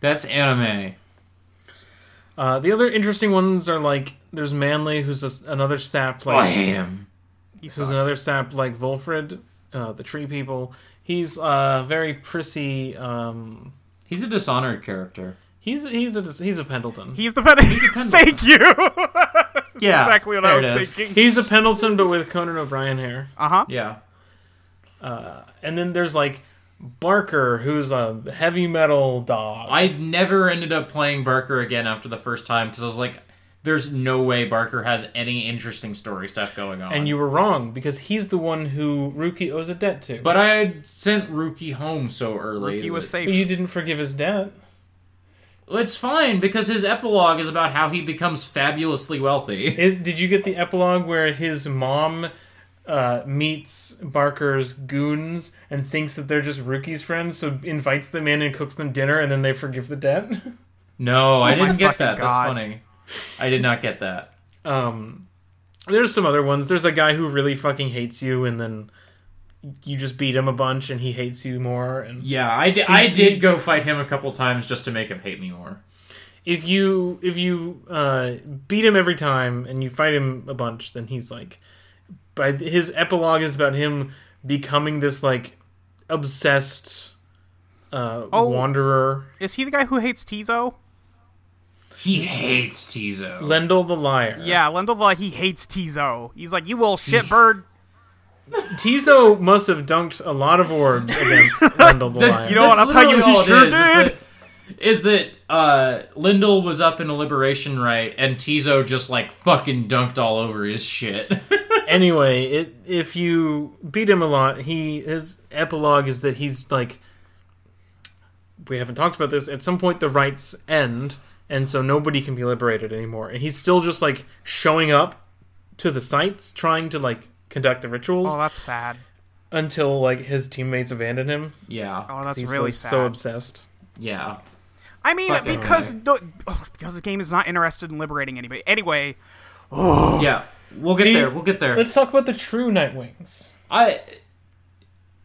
that's anime. Uh, the other interesting ones are like there's Manly, who's a s another sap Oh, I like hate him. He who's sucks. another sap like Volfred, uh, the tree people. He's uh, very prissy. Um, He's a dishonored character. he's he's a he's a Pendleton. He's the Pendleton. Thank you. Yeah, exactly what I was there it is. thinking. He's a Pendleton, but with Conan O'Brien hair. Uh huh. Yeah. And then there's like Barker, who's a heavy metal dog. I never ended up playing Barker again after the first time because I was like, there's no way Barker has any interesting story stuff going on. and you were wrong because he's the one who Rukey owes a debt to. But I had sent Rukey home so early. He was safe. But you didn't forgive his debt. It's fine because his epilogue is about how he becomes fabulously wealthy. Is, did you get the epilogue where his mom uh, meets Barker's goons and thinks that they're just Rukey's friends, so invites them in and cooks them dinner, and then they forgive the debt? No, I Oh my didn't get fucking that. That's funny. I did not get that. um, there's some other ones. There's a guy who really fucking hates you, and then you just beat him a bunch, and he hates you more. And Yeah, I did. I did go fight him a couple times just to make him hate me more. if you if you uh, beat him every time and you fight him a bunch, then he's like, by his epilogue is about him becoming this like obsessed uh, Oh. wanderer. Is he the guy who hates Ti'zo? He hates Ti'zo. Lendl the liar. Yeah, Lendl, the- liar. he hates Ti'zo. He's like, you little shitbird. Ti'zo must have dunked a lot of orbs against Lendl the liar. You know what, I'll tell you, literally he sure is, did. Is that, is that uh, Lyndall was up in a liberation rite, and Ti'zo just like fucking dunked all over his shit. anyway, it, if you beat him a lot, he his epilogue is that he's like we haven't talked about this. At some point, the rites end, and so nobody can be liberated anymore. And he's still just like showing up to the sites, trying to like conduct the rituals Oh, that's sad. until like his teammates abandon him. Yeah. Oh, that's he's really like, sad. so obsessed. Yeah. I mean, But- because the, oh, because the game is not interested in liberating anybody. Anyway, Yeah. We'll get The- there. We'll get there. Let's talk about the true Nightwings. I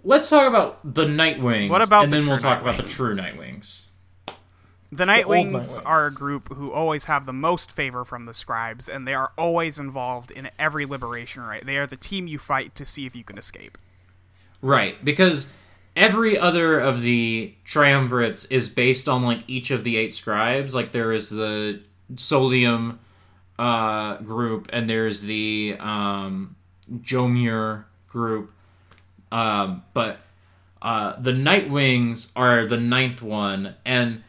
let's talk about the Nightwings. What about and the then we'll true talk about the Nightwings? true Nightwings. The Nightwings Nightwings. are a group who always have the most favor from the scribes, and they are always involved in every liberation rite. They are the team you fight to see if you can escape. Right, because every other of the triumvirates is based on like each of the eight scribes. Like there is the Solium uh, group, and there's the um, Jomir group. Um, but uh, the Nightwings are the ninth one, and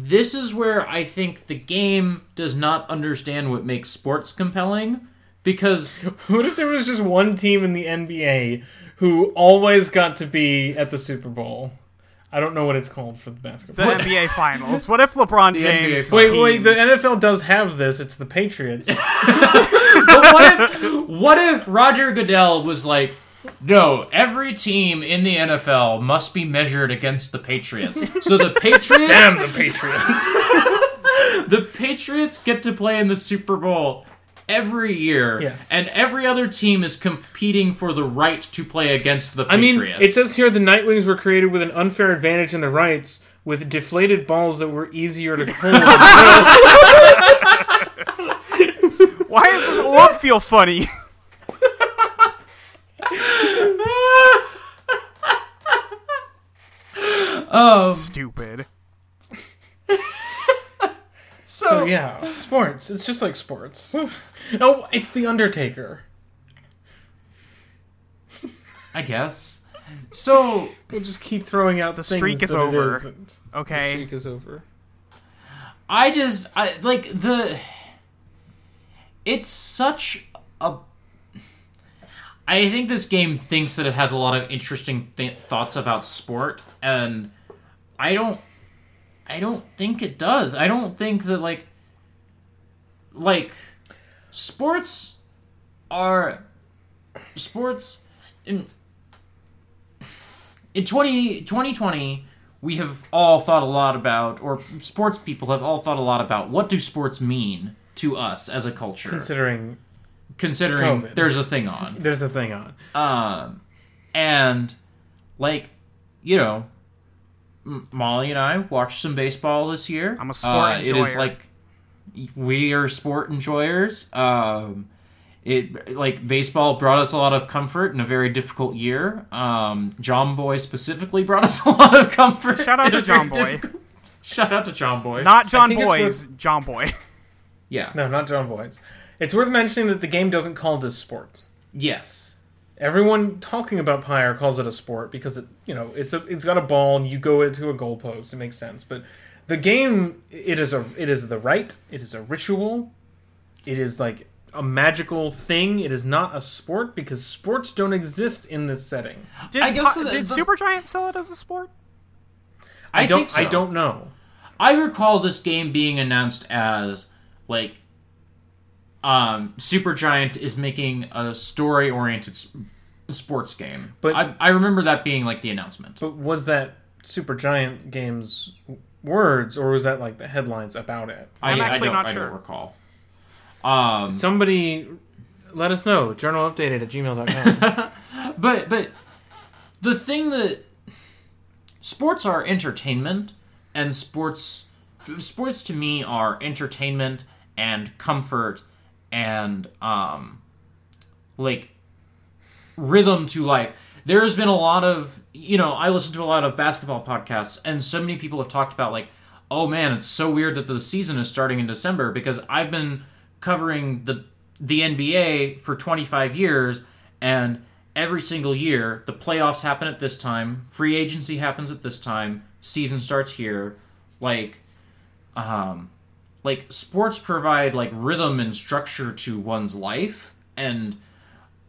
this is where I think the game does not understand what makes sports compelling. Because What if there was just one team in the NBA who always got to be at the Super Bowl? I don't know what it's called for the basketball. The basketball. NBA Finals. What if LeBron NBA James? Wait, team- wait. The NFL does have this. It's the Patriots. But what if what if Roger Goodell was like, no, every team in the NFL must be measured against the Patriots. So the Patriots Damn the Patriots. the Patriots get to play in the Super Bowl every year. Yes. And every other team is competing for the right to play against the I mean, Patriots. it says here the Nightwings were created with an unfair advantage in the rites, with deflated balls that were easier to hold. Why does this lump feel funny? Oh, Stupid. so yeah, sports. It's just like sports. oh, it's the Undertaker. I guess. So We'll just keep throwing out the streak things is that it over. isn't. Okay. The streak is over. I just I like the it's such a I think this game thinks that it has a lot of interesting th- thoughts about sport and I don't I don't think it does. I don't think that like like sports are sports in in 20, 2020 we have all thought a lot about or sports people have all thought a lot about what do sports mean to us as a culture Considering considering COVID. there's a thing on there's a thing on. um and like you know molly and i watched some baseball this year I'm a sport Uh, it is like we are sport enjoyers um it like baseball brought us a lot of comfort in a very difficult year um john boy specifically brought us a lot of comfort Shout out to John Boy. difficult- shout out to john boy Not John think it's Boy's John Boy. yeah No, not John Boyd's. It's worth mentioning that the game doesn't call this sport. yes Everyone talking about Pyre calls it a sport because it, you know, it's a, it's got a ball and you go into a goalpost. It makes sense. But the game, it is a, it is the right. It is a ritual. It is like a magical thing. It is not a sport because sports don't exist in this setting. Did, I guess Pi- the- did the- Supergiant sell it as a sport? i, don't, think so. I don't know. I recall this game being announced as like um Supergiant is making a story oriented s- sports game. But- I, I remember that being like the announcement. But was that Supergiant Games words or was that like the headlines about it? I'm I, actually I don't, not I don't recall. Um Somebody let us know. Journal updated at gmail.com. but but the thing that sports are entertainment and sports sports to me are entertainment and comfort and um like rhythm to life. There has been a lot of you know i listen to a lot of basketball podcasts and so many people have talked about like oh man it's so weird that the season is starting in december because i've been covering the the nba for 25 years and every single year the playoffs happen at this time free agency happens at this time season starts here like um like sports provide like rhythm and structure to one's life and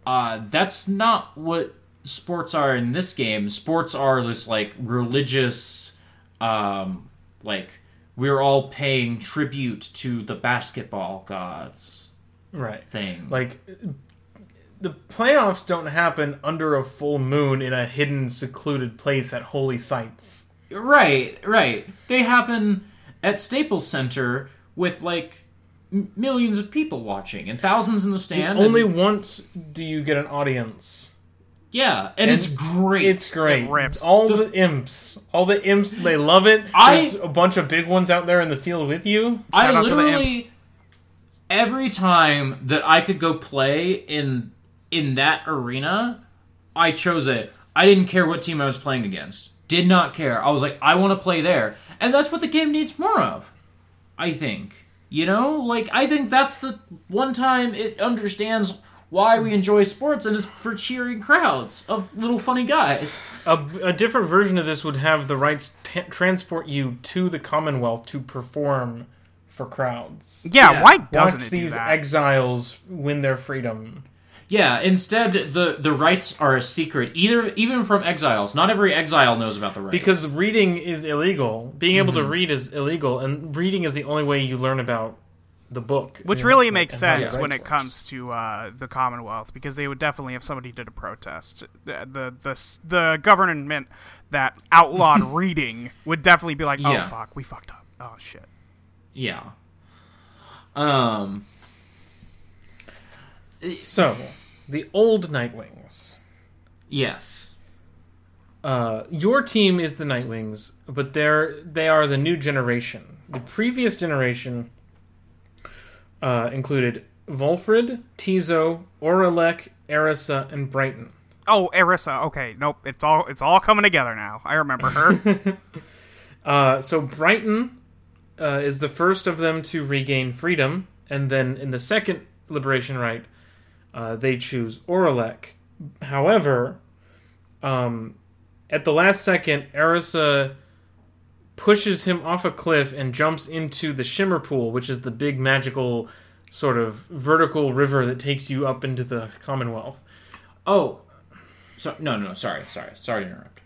uh that's not what sports are in this game sports are this like religious um, like we're all paying tribute to the basketball gods Right. thing. Like the playoffs don't happen under a full moon in a hidden, secluded place at holy sites. right, right. They happen at Staples Center with like m- millions of people watching and thousands in the stand. Only and- once do you get an audience. yeah, and, it's great. It's great. It rips. All the, imps, all the imps, they love it. I- There's a bunch of big ones out there in the field with you. I Shout out to the literally every time that I could go play in in that arena, I chose it. I didn't care what team I was playing against. Did not care. I was like, I want to play there, and that's what the game needs more of. I think. You know, like I think that's the one time it understands why we enjoy sports, and it's for cheering crowds of little funny guys. A, a different version of this would have the rites t- transport you to the Commonwealth to perform for crowds. Yeah, Yeah. why doesn't Watch it do these that? exiles win their freedom. Yeah, instead the the rites are a secret, either even from exiles. Not every exile knows about the rites. Because reading is illegal. Being able Mm-hmm. to read is illegal, and reading is the only way you learn about the book. Which you know, really makes and how the sense when it works. comes to uh, the Commonwealth, because they would definitely, if somebody did a protest, the the the, the government that outlawed reading would definitely be like, oh Yeah. fuck, we fucked up. Oh shit. yeah. Um So, the old Nightwings. yes. Uh, your team is the Nightwings, but they're they are the new generation. The previous generation uh, included Volfred, Ti'zo, Oralech, Erisa, and Brighton. Oh, Erisa. Okay, nope. It's all it's all coming together now. I remember her. Uh, so Brighton uh, is the first of them to regain freedom, and then in the second liberation rite, uh, they choose Oralech. However, um, at the last second, Erisa pushes him off a cliff and jumps into the Shimmer Pool, which is the big magical sort of vertical river that takes you up into the Commonwealth. Oh. So no, no, no, sorry, sorry. Sorry to interrupt.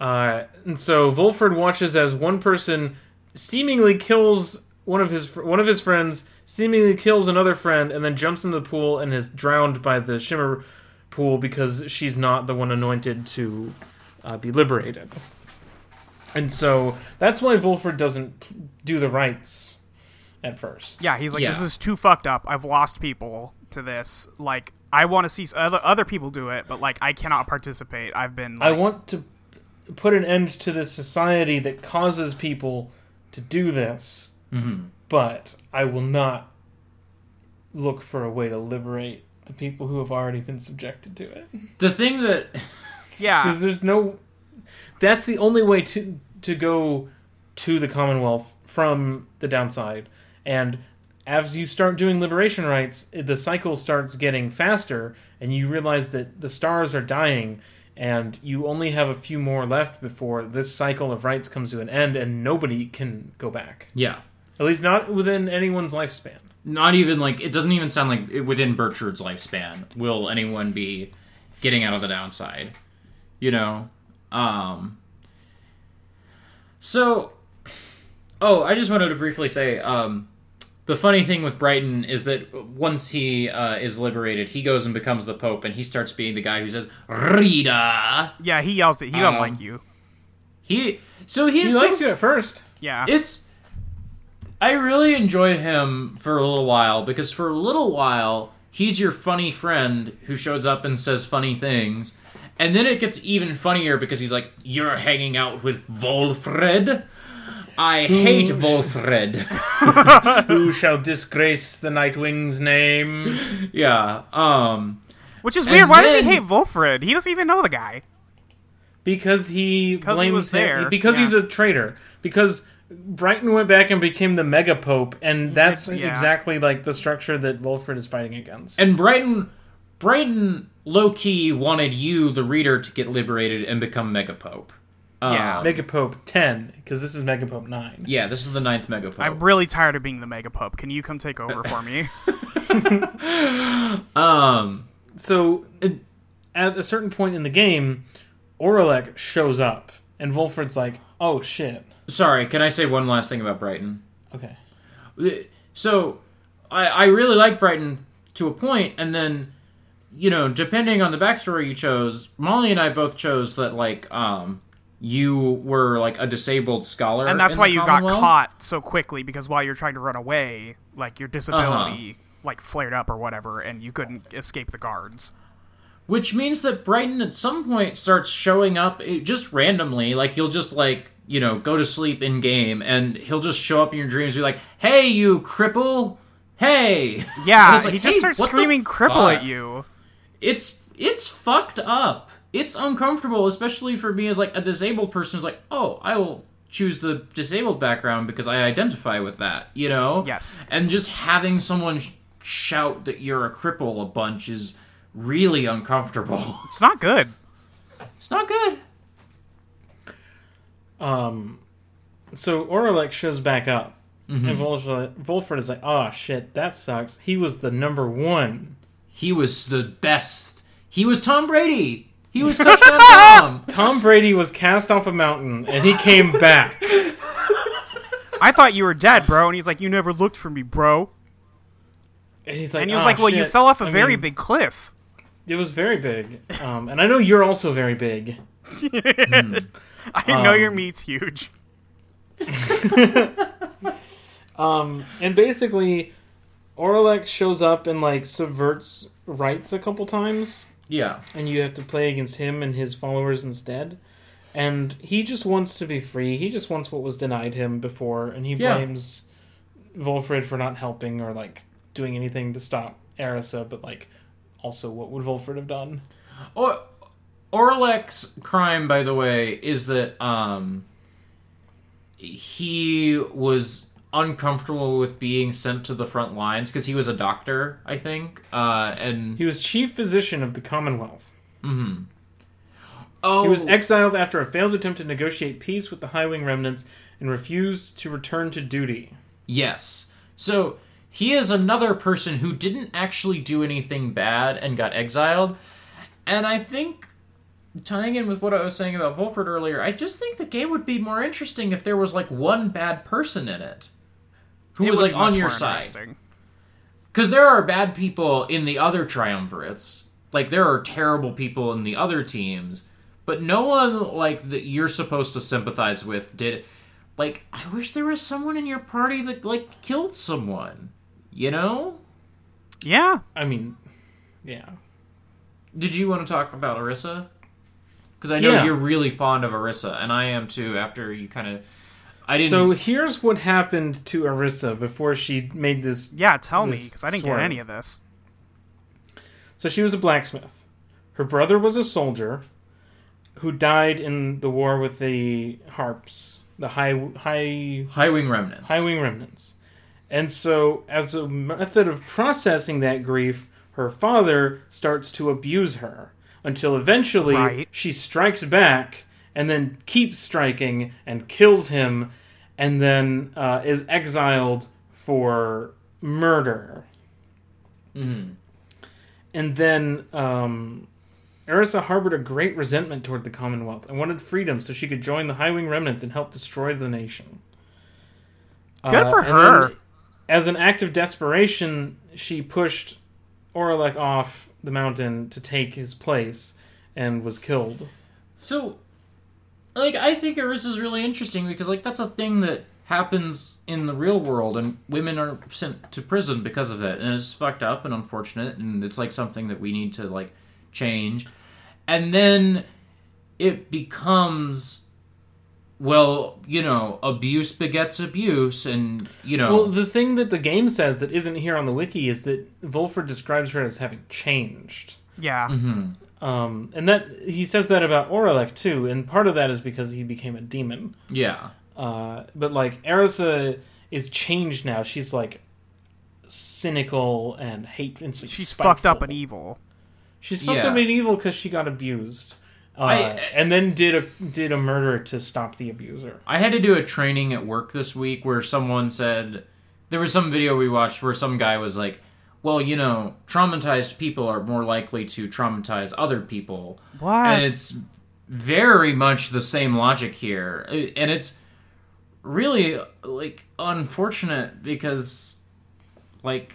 Uh, and so Volfred watches as one person seemingly kills one of his one of his friends, seemingly kills another friend, and then jumps into the pool and is drowned by the Shimmer pool because she's not the one anointed to uh, be liberated. And so that's why Volfred doesn't do the rites at first. yeah, he's like, Yeah. this is too fucked up. I've lost people to this. Like, I want to see other other people do it, but like, I cannot participate. I've been. I want to put an end to this society that causes people to do this, but I will not look for a way to liberate the people who have already been subjected to it. The thing that Yeah. Because there's no. That's the only way to to go to the Commonwealth from the downside, and as you start doing liberation rites, the cycle starts getting faster, and you realize that the stars are dying, and you only have a few more left before this cycle of rites comes to an end, and nobody can go back. yeah. At least not within anyone's lifespan. Not even like it doesn't even sound like within Bertrude's lifespan will anyone be getting out of the downside. You know? Um So Oh, I just wanted to briefly say um the funny thing with Brighton is that once he uh, is liberated, he goes and becomes the Pope, and he starts being the guy who says "Rita." yeah, he yells it. He don't Um, like you. He so he's He so- likes you at first. Yeah. it's I really enjoyed him for a little while because for a little while he's your funny friend who shows up and says funny things. And then it gets even funnier because he's like, You're hanging out with Volfred? I hate Volfred. Who shall disgrace the Nightwing's name? yeah. Um Which is weird. Why does he hate Volfred? He doesn't even know the guy. Because he Because he blames was him- there, Because yeah. he's a traitor. Because Brighton went back and became the Mega Pope, and that's yeah. exactly like the structure that Volfred is fighting against. and Brighton Brighton low key wanted you, the reader, to get liberated and become Mega Pope. Yeah. Um, Mega Pope ten, because this is Mega Pope nine. yeah, this is the ninth Mega Pope. I'm really tired of being the Mega Pope. Can you come take over for me? um So at a certain point in the game, Oralech shows up, and Volfred's like, "Oh shit, sorry, can I say one last thing about Brighton? Okay. So, I I really like Brighton to a point, and then, you know, depending on the backstory you chose, Molly and I both chose that like um you were like a disabled scholar, and that's in why the you got caught so quickly because while you're trying to run away, like your disability Uh-huh. like flared up or whatever, and you couldn't escape the guards. Which means that Brighton at some point starts showing up eh, just randomly. Like you'll just like you know go to sleep in game, and he'll just show up in your dreams. And be like, "Hey, you cripple! Hey!" Yeah, like, he just "Hey, starts screaming "cripple" at you. It's it's fucked up. It's uncomfortable, especially for me as like a disabled person. Who's like, "Oh, I will." choose the disabled background because I identify with that, you know? Yes. And just having someone sh- shout that you're a cripple a bunch is really uncomfortable. It's not good. It's not good. Um, so Oralech shows back up, Mm-hmm. and Volfred, Volfred is like, "Oh shit, that sucks. He was the number one." He was the best. He was Tom Brady. He was touchdown Tom. Tom Brady was cast off a mountain, and he came back. I thought you were dead, bro. And he's like, you never looked for me, bro. And he's like, And he was "Ah, like, well, you fell off a I very mean, big cliff. It was very big, um, and I know you're also very big. I know your meat's huge. Um, and basically, Oralech shows up and like subverts rites a couple times, Yeah. and you have to play against him and his followers instead. And he just wants to be free. He just wants what was denied him before, and he Yeah. blames Volfred for not helping or like doing anything to stop Arisa. But like, also, what would Volfred have done? Or Oralech's crime, by the way, is that um he was uncomfortable with being sent to the front lines because he was a doctor, I think. Uh, and He was chief physician of the Commonwealth. oh, He was exiled after a failed attempt to negotiate peace with the High Wing remnants and refused to return to duty. Yes. So he is another person who didn't actually do anything bad and got exiled. And I think, tying in with what I was saying about Volfred earlier, I just think the game would be more interesting if there was like one bad person in it who It was like on your side. Because there are bad people in the other triumvirates. Like there are terrible people in the other teams, but no one like that you're supposed to sympathize with did. Like I wish there was someone in your party that like killed someone. You know? Yeah. I mean, yeah. Did you want to talk about Arissa? Because I know Yeah. you're really fond of Arissa, and I am too. After you kind of, I didn't. So here's what happened to Arissa before she made this. Yeah, tell me, because I didn't swerve. get any of this. So she was a blacksmith. Her brother was a soldier who died in the war with the harps, the high high High Wing Remnants. high wing remnants. And so, as a method of processing that grief, her father starts to abuse her until eventually Right. she strikes back and then keeps striking and kills him and then uh, is exiled for murder. Mhm. And then um, Erisa harbored a great resentment toward the Commonwealth and wanted freedom so she could join the High Wing Remnants and help destroy the nation. Good for her. then, as an act of desperation, she pushed Oralech off the mountain to take his place and was killed. So, like, I think Eris is really interesting because, like, that's a thing that happens in the real world, and women are sent to prison because of it, and it's fucked up and unfortunate, and it's like something that we need to like change. And then it becomes, well, you know, abuse begets abuse, and you know, Well, the thing that the game says that isn't here on the wiki is that Volfred describes her as having changed. Yeah. Mm-hmm. Um, and that he says that about Oralech too, and part of that is because he became a demon. yeah, Uh, but like Erisa is changed now. She's like cynical and hate. And She's spiteful. fucked up and evil. She's fucked Yeah. up and evil because she got abused, uh, I- and then did a did a murder to stop the abuser. I had to do a training at work this week where someone said there was some video we watched where some guy was like, "Well, you know, traumatized people are more likely to traumatize other people." What? And it's very much the same logic here. And it's really like unfortunate because like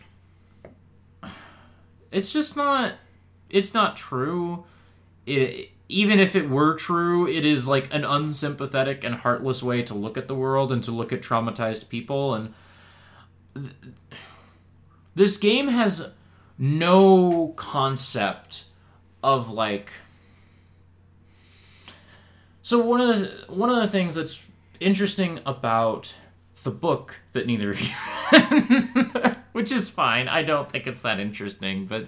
it's just not it's not true it even if it were true it is like an unsympathetic and heartless way to look at the world and to look at traumatized people and th- this game has no concept of like so one of the one of the things that's interesting about the book that neither of you read, which is fine. I don't think it's that interesting, but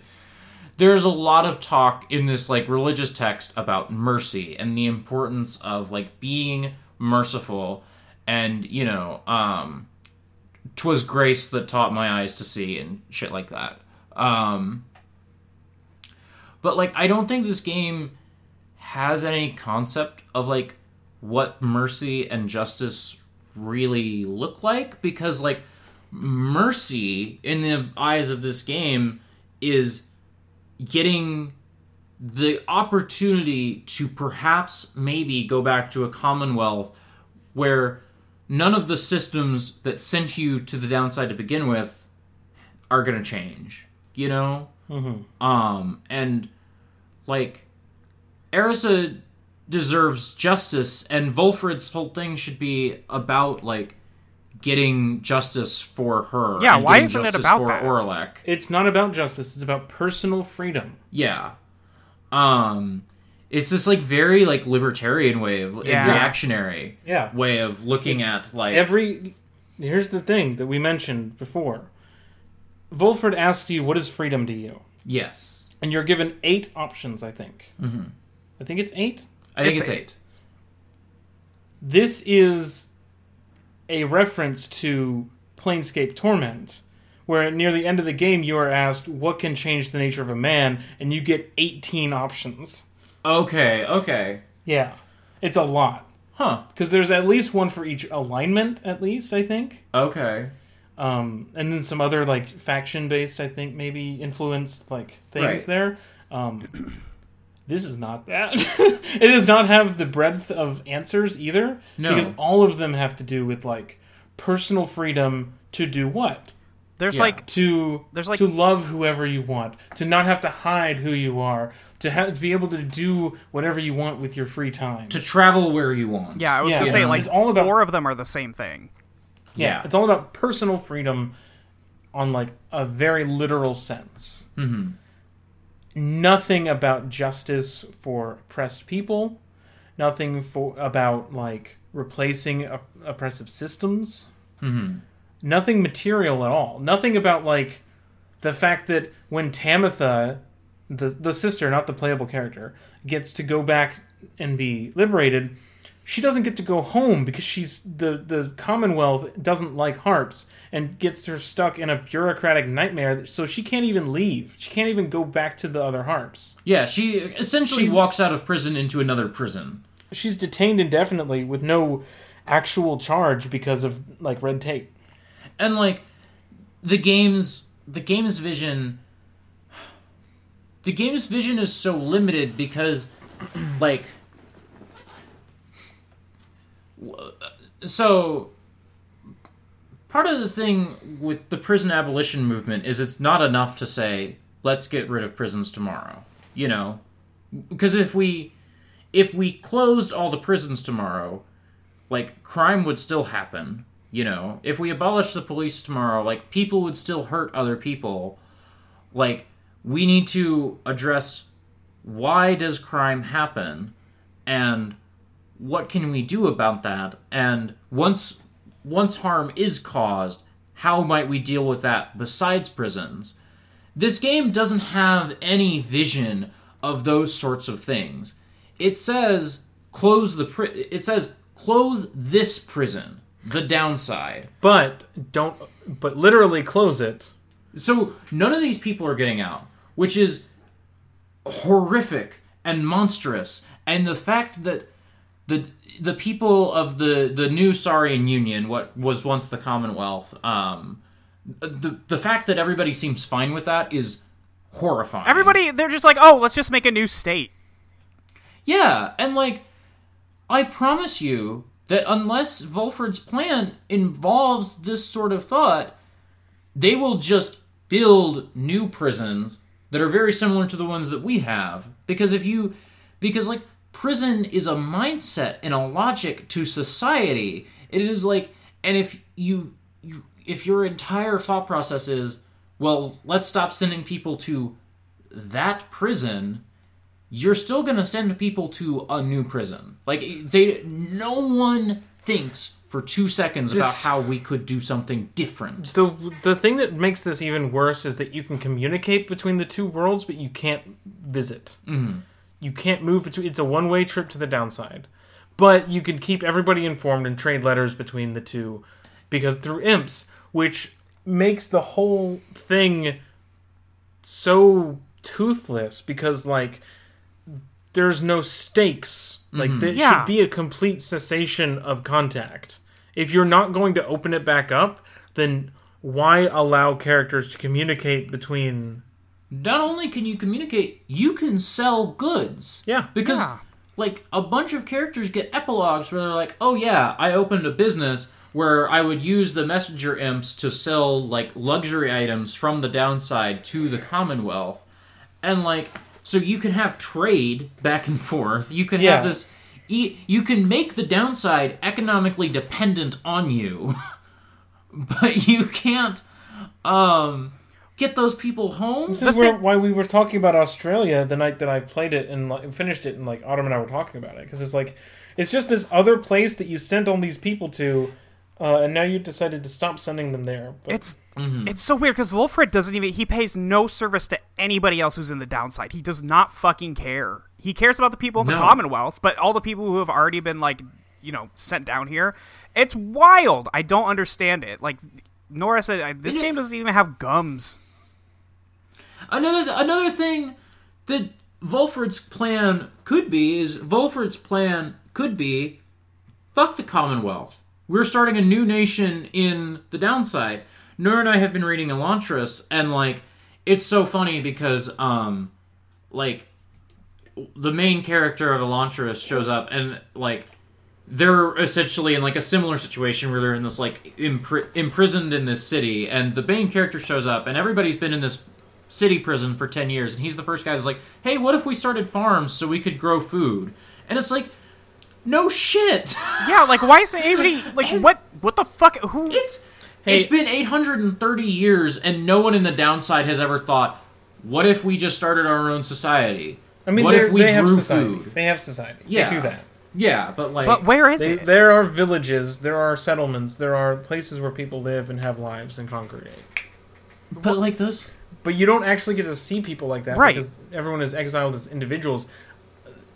there's a lot of talk in this like religious text about mercy and the importance of like being merciful and, you know, um twas grace that taught my eyes to see and shit like that. Um but like I don't think this game has any concept of like what mercy and justice really look like because like mercy in the eyes of this game is getting the opportunity to perhaps maybe go back to a commonwealth where none of the systems that sent you to the downside to begin with are going to change you know? Um and like Erisa deserves justice, and Volfred's whole thing should be about like getting justice for her. Yeah, and why isn't it justice about for that? Oralech? It's not about justice. It's about personal freedom. Yeah. Um, it's this like very like libertarian way of Yeah. reactionary Yeah. way of looking at like Every here's the thing that we mentioned before. Volfred asks you, "What is freedom to you?" yes. And you're given eight options. I think. Mm-hmm. I think it's eight. I think It's it's, eight. eight. This is a reference to Planescape Torment, where near the end of the game you are asked, "What can change the nature of a man?" and you get 18 options. Okay. Okay. Yeah, it's a lot Huh. because there's at least one for each alignment. At least I think. Okay. um, and then some other like faction based, I think maybe influenced like things Right. there. Um, this is not that. it does not have the breadth of answers either, No. because all of them have to do with like personal freedom to do what There's Yeah. like to There's, like- to love whoever you want, to not have to hide who you are, to have to be able to do whatever you want with your free time. To travel where you want. yeah, I was Yeah, gonna say it's- like it's all about- four of them are the same thing. Yeah. It's all about personal freedom on like a very literal sense. Mm-hmm. Nothing about justice for oppressed people. Nothing for about like replacing op- oppressive systems. Mm-hmm. Nothing material at all. Nothing about like the fact that when Tamitha, the the sister, not the playable character, gets to go back and be liberated, she doesn't get to go home because she's the the Commonwealth doesn't like harps and gets her stuck in a bureaucratic nightmare. So she can't even leave. She can't even go back to the other harps. Yeah, she essentially She's- walks out of prison into another prison. She's detained indefinitely with no actual charge because of like red tape. and like the game's the game's vision the game's vision is so limited because like so part of the thing with the prison abolition movement is it's not enough to say let's get rid of prisons tomorrow you know? Because if we if we closed all the prisons tomorrow like crime would still happen you know? If we abolish the police tomorrow like people would still hurt other people. Like we need to address why does crime happen and what can we do about that and once once harm is caused how might we deal with that besides prisons this game doesn't have any vision of those sorts of things it says close the pri- it says close this prison the downside But don't but literally close it. so none of these people are getting out, which is horrific and monstrous. And the fact that the the people of the the new Saurian Union, what was once the Commonwealth, um, the the fact that everybody seems fine with that is horrifying. Everybody, they're just like, oh, let's just make a new state. Yeah, and like I promise you that unless Volfred's plan involves this sort of thought, they will just build new prisons that are very similar to the ones that we have. Because if you, because like prison is a mindset and a logic to society. It is like, and if you, you if your entire thought process is, well, let's stop sending people to that prison, you're still going to send people to a new prison. Like they no one thinks for 2 seconds about how we could do something different. The the thing that makes this even worse is that you can communicate between the two worlds, but you can't visit. Mm-hmm. You can't move between. It's a one way trip to the downside, but you can keep everybody informed and trade letters between the two, because through imps, which makes the whole thing so toothless. Because like, there's no stakes. Like mm-hmm. there Yeah. should be a complete cessation of contact. If you're not going to open it back up, then why allow characters to communicate between Not only can you communicate, you can sell goods. Yeah. Because Yeah. like a bunch of characters get epilogues where they're like, "Oh yeah, I opened a business where I would use the messenger imps to sell like luxury items from the downside to the Commonwealth." And like so you can have trade back and forth. You can Yeah. have this you can make the downside economically dependent on you. but you can't um get those people home. This is where, why we were talking about Australia the night that I played it and like, finished it, and like Autumn and I were talking about it because it's like it's just this other place that you sent all these people to, uh, and now you decided to stop sending them there. But It's it's so weird because Volfred doesn't even he pays no service to anybody else who's in the downside. He does not fucking care. He cares about the people in the Commonwealth, but all the people who have already been like you know sent down here, it's wild. I don't understand it. Like Nora said, this Is it- game doesn't even have gums. Another another thing that Volfred's plan could be is Volfred's plan could be fuck the Commonwealth. We're starting a new nation in the downside. Nur and I have been reading Elantris and like it's so funny because um like the main character of Elantris shows up and like they're essentially in like a similar situation where they're in this like impri- imprisoned in this city and the main character shows up and everybody's been in this city prison for 10 years and he's the first guy who's like hey what if we started farms so we could grow food and it's like no shit Yeah, like why isn't anybody like what what the fuck? Who? it's Hey- it's been 830 years and no one in the downside has ever thought what if we just started our own society I mean, what if we they have grew society. food They have society. yeah They do that. yeah but like but where is They, it? there are villages, there are settlements, there are places where people live and have lives and congregate. but like those But you don't actually get to see people like that Right. because everyone is exiled as individuals.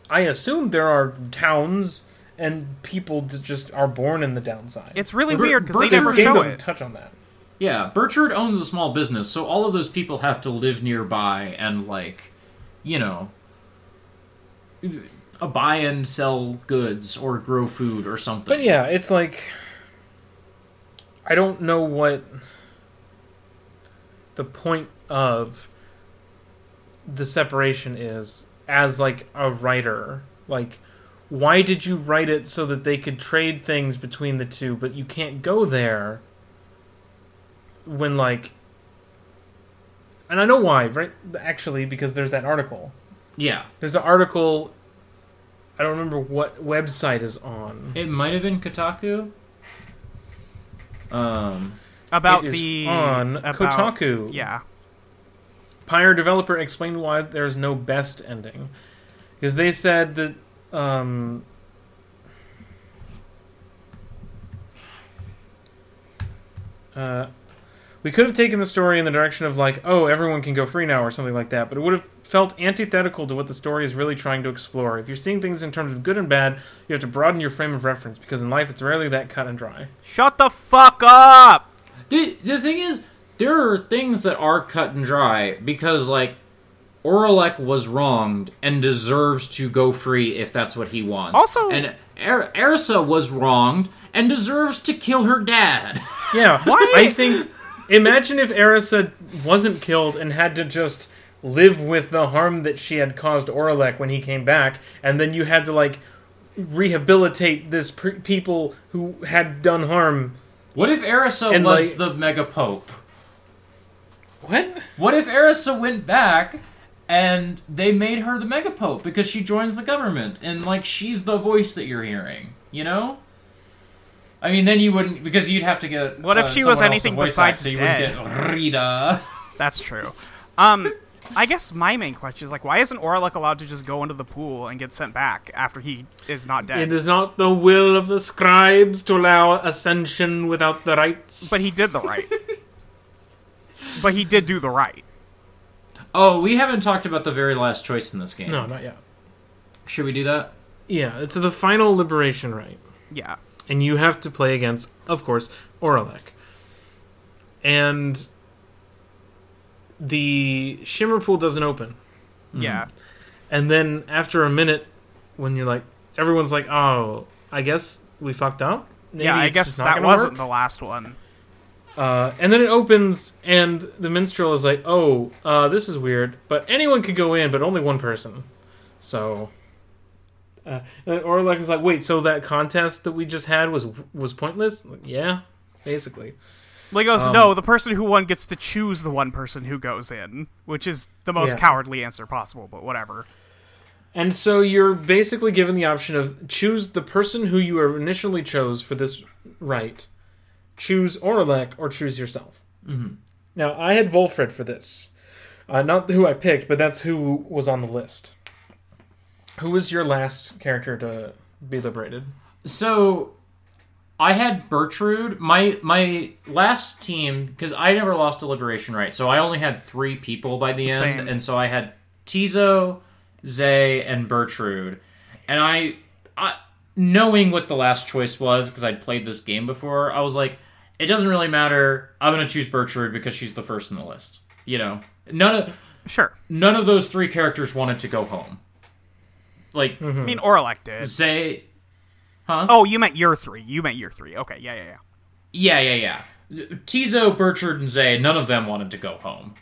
I assume there are towns and people that just are born in the downside. It's really Bur- weird because they never show doesn't it. touch on that. Yeah, Burchard owns a small business, so all of those people have to live nearby and like, you know, uh, buy and sell goods or grow food or something. But yeah, it's like I don't know what the point of the separation is as like a writer. Like why did you write it so that they could trade things between the two, but you can't go there when like and I know why, right? Actually, because there's that article. yeah, There's an article I don't remember what website is on. it might have been Kotaku. Um, About the on about, Kotaku. Yeah, Pyre developer explained why there's no best ending. Because they said that um, uh, we could have taken the story in the direction of like, oh, everyone can go free now or something like that, but it would have felt antithetical to what the story is really trying to explore. If you're seeing things in terms of good and bad, you have to broaden your frame of reference because in life it's rarely that cut and dry. shut the fuck up. the the thing is, there are things that are cut and dry because like. Oralech was wronged and deserves to go free if that's what he wants. Also- and er- Erisa was wronged and deserves to kill her dad. Yeah, Why? I think. Imagine if Erisa wasn't killed and had to just live with the harm that she had caused Oralech when he came back, and then you had to like rehabilitate this pre- people who had done harm. What if Erisa And, was like- the Mega Pope? What? What if Erisa went back and they made her the Mega Pope because she joins the government and like she's the voice that you're hearing? You know. I mean, then you wouldn't because you'd have to get. What if uh, she was someone else to anything besides act, so you dead? wouldn't get Rita. That's true. Um, I guess my main question is like, why isn't Oralech allowed to just go into the pool and get sent back after he is not dead? It is not the will of the scribes to allow ascension without the rites. But he did the rite. but he did do the rite. Oh, we haven't talked about the very last choice in this game. No, not yet. Should we do that? Yeah, it's the final liberation rite. Yeah. and you have to play against, of course, Oralech. And the shimmer pool doesn't open. Yeah. Hmm. And then after a minute, when you're like, everyone's like, "Oh, I guess we fucked up." Maybe yeah, I guess that wasn't work." the last one. Uh, and then it opens, and the minstrel is like, "Oh, uh, this is weird, but anyone could go in, but only one person." So, uh, and Oralech is like, "Wait, so that contest that we just had was was pointless?" Like, yeah, basically. He goes, Um, no, the person who won gets to choose the one person who goes in, which is the most Yeah. cowardly answer possible, but whatever. And so you're basically given the option of choose the person who you initially chose for this rite, choose Oralech or choose yourself. Mm-hmm. Now I had Volfred for this, uh, not who I picked, but that's who was on the list. Who was your last character to be liberated? So I had Bertrude. My my last team because I never lost a liberation rite, so I only had three people by the end, Same. and so I had Ti'zo, Zay, and Bertrude, and I, I knowing what the last choice was because I'd played this game before, I was like, it doesn't really matter. I'm gonna choose Bertrude because she's the first in the list. You know, none of Sure. none of those three characters wanted to go home. Like I mean, Oralech did. Zay. Huh? Oh, you meant year three. You meant year three. Okay, yeah, yeah, yeah. Yeah, yeah, yeah. Ti'zo, Bertrand, and Zay, none of them wanted to go home.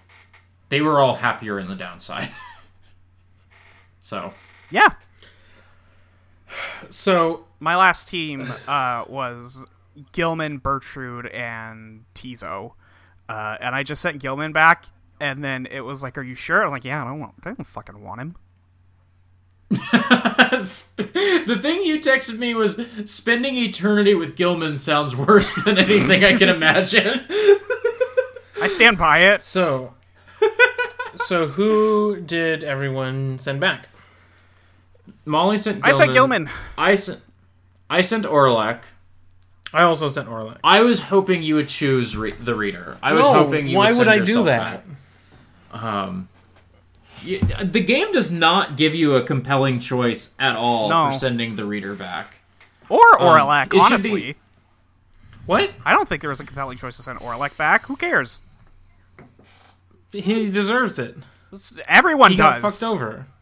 They were all happier in the downside. so, Yeah. So My last team uh, was Gilman, Bertrude, and Ti'zo. Uh, and I just sent Gilman back, and then it was like, "Are you sure?" I'm like, "Yeah, I don't want. I don't fucking want him." the thing you texted me was spending eternity with Gilman sounds worse than anything I can imagine. I stand by it. so so who did everyone send back? Molly sent I Gilman. sent Gilman. I sent I sent Oralech. I also sent Oralech. I was hoping you would choose re- the reader. I was No, hoping you would send him back. Oh, why would, would send I do yourself that? back. Um, y- the game does not give you a compelling choice at all No. for sending the reader back. Or Oralech, it should honestly. be- What? I don't think there was a compelling choice to send Oralech back. Who cares? He deserves it. Everyone He got does. fucked over.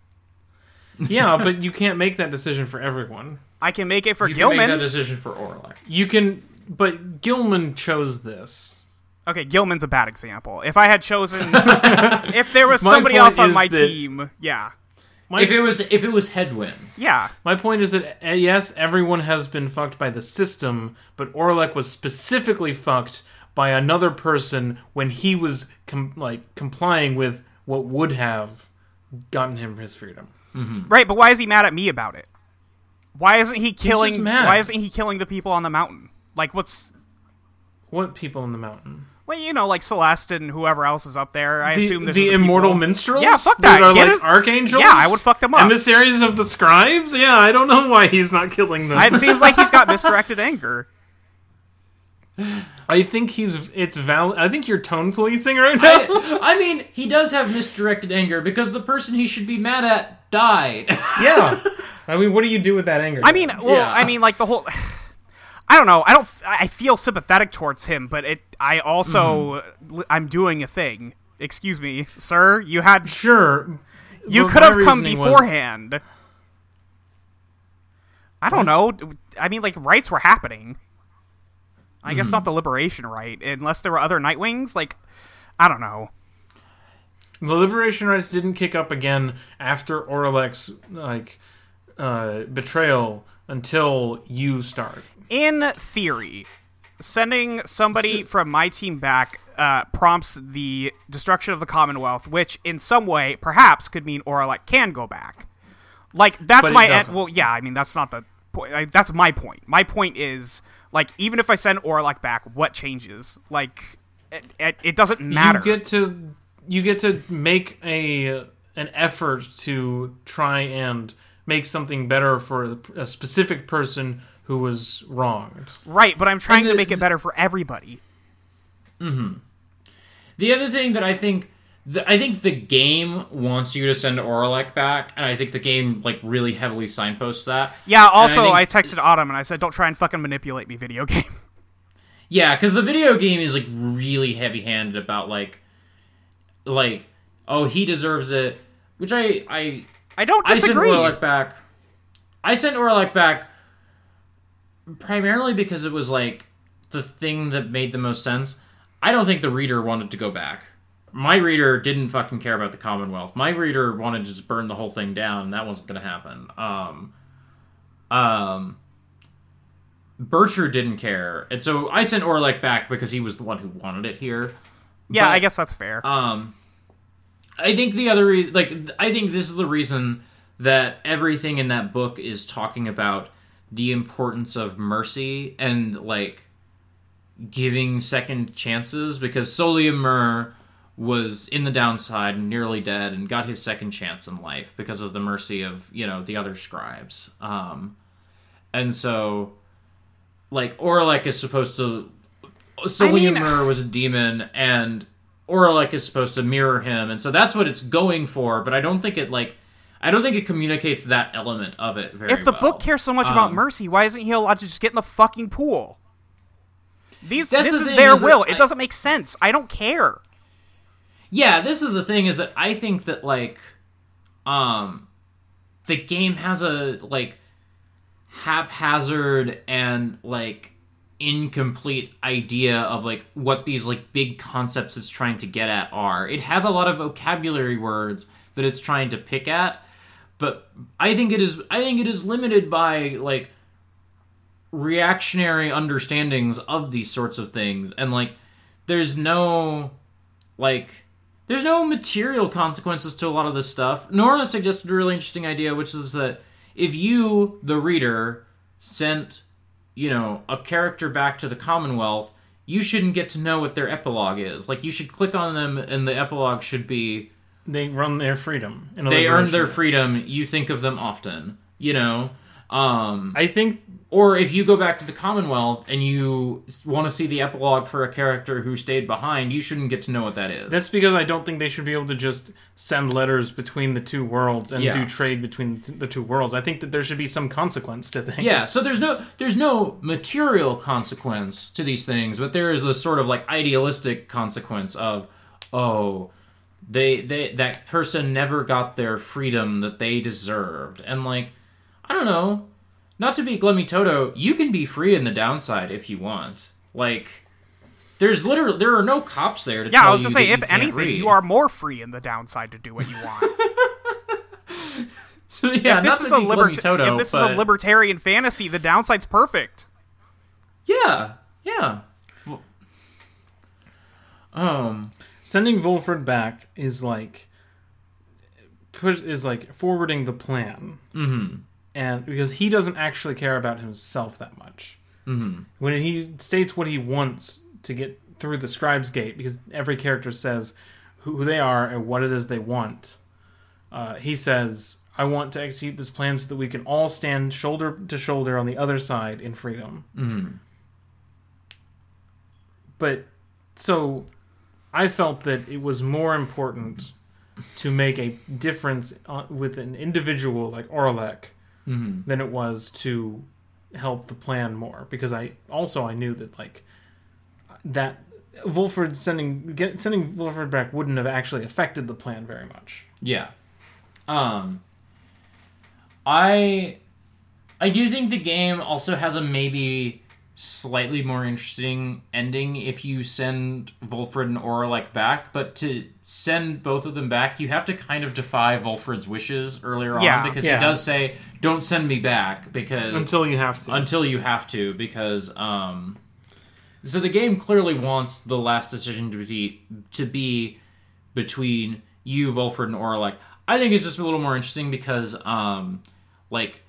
Yeah, but you can't make that decision for everyone. I can make it for You can make that Gilman. decision for Oralech. You can, but Gilman chose this. Okay, Gilman's a bad example. If I had chosen, if there was somebody else on my that- team, yeah, My, If it was if it was Hedwyn, yeah, my point is that uh, yes, everyone has been fucked by the system, but Oralech was specifically fucked by another person when he was com- like complying with what would have gotten him his freedom. right. But why is he mad at me about it? Why isn't he killing? Why isn't he killing the people on the mountain? Like, what's What people on the mountain? well, you know, like Celeste and whoever else is up there. I The, assume the the immortal people- minstrels. Yeah, fuck that are Get like his- archangels. Yeah, I would fuck them up. Emissaries of the scribes. Yeah, I don't know why he's not killing them. It seems like he's got misdirected anger. I think he's it's valid. I think you're tone policing right now. I, I mean, he does have misdirected anger because the person he should be mad at died. yeah. I mean, what do you do with that anger? I mean, well, Yeah. I mean, like the whole. I don't know. I don't. I feel sympathetic towards him, but it. I also. Mm-hmm. I'm doing a thing. Excuse me, sir. You had. sure. You but could have come reasoning was- beforehand. I don't know. I mean, like rites were happening. I guess not the liberation rite, unless there were other Nightwings. Like, I don't know. the liberation rites didn't kick up again after Oralech's like uh, betrayal until you start. in theory, sending somebody from my team back uh, prompts the destruction of the Commonwealth, which in some way perhaps could mean Oralech can go back. Like that's my end. Well, yeah, I mean that's not the point. I, that's my point. My point is like even if I send Oralech back, what changes? Like it, it, it doesn't matter. You get to you get to make a an effort to try and make something better for a specific person who was wronged. right, but I'm trying And to make it better for everybody. Mm-hmm. The other thing that I think, the, I think the game wants you to send Oralech back, and I think the game like really heavily signposts that. Yeah. Also, think- I, texted Autumn and I said, "Don't try and fucking manipulate me, video game." Yeah, because the video game is like really heavy-handed about like, like, oh, he deserves it, which I I I don't I sent disagree. Oralech back. I sent Oralech back primarily because it was like the thing that made the most sense. I don't think the reader wanted to go back. My reader didn't fucking care about the Commonwealth. My reader wanted to just burn the whole thing down, and that wasn't going to happen. Um, um, Bircher didn't care, and so I sent Oralech back because he was the one who wanted it here. yeah, but- I guess that's fair. Um, I think the other re- like I think this is the reason that everything in that book is talking about the importance of mercy and like giving second chances because Solium Mur was in the downside and nearly dead and got his second chance in life because of the mercy of you know the other scribes um and so like Oralech is supposed to Solium mean- Mur was a demon and Oralech is supposed to mirror him and so that's what it's going for but I don't think it like I don't think it communicates that element of it very if the well. book cares so much about Um, mercy, why isn't he allowed to just get in the fucking pool? These this the is thing, their is will. It I- doesn't make sense. I don't care. Yeah this is the thing is that i think that like um the game has a like haphazard and like incomplete idea of like what these like big concepts it's trying to get at are. It has a lot of vocabulary words that it's trying to pick at but i think it is i think it is limited by like reactionary understandings of these sorts of things. And like there's no like there's no material consequences to a lot of this stuff. Nora suggested a really interesting idea, which is that if you, the reader, sent, you know, a character back to the Commonwealth, you shouldn't get to know what their epilogue is. Like you should click on them and the epilogue should be They run their freedom. In a they earned their freedom, you think of them often. You know? Um I think or if you go back to the Commonwealth and you want to see the epilogue for a character who stayed behind, you shouldn't get to know what that is. that's because I don't think they should be able to just send letters between the two worlds and Yeah. do trade between the two worlds. I think that there should be some consequence to things. Yeah, so there's no there's no material consequence to these things, but there is this sort of like idealistic consequence of oh, they they that person never got their freedom that they deserved. And like I don't know, not to be Glemmy Toto, you can be free in the downside if you want. Like there's literally there are no cops there to tell you Yeah, tell I was you to say, if you anything, read. you are more free in the downside to do what you want. So yeah, if this not is to a be libert- Toto, if this but is a libertarian fantasy, the downside's perfect. yeah, yeah. Well, Um. Sending Volfred back is like put is like forwarding the plan. Mm-hmm. And because he doesn't actually care about himself that much. Mm-hmm. When he states what he wants to get through the scribe's gate, because every character says who, they are and what it is they want. Uh, he says, "I want to execute this plan so that we can all stand shoulder to shoulder on the other side in freedom." Mm-hmm. But so I felt that it was more important to make a difference uh, with an individual like Oralech than it was to help the plan more because I also I knew that like that Volfred sending get, sending Volfred back wouldn't have actually affected the plan very much. Yeah. Um I I do think the game also has a maybe slightly more interesting ending if you send Volfred and Oralech back, but to send both of them back, you have to kind of defy Volfred's wishes earlier Yeah. on because Yeah. he does say, "Don't send me back," because Until you have to. until you have to because um so the game clearly wants the last decision to be to be between you Volfred and Oralech. I think it's just a little more interesting because um like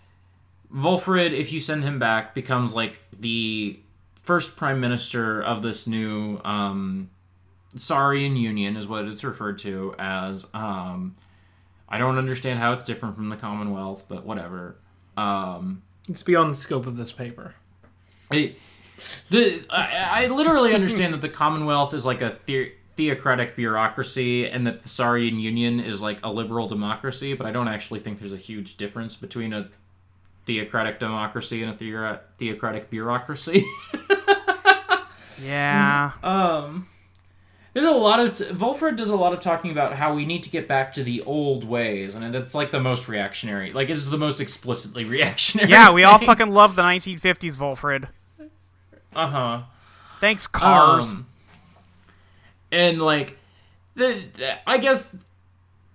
Volfred if you send him back becomes like the first prime minister of this new um Saurian Union is what it's referred to as um I don't understand how it's different from the Commonwealth, but whatever. Um it's beyond the scope of this paper. I, the I, I literally understand that the Commonwealth is like a the, theocratic bureaucracy, and that the Saurian Union is like a liberal democracy. But I don't actually think there's a huge difference between a theocratic democracy and a theo- theocratic bureaucracy. Yeah. um, there's a lot of Volfred does a lot of talking about how we need to get back to the old ways, and that's like the most reactionary. Like it is the most explicitly reactionary. Yeah, we all fucking love the 1950s, Volfred. uh huh. Thanks, cars. Um, and like, the, the- I guess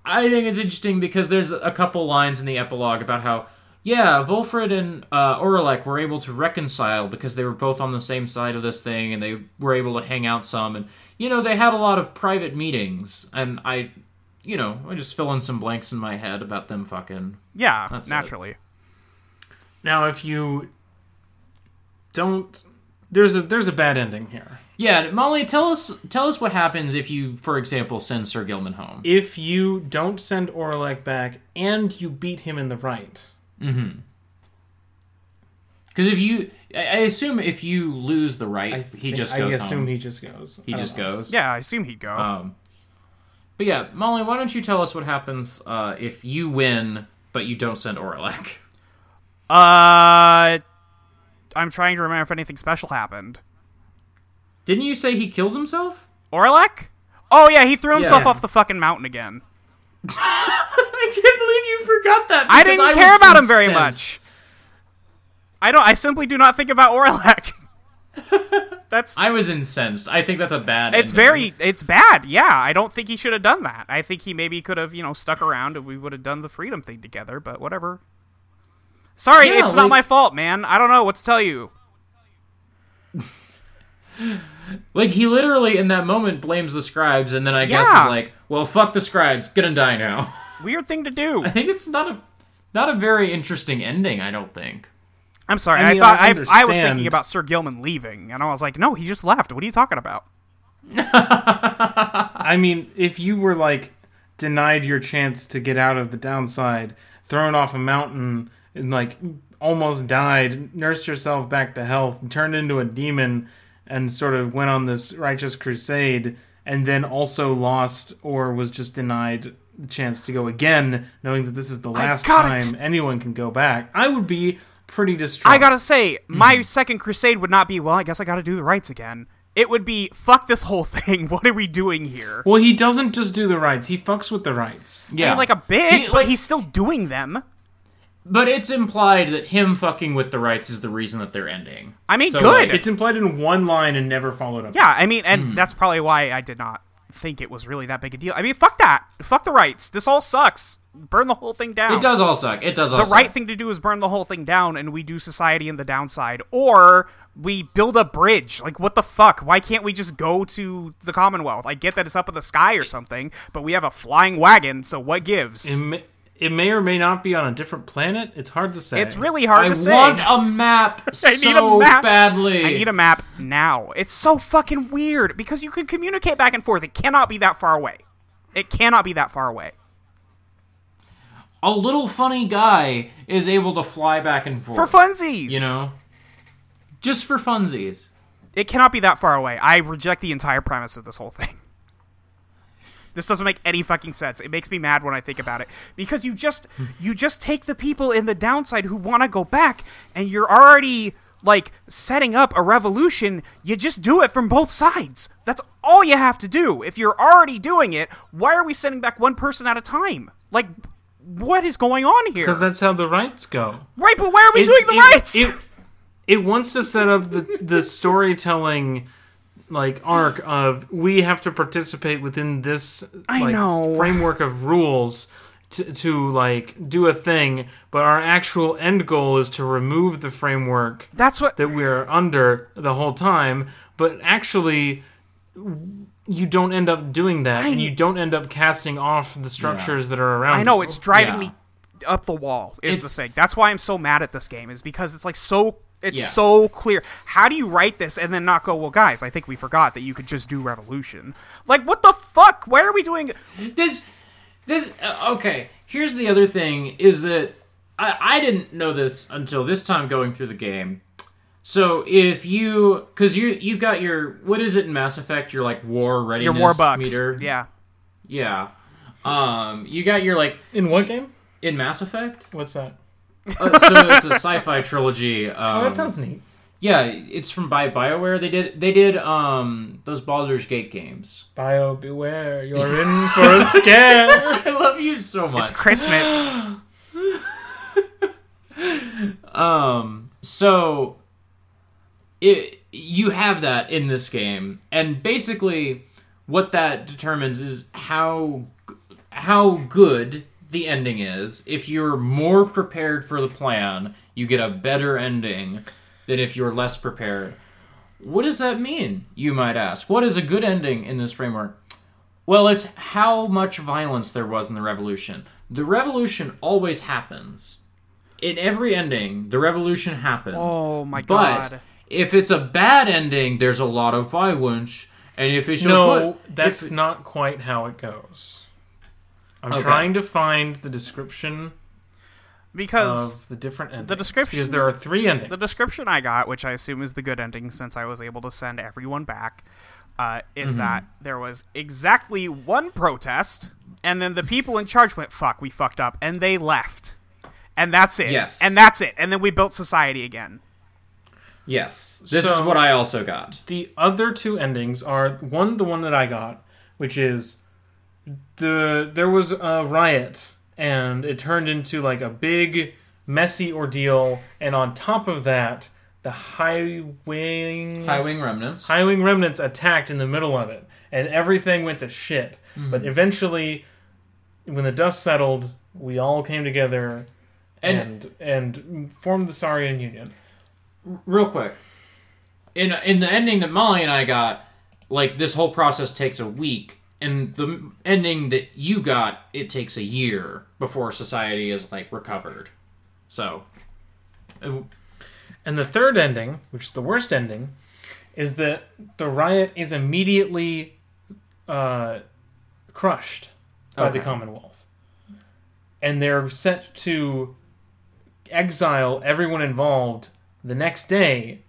I think it's interesting because there's a couple lines in the epilogue about how yeah, Volfred and uh, Oralech were able to reconcile because they were both on the same side of this thing, and they were able to hang out some, and you know they had a lot of private meetings, and I, you know, I just fill in some blanks in my head about them fucking. yeah, That's it. naturally. Now, if you don't, there's a there's a bad ending here. Yeah, Molly, tell us tell us what happens if you, for example, send Sir Gilman home. If you don't send Oralech back and you beat him in the rite, Because if you, I I assume if you lose the rite, I he think- just I goes assume home. he just goes. He just know. goes. Yeah, I assume he'd go. Um, but yeah, Molly, why don't you tell us what happens uh, if you win but you don't send Oralech? Uh, I'm trying to remember if anything special happened. Didn't you say he kills himself? Oralech? Oh yeah, he threw himself Yeah. off the fucking mountain again. I can't believe you forgot that. I didn't was care about him very much. I don't. I simply do not think about Oralech. That's. I was incensed. I think that's a bad. it's ending. very. It's bad. Yeah, I don't think he should have done that. I think he maybe could have, you know, stuck around and we would have done the freedom thing together. But whatever. Sorry, Yeah, it's not my fault, man. I don't know what to tell you. like he literally in that moment blames the scribes, and then I guess Yeah. is like, well, fuck the scribes, gonna die now. Weird thing to do. I think it's not a not a very interesting ending. I don't think. I'm sorry. I I, thought I I, I was thinking about Sir Gilman leaving, and I was like, no, he just left. What are you talking about? I mean, if you were like denied your chance to get out of the downside, thrown off a mountain, and like almost died, nursed yourself back to health, turned into a demon, and sort of went on this righteous crusade, and then also lost or was just denied the chance to go again, knowing that this is the last time it. anyone can go back, I would be pretty distraught. I gotta say, my second crusade would not be, well, I guess I gotta do the rites again. It would be, fuck this whole thing. What are we doing here? Well, he doesn't just do the rites; he fucks with the rites. Yeah, I mean, like a bit, He- but like- he's still doing them. But it's implied that him fucking with the rites is the reason that they're ending. I mean, So, good. like, It's implied in one line and never followed up. Yeah, I mean, and Hmm. that's probably why I did not think it was really that big a deal. I mean, fuck that. Fuck the rites. This all sucks. Burn the whole thing down. It does all suck. It does all the suck. right thing to do is burn the whole thing down and we do society in the downside or we build a bridge like what the fuck why can't we just go to the commonwealth i get that it's up in the sky or something but we have a flying wagon so what gives It it may or may not be on a different planet. It's hard to say. it's really hard I to say want a map I need so a map. badly. I need a map now. It's so fucking weird because you can communicate back and forth. It cannot be that far away. It cannot be that far away. a little funny guy is able to fly back and forth For funsies. You know, just for funsies. It cannot be that far away. I reject the entire premise of this whole thing. This doesn't make any fucking sense. It makes me mad when I think about it because you just you just take the people in the downside who want to go back and you're already like setting up a revolution. You just do it from both sides. That's all you have to do. If you're already doing it, why are we sending back one person at a time? Like what is going on here? because that's how the rites go. right, but why are we It's- doing the it- rites? It, it wants to set up the the storytelling like arc of we have to participate within this I like, know. framework of rules to, to like do a thing, but our actual end goal is to remove the framework That's what. that we're under the whole time. But actually, you don't end up doing that, and you don't end up casting off the structures that are around. I know you. it's driving Yeah. me up the wall. Is the It's- thing. That's why I'm so mad at this game. Is because it's like so. It's Yeah. so clear. How do you write this and then not go? Well, guys, I think we forgot that you could just do revolution. Like, what the fuck? Why are we doing? This, this. Uh, okay. Here's the other thing: is that I, I didn't know this until this time going through the game. So if you, because you you've got your what is it in Mass Effect? Your like war readiness Your war bucks. meter. Yeah. Yeah. Um, you got your like in what game? in Mass Effect. What's that? Uh, so it's a sci-fi trilogy. Um, Oh, that sounds neat. Yeah, it's from by Bioware. They did they did um those Baldur's Gate games. Bio, beware, you're in for a scare. I love you so much. It's Christmas. Um, so it you have that in this game, and basically what that determines is how how good the ending is. If you're more prepared for the plan, you get a better ending than if you're less prepared. What does that mean? You might ask. What is a good ending in this framework? Well, it's how much violence there was in the revolution. The revolution always happens. In every ending, the revolution happens. Oh my god. But if it's a bad ending, there's a lot of violence. And if it's no, put, that's if- not quite how it goes. I'm Okay. trying to find the description Because of the different endings. The description- because there are three endings. the description I got, which I assume is the good ending since I was able to send everyone back, uh, is Mm-hmm. that there was exactly one protest, and then the people in charge went, fuck, we fucked up, and they left. And that's it. Yes. And that's it. And then we built society again. yes, this So- is what I also got. The other two endings are one, the one that I got, which is the there was a riot and it turned into like a big messy ordeal, and on top of that, the high wing High Wing Remnants. high wing remnants attacked in the middle of it, and everything went to shit. Hmm. But eventually, when the dust settled, we all came together And- and and formed the Saurian Union. real quick in in the ending that molly and i got like this whole process takes a week and the ending that you got it takes a year before society is like recovered so uh, And the third ending, which is the worst ending, is that the riot is immediately uh, crushed by the Commonwealth. And they're set to exile everyone involved the next day,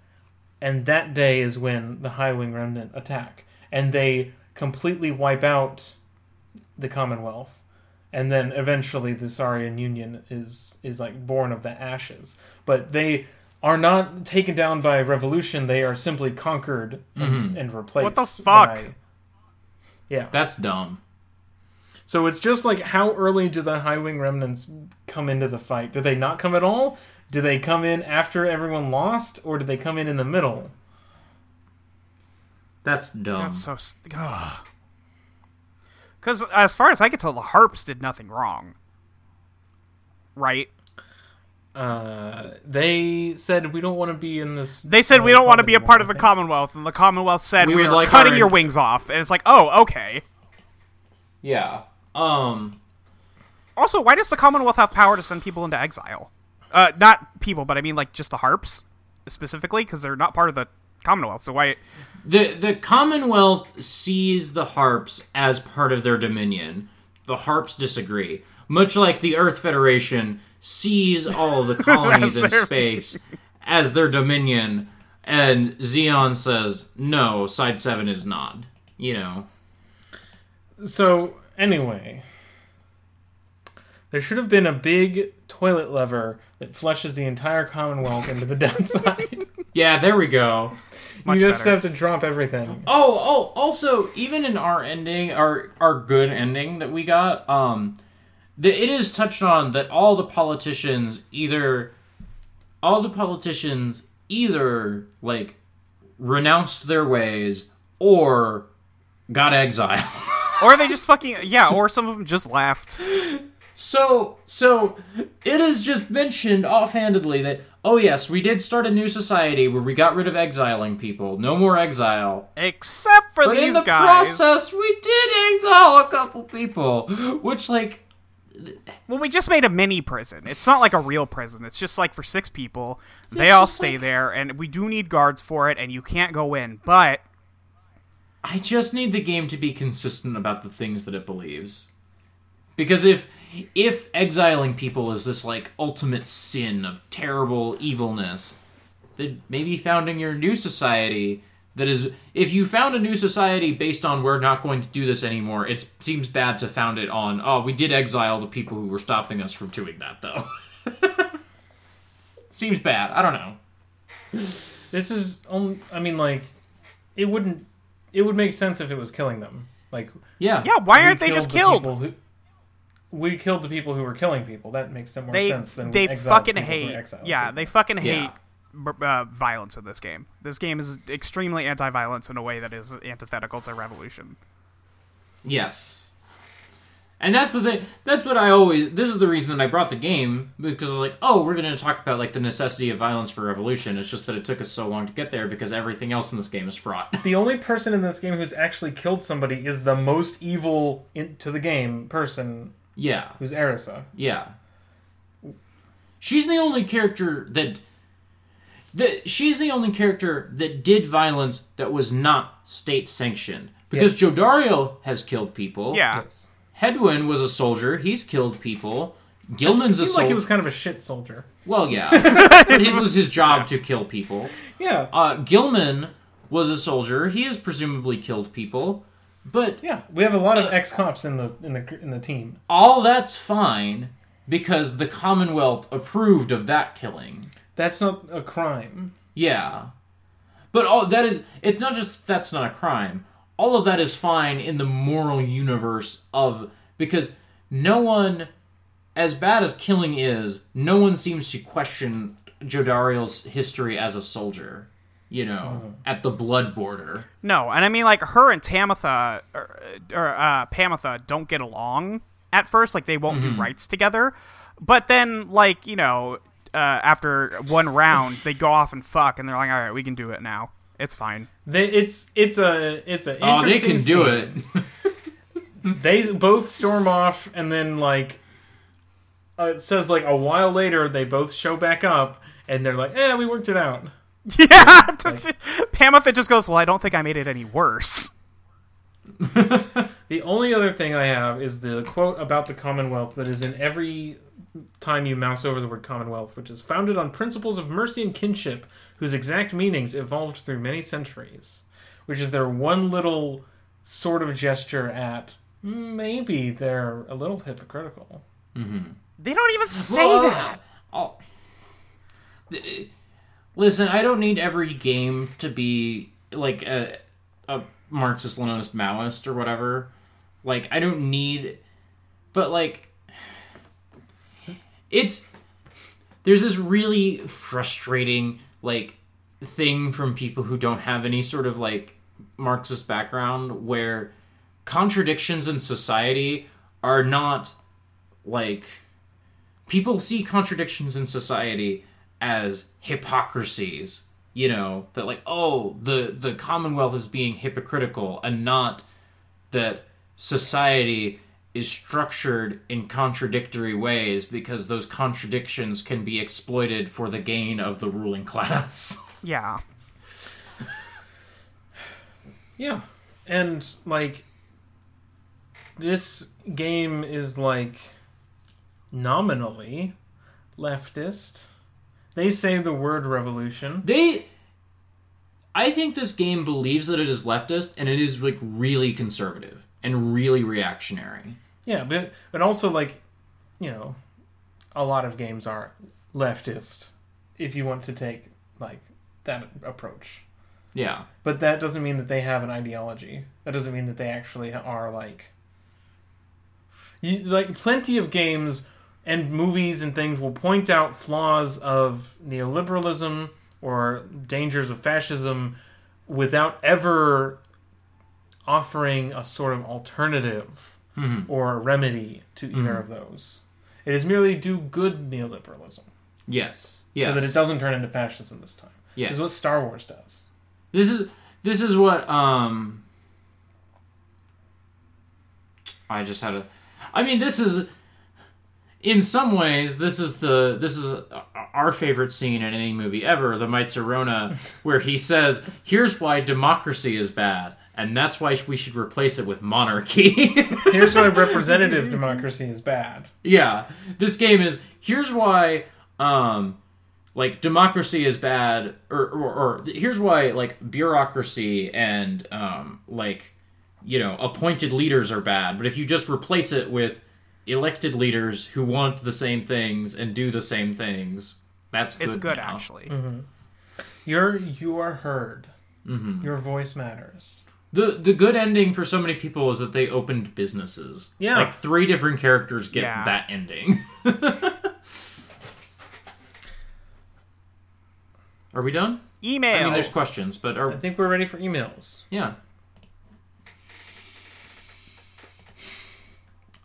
and that day is when the High Wing Remnant attack. And they completely wipe out the Commonwealth. And then eventually the Saurian Union is is like born of the ashes. But they are not taken down by revolution, they are simply conquered and, mm-hmm. and replaced. What the fuck? by- yeah. that's dumb So it's just like how early do the high wing remnants come into the fight? Do they not come at all? Do they come in after everyone lost, or do they come in in the middle? That's dumb That's so. Because as far as I can tell, the harps did nothing wrong. Right? Uh, they said we don't want to be in this. They said uh, we don't want to be a part of the Commonwealth, Commonwealth, and the Commonwealth said We we, would are like cutting our your in- wings off. And it's like, oh, okay. yeah um Also, why does the Commonwealth have power to send people into exile? Uh, not people, but I mean like just the harps specifically, because they're not part of the Commonwealth. So why? the the commonwealth sees the harps as part of their dominion the harps disagree much like the earth federation sees all the colonies in space as their dominion and zeon says no side 7 is not you know So anyway, there should have been a big toilet lever that flushes the entire Commonwealth into the downside. yeah there we go Much you just better. have to drop everything. Oh, oh, also, even in our ending, our our good ending that we got, um, the, it is touched on that all the politicians either, all the politicians either like renounced their ways or got exiled. or they just fucking yeah, or some of them just laughed. So, so it is just mentioned offhandedly that oh yes, we did start a new society where we got rid of exiling people. No more exile. Except for But these in the guys. process, we did exile a couple people, which like Well, we just made a mini prison. It's not like a real prison. It's just like for six people. They all stay like- there, and we do need guards for it, and you can't go in. But I just need the game to be consistent about the things that it believes. Because if if exiling people is this like ultimate sin of terrible evilness, then maybe founding your new society that is if you found a new society based on we're not going to do this anymore, it seems bad to found it on oh we did exile the people who were stopping us from doing that though. seems bad. I don't know. This is only. I mean, like, it wouldn't. It would make sense if it was killing them. Like, Yeah. yeah, why aren't they just the killed? People Who, we killed the people who were killing people. That makes some more They sense than they exiled fucking people hate. Yeah, people. they fucking Yeah. hate b- uh, violence in this game. This game is extremely anti-violence in a way that is antithetical to revolution. Yes. And that's the thing. That's what I always. This is the reason that I brought the game because I was like, oh, we're going to talk about like the necessity of violence for revolution. It's just that it took us so long to get there because everything else in this game is fraught. The only person in this game who's actually killed somebody is the most evil in, to the game person, yeah, who's Erisa. yeah. She's the only character that. That she's the only character that did violence that was not state sanctioned because Yes. Jodariel has killed people. Yeah, Yes. Hedwyn was a soldier. He's killed people. Gilman's a Seemed like he was kind of a shit soldier. Well, yeah. but it was his job to kill people. Yeah. Uh, Gilman was a soldier. He has presumably killed people. But Yeah. We have a lot of uh, ex cops in the in the in the team. all that's fine because the Commonwealth approved of that killing. That's not a crime. Yeah. But all that is it's not just that's not a crime. All of that is fine in the moral universe of because no one as bad as killing is, no one seems to question Jodariel's history as a soldier, you know, at the blood border. no, and I mean like her and Tamitha or, or uh, Pamitha don't get along at first. Like they won't Mm-hmm. do rites together, but then like you know. Uh, after one round, they go off and fuck, and they're like, "All right, we can do it now. It's fine." They, it's it's a it's a Oh, they can interesting do scene. it. They both storm off, and then like uh, it says like a while later they both show back up, and they're like, "Eh, we worked it out." Yeah, Pamitha just goes, "Well, I don't think I made it any worse." The only other thing I have is the quote about the Commonwealth that is in every time you mouse over the word Commonwealth, which is founded on principles of mercy and kinship, whose exact meanings evolved through many centuries. Which is their one little sort of gesture at "Mm, maybe they're a little hypocritical. They don't even say Well, that. oh. Listen, I don't need every game to be like a, a Marxist Leninist Maoist or whatever. Like, I don't need. But, like. It's. There's this really frustrating, like, thing from people who don't have any sort of, like, Marxist background where contradictions in society are not, like people see contradictions in society as hypocrisies you know that like oh the the commonwealth is being hypocritical and not that society is structured in contradictory ways because those contradictions can be exploited for the gain of the ruling class Yeah. Yeah. And like this game is like nominally leftist. They say the word revolution. they i think this game believes that it is leftist and it is like really conservative and really reactionary Yeah, but but also like, you know, a lot of games are leftist if you want to take like that approach. yeah But that doesn't mean that they have an ideology. That doesn't mean that they actually are like you, like plenty of games and movies and things will point out flaws of neoliberalism or dangers of fascism without ever offering a sort of alternative or a remedy to either of those. It is merely do good neoliberalism Yes. Yes. so that it doesn't turn into fascism this time. Yes. Is what Star Wars does. This is this is what um I just had a I mean this is in some ways this is the this is our favorite scene in any movie ever, the Mitzerona, where he says, "Here's why democracy is bad." And that's why we should replace it with monarchy. Here's why representative democracy is bad. yeah this game is here's why um like democracy is bad or, or, or here's why like bureaucracy and um like you know appointed leaders are bad but if you just replace it with elected leaders who want the same things and do the same things that's good It's good, now. actually. You're you are heard. Mm-hmm. Your voice matters. the the good ending for so many people is that they opened businesses Yeah. like three different characters get Yeah. that ending are we done Emails. I mean, there's questions, but I think we're ready for emails. yeah.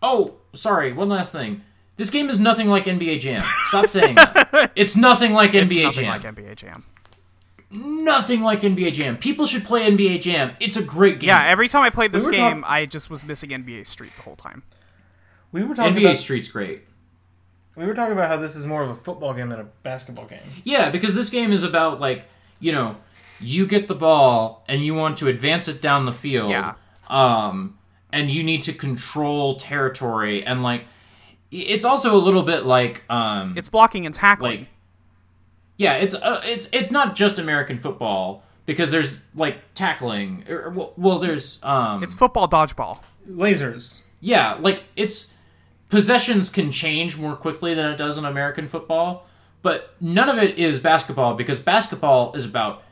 Oh, sorry. One last thing. This game is nothing like NBA Jam. Stop saying that. It's nothing like It's NBA nothing Jam. like NBA Jam. nothing like NBA Jam. People should play NBA Jam. It's a great game. Yeah, every time I played this were game, talk- I just was missing NBA Street the whole time. We were talking NBA about Street's great. we were talking about how this is more of a football game than a basketball game. Yeah, because this game is about like you know, you get the ball and you want to advance it down the field. Yeah. Um, and you need to control territory and like, it's also a little bit like um, It's blocking and tackling. like yeah it's uh, it's it's not just american football because there's like tackling or, well, well there's um it's football dodgeball. Lasers. yeah like it's possessions can change more quickly than it does in american football but none of it is basketball because basketball is about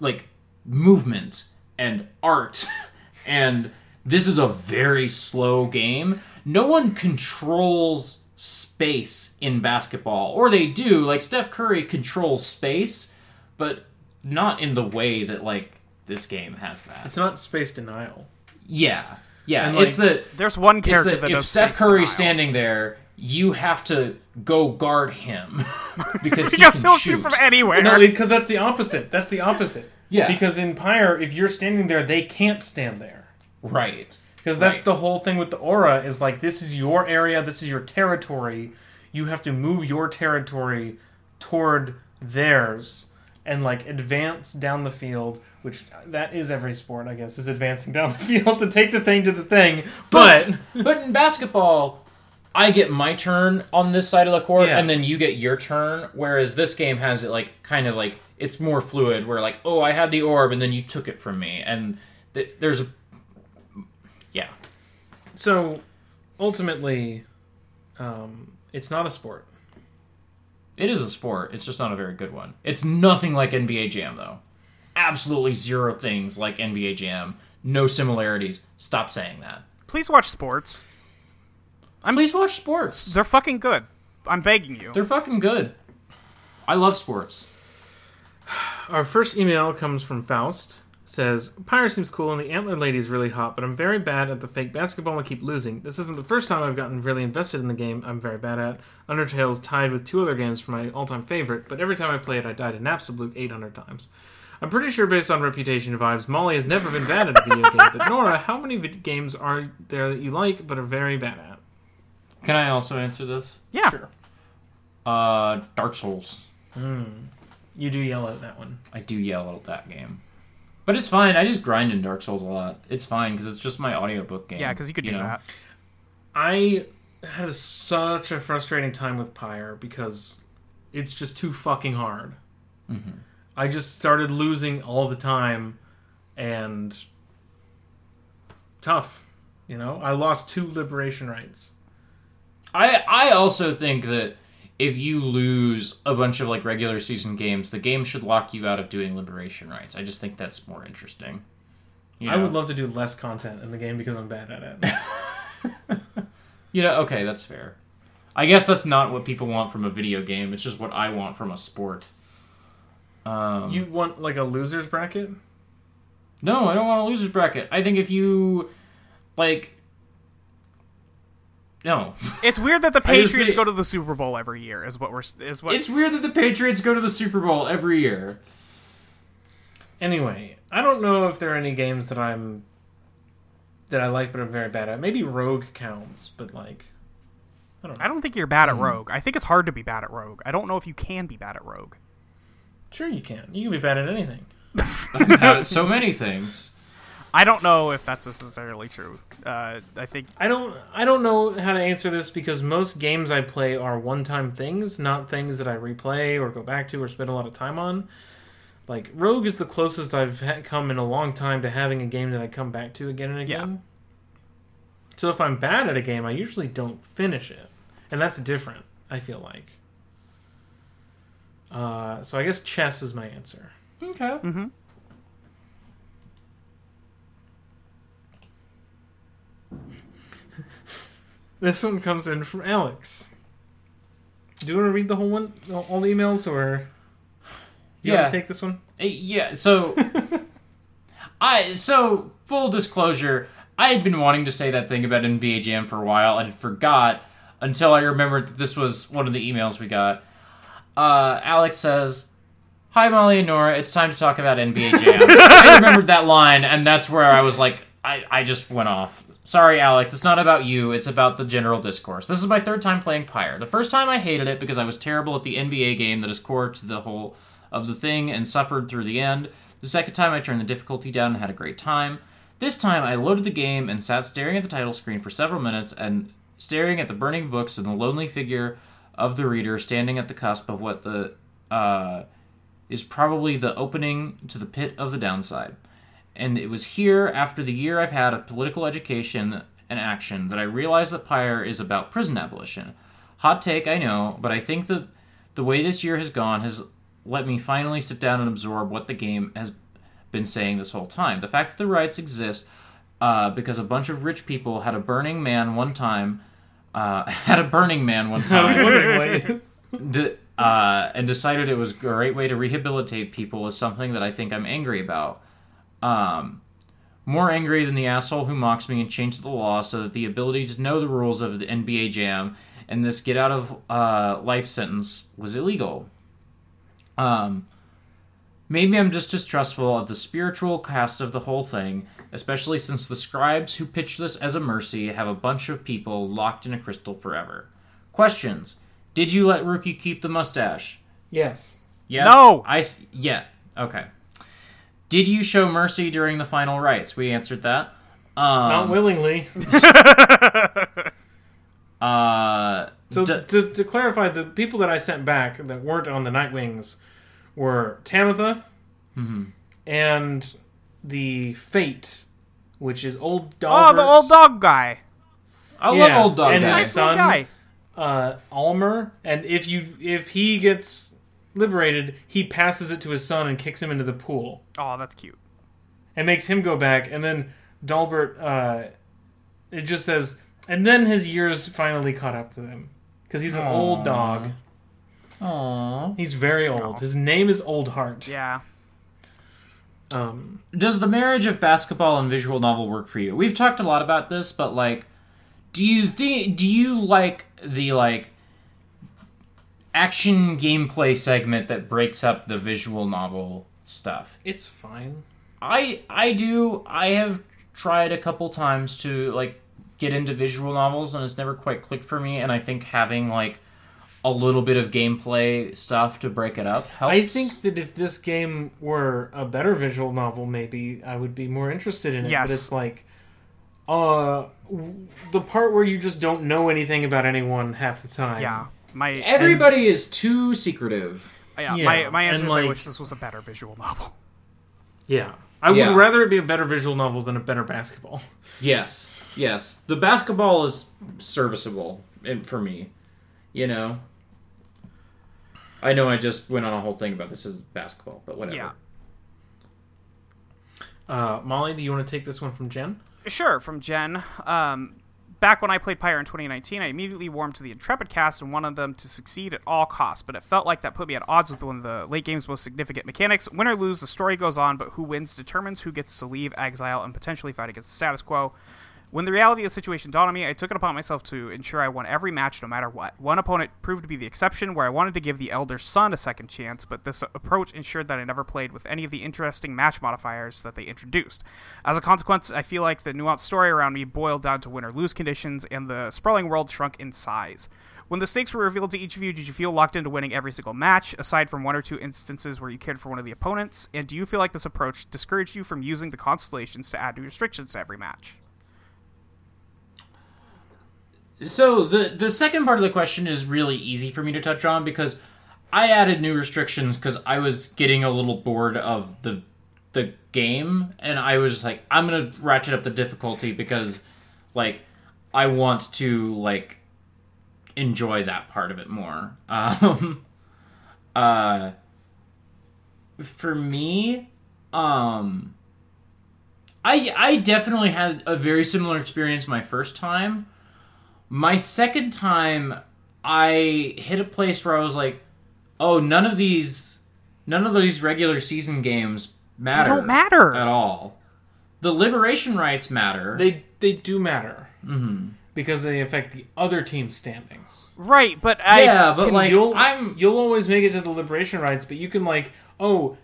like movement and art and this is a very slow game no one controls space in basketball or they do like steph curry controls space but not in the way that like this game has that It's not space denial. yeah yeah And, it's like, the There's one it's character that that if does Steph Curry's denial. standing there, you have to go guard him because he Because can he'll shoot. shoot from anywhere. No, because that's the opposite. That's the opposite. Yeah. Because in Pyre, if you're standing there, they can't stand there. Right. Because that's Right. the whole thing with the aura is like this is your area, this is your territory. You have to move your territory toward theirs and like advance down the field, which uh, that is every sport, I guess, is advancing down the field to take the thing to the thing. But But in basketball, I get my turn on this side of the court, Yeah. and then you get your turn. Whereas this game has it like kind of like it's more fluid, where like oh I had the orb, and then you took it from me, and th- there's a yeah so ultimately, um, it's not a sport. It is a sport. It's just not a very good one. It's nothing like NBA Jam, though. Absolutely zero things like NBA Jam. No similarities. Stop saying that. Please watch sports. I'm, Please watch sports. They're fucking good. I'm begging you. They're fucking good. I love sports. Our first email comes from Faust. Says, Pyre seems cool and the Antler Lady is really hot, but I'm very bad at the fake basketball and keep losing. This isn't the first time I've gotten really invested in the game I'm very bad at. Undertale's tied with two other games for my all time favorite, but every time I play it, I died in absolute 800 times. I'm pretty sure, based on reputation vibes, Molly has never been bad at a video game, but Nora, how many games are there that you like but are very bad at? Can I also answer this? yeah. Sure. Uh, Dark Souls. You do yell at that one. I do yell at that game. But it's fine. I just grind in Dark Souls a lot. It's fine because it's just my audiobook game. Yeah, because you could do know? that. I had such a frustrating time with Pyre because it's just too fucking hard. Mm-hmm. I just started losing all the time and tough. You know, I lost two liberation rites. I I also think that if you lose a bunch of like regular season games, the game should lock you out of doing liberation rites. I just think that's more interesting. You I would love to do less content in the game because I'm bad at it. You know, okay, that's fair. I guess that's not what people want from a video game. It's just what I want from a sport. Um, You want like a losers bracket? no, I don't want a losers bracket. I think if you like, no, It's weird that the Patriots go to the Super Bowl every year. Is what we're is what it's weird that the Patriots go to the Super Bowl every year. Anyway, I don't know if there are any games that I'm that I like but I'm very bad at. Maybe Rogue counts, but like I don't know. I don't think you're bad at Hmm. Rogue. I think it's hard to be bad at Rogue. I don't know if you can be bad at Rogue. Sure, you can. You can be bad at anything. About so many things. I don't know if that's necessarily true. Uh, I think I don't. I don't know how to answer this because most games I play are one-time things, not things that I replay or go back to or spend a lot of time on. Like Rogue is the closest I've come in a long time to having a game that I come back to again and again. So if I'm bad at a game, I usually don't finish it, and that's different. I feel like. Uh, so I guess chess is my answer. Okay. This one comes in from Alex. Do you want to read the whole one, all the emails, or do you Yeah. want to take this one? Uh, Yeah, so I so full disclosure, I had been wanting to say that thing about NBA Jam for a while and forgot until I remembered that this was one of the emails we got. Uh, Alex says, "Hi Molly and Nora, it's time to talk about NBA Jam." I remembered that line, and that's where I was like, I, I just went off. Sorry, Alex, it's not about you. It's about the general discourse. This is my third time playing Pyre. The first time I hated it because I was terrible at the NBA game that is core to the whole of the thing and suffered through the end. The second time I turned the difficulty down and had a great time. This time I loaded the game and sat staring at the title screen for several minutes and staring at the burning books and the lonely figure of the reader standing at the cusp of what the uh, is probably the opening to the pit of the downside. And it was here, after the year I've had of political education and action, that I realized that Pyre is about prison abolition. Hot take, I know, but I think that the way this year has gone has let me finally sit down and absorb what the game has been saying this whole time. The fact that the riots exist uh, because a bunch of rich people had a Burning Man one time, uh, had a Burning Man one time, de- uh, and decided it was a great way to rehabilitate people is something that I think I'm angry about. Um, more angry than the asshole who mocks me and changed the law so that the ability to know the rules of the NBA Jam and this get out of uh, life sentence was illegal. Um, maybe I'm just distrustful of the spiritual cast of the whole thing, especially since the scribes who pitched this as a mercy have a bunch of people locked in a crystal forever. Questions. Did you let Rukey keep the mustache? Yes. Yes. No! I s- yeah. Okay. Did you show mercy during the final rites? We answered that. Um, Not willingly. uh, So d- to, to clarify, the people that I sent back that weren't on the Nightwings were Tamitha Mm-hmm. and the Fate, which is old dog. oh, dog. the old dog guy, I yeah, love old dog and guy. his son- guy. uh, Almer, and if you if he gets liberated, he passes it to his son and kicks him into the pool Oh, that's cute. and makes him go back. And then Dalbert, uh, it just says, and then his years finally caught up to him because he's an old dog. Aww. He's very old. His name is Old Heart. Yeah. Um, Does the marriage of basketball and visual novel work for you? We've talked a lot about this, but like, do you think? Do you like the like action gameplay segment that breaks up the visual novel stuff? it's fine. I I do. I have tried a couple times to like get into visual novels, and it's never quite clicked for me. And I think having like a little bit of gameplay stuff to break it up helps. I think that if this game were a better visual novel, maybe I would be more interested in it. Yes. But it's like, uh, w- the part where you just don't know anything about anyone half the time. Yeah. My everybody is too secretive. yeah, yeah, my my and, answer is I wish this was a better visual novel. Yeah. I Yeah. would rather it be a better visual novel than a better basketball. Yes, yes. The basketball is serviceable in, for me. You know. I know I just went on a whole thing about this is basketball, but whatever. Yeah. Uh, Molly, do you want to take this one from Jen? Sure, from Jen. Um, back when I played Pyre in 2019, I immediately warmed to the Intrepid cast and wanted them to succeed at all costs, but it felt like that put me at odds with one of the late game's most significant mechanics. Win or lose, the story goes on, but who wins determines who gets to leave, exile, and potentially fight against the status quo. When the reality of the situation dawned on me, I took it upon myself to ensure I won every match no matter what. One opponent proved to be the exception, where I wanted to give the Elder Son a second chance, but this approach ensured that I never played with any of the interesting match modifiers that they introduced. As a consequence, I feel like the nuanced story around me boiled down to win or lose conditions, and the sprawling world shrunk in size. When the stakes were revealed to each of you, did you feel locked into winning every single match, aside from one or two instances where you cared for one of the opponents? And do you feel like this approach discouraged you from using the constellations to add new restrictions to every match? So the the second part of the question is really easy for me to touch on because I added new restrictions because I was getting a little bored of the the game and I was just like I'm gonna ratchet up the difficulty because like I want to like enjoy that part of it more. Um, uh, for me, um, I I definitely had a very similar experience my first time. My second time, I hit a place where I was like, "Oh, none of these, none of these regular season games matter. don't matter. at all. The liberation rites matter. They they do matter mm-hmm. because they affect the other team's standings. Right, but I yeah, but Can- like you'll I'm you'll always make it to the liberation rites, but you can like oh,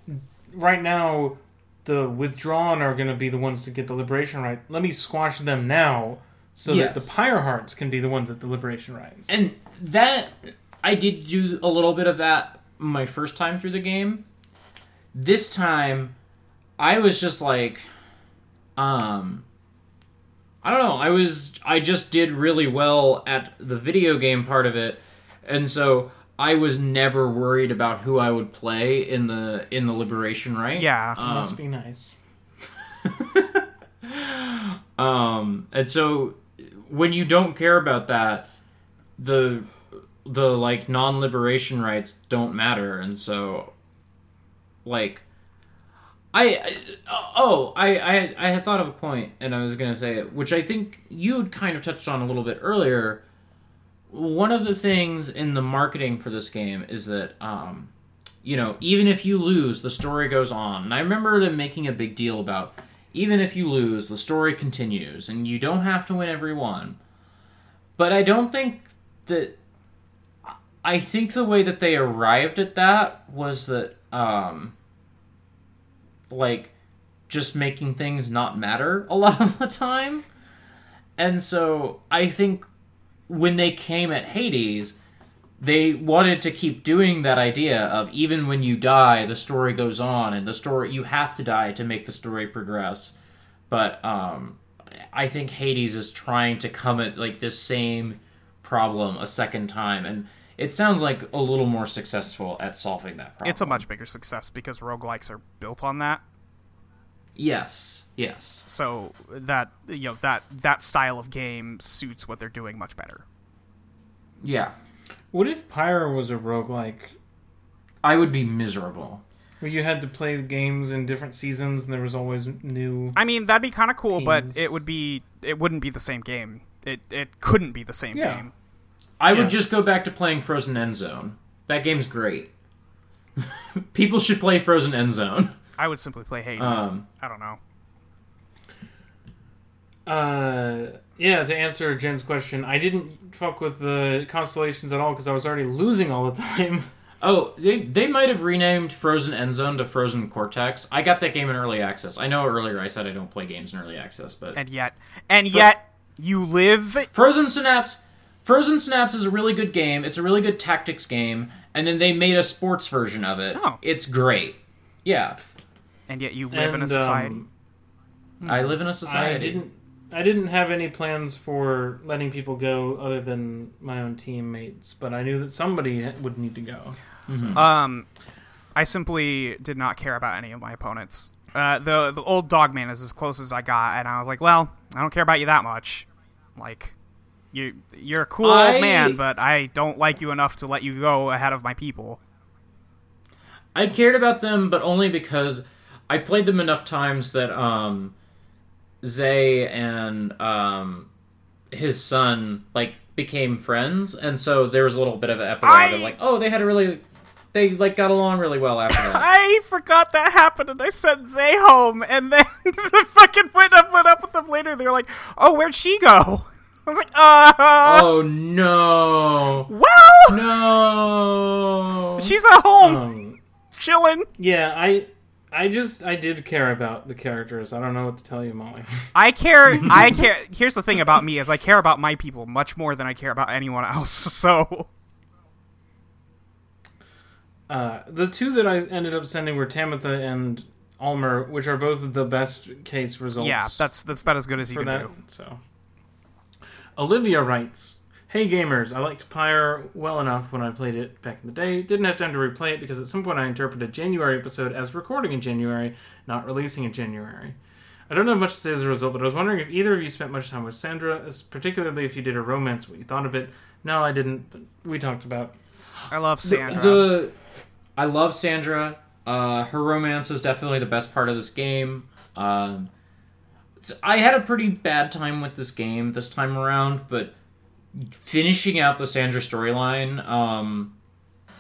right now the withdrawn are going to be the ones to get the liberation rite. Let me squash them now so that the pyre hearts can be the ones at the liberation rites. and that I did do a little bit of that my first time through the game. This time, I was just like, um, I don't know. I was I just did really well at the video game part of it, and so I was never worried about who I would play in the in the liberation rite. Yeah. Um, Must be nice. Um, and so when you don't care about that, the the like non-liberation rites don't matter, and so like I, I oh I, I I had thought of a point, and I was gonna say it, which I think you'd kind of touched on a little bit earlier. One of the things in the marketing for this game is that um, you know, even if you lose, the story goes on. And I remember them making a big deal about even if you lose, the story continues, and you don't have to win every one. But I don't think that. I think the way that they arrived at that was that, um, like, just making things not matter a lot of the time. And so I think when they came at Hades, they wanted to keep doing that idea of even when you die, the story goes on, and the story you have to die to make the story progress. But um, I think Hades is trying to come at like this same problem a second time, and it sounds like a little more successful at solving that problem. it's a much bigger success because roguelikes are built on that. yes, yes. So that you know that that style of game suits what they're doing much better. Yeah, What if Pyro was a roguelike I would be miserable. where you had to play games in different seasons and there was always new I mean, that'd be kind of cool, but it would be it wouldn't be the same game. It it couldn't be the same Yeah. game. I Yeah. would just go back to playing Frozen End Zone. That game's great. People should play Frozen End Zone. I would simply play Hades. Um, I don't know. Uh, yeah. To answer Jen's question, I didn't fuck with the constellations at all because I was already losing all the time. Oh, they, they might have renamed Frozen End Zone to Frozen Cortex. I got that game in early access. I know earlier I said I don't play games in early access, but And yet, and yet, you live. Frozen Synapse Frozen Synapse is a really good game. It's a really good tactics game, and then they made a sports version of it. Oh. It's great. Yeah. And yet, you live in a society. um, I live in a society. I didn't. I didn't have any plans for letting people go other than my own teammates, but I knew that somebody would need to go. Um, I simply did not care about any of my opponents. Uh, the the old dog man is as close as I got, and I was like, well, I don't care about you that much. Like, you you're a cool I- old man, but I don't like you enough to let you go ahead of my people. I cared about them, but only because I played them enough times that um, Zay and um, his son like became friends, and so there was a little bit of an epilogue of like, oh, they had a really, they like got along really well after that. I forgot that happened, and I sent Zay home, and then the fucking went up went up with them later. They're like, "Oh, where'd she go?" I was like, "Uh, oh no, well, no. she's at home Um, chilling." yeah, I I just I did care about the characters. I don't know what to tell you, Molly. I care. I care. Here's the thing about me: is I care about my people much more than I care about anyone else. So Uh, the two that I ended up sending were Tamitha and Almer, which are both the best case results. yeah, that's that's about as good as you can that. do. So, Olivia writes, "Hey gamers, I liked Pyre well enough when I played it back in the day. Didn't have time to replay it because at some point I interpreted January episode as recording in January, not releasing in January. I don't have much to say as a result, but I was wondering if either of you spent much time with Sandra, particularly if you did a romance, what you thought of it. No, I didn't, but we talked about. I love Sandra. The I love Sandra. Uh, her romance is definitely the best part of this game. Um, I had a pretty bad time with this game this time around, but finishing out the Sandra storyline um,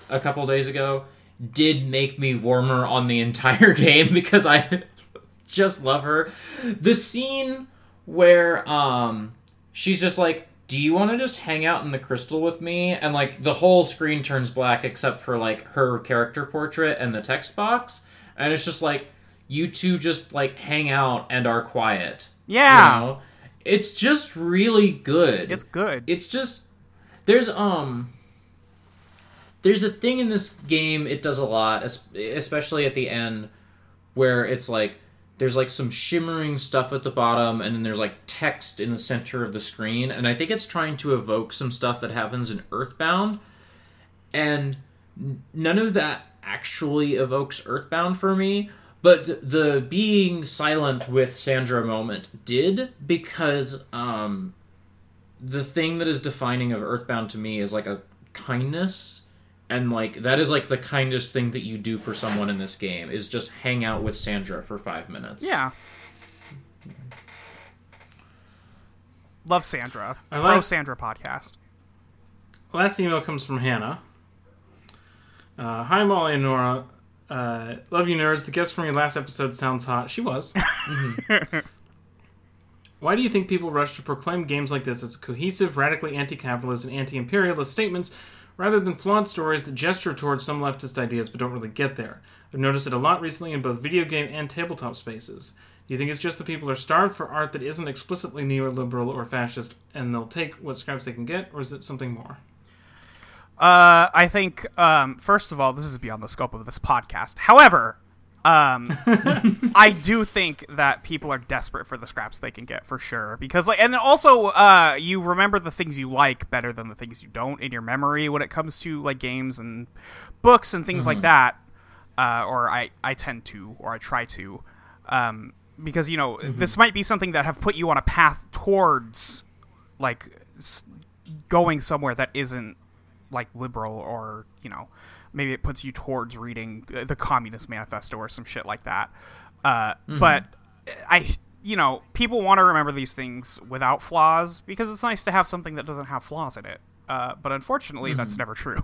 a couple days ago did make me warmer on the entire game because I just love her. The scene where um, she's just like, "Do you want to just hang out in the crystal with me?" and like the whole screen turns black except for like her character portrait and the text box, and it's just like you two just like hang out and are quiet. Yeah. You know? It's just really good. it's good. It's just there's um there's a thing in this game it does a lot, especially at the end, where it's like there's like some shimmering stuff at the bottom, and then there's like text in the center of the screen, and I think it's trying to evoke some stuff that happens in Earthbound, and none of that actually evokes Earthbound for me. But the being silent with Sandra moment did because um, the thing that is defining of Earthbound to me is like a kindness and like that is like the kindest thing that you do for someone in this game is just hang out with Sandra for 5 minutes. yeah. Love Sandra. I love like- Sandra podcast. Last email comes from Hannah. Uh, Hi, Molly and Nora. Uh, love you, nerds. The guest from your last episode sounds hot. She was. Why do you think people rush to proclaim games like this as cohesive, radically anti capitalist, and anti imperialist statements rather than flawed stories that gesture towards some leftist ideas but don't really get there? I've noticed it a lot recently in both video game and tabletop spaces. Do you think it's just that people are starved for art that isn't explicitly neoliberal or fascist and they'll take what scraps they can get, or is it something more? Uh, I think um, first of all, this is beyond the scope of this podcast. However, um, I do think that people are desperate for the scraps they can get for sure. Because like, and then also, uh, you remember the things you like better than the things you don't in your memory when it comes to like games and books and things like that. Uh, or I, I tend to, or I try to, um, because you know this might be something that have put you on a path towards like s- going somewhere that isn't like liberal or you know maybe it puts you towards reading uh, the communist manifesto or some shit like that. Uh, but i you know people want to remember these things without flaws because it's nice to have something that doesn't have flaws in it. Uh, but unfortunately that's never true.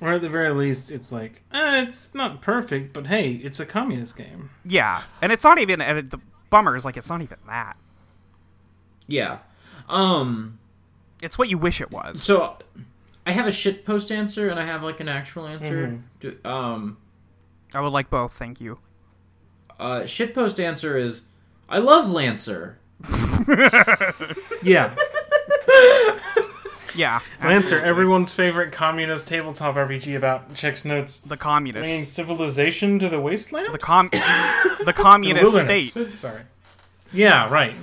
Or at the very least, it's like, eh, it's not perfect, but hey, it's a communist game. yeah and it's not even and the bummer is like it's not even that. Yeah. Um it's what you wish it was so I have a shit post answer and I have like an actual answer. Do, um i would like both thank you uh shit post answer is I love Lancer. Yeah. yeah Lancer, everyone's favorite communist tabletop RPG about checks notes the bringing communists civilization to the wasteland? the com the communist Wilderness. state Sorry. Yeah, right.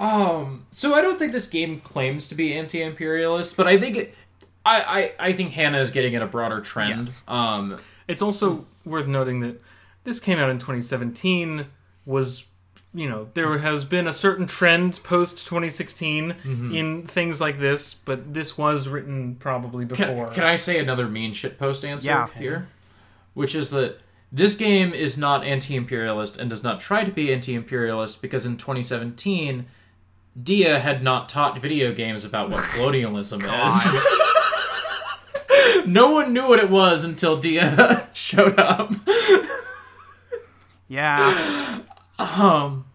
Um, so I don't think this game claims to be anti-imperialist, but I think it, I, I I think Hannah is getting at a broader trend. Yes. Um, It's also worth noting that this came out in 2017, was, you know, there has been a certain trend post 2016 in things like this, but this was written probably can, before. can I say another mean shit post answer Yeah. here? Which is that this game is not anti-imperialist and does not try to be anti-imperialist because in 2017 Dia had not taught video games about what colonialism is. no one knew what it was until Dia showed up. Yeah. Um,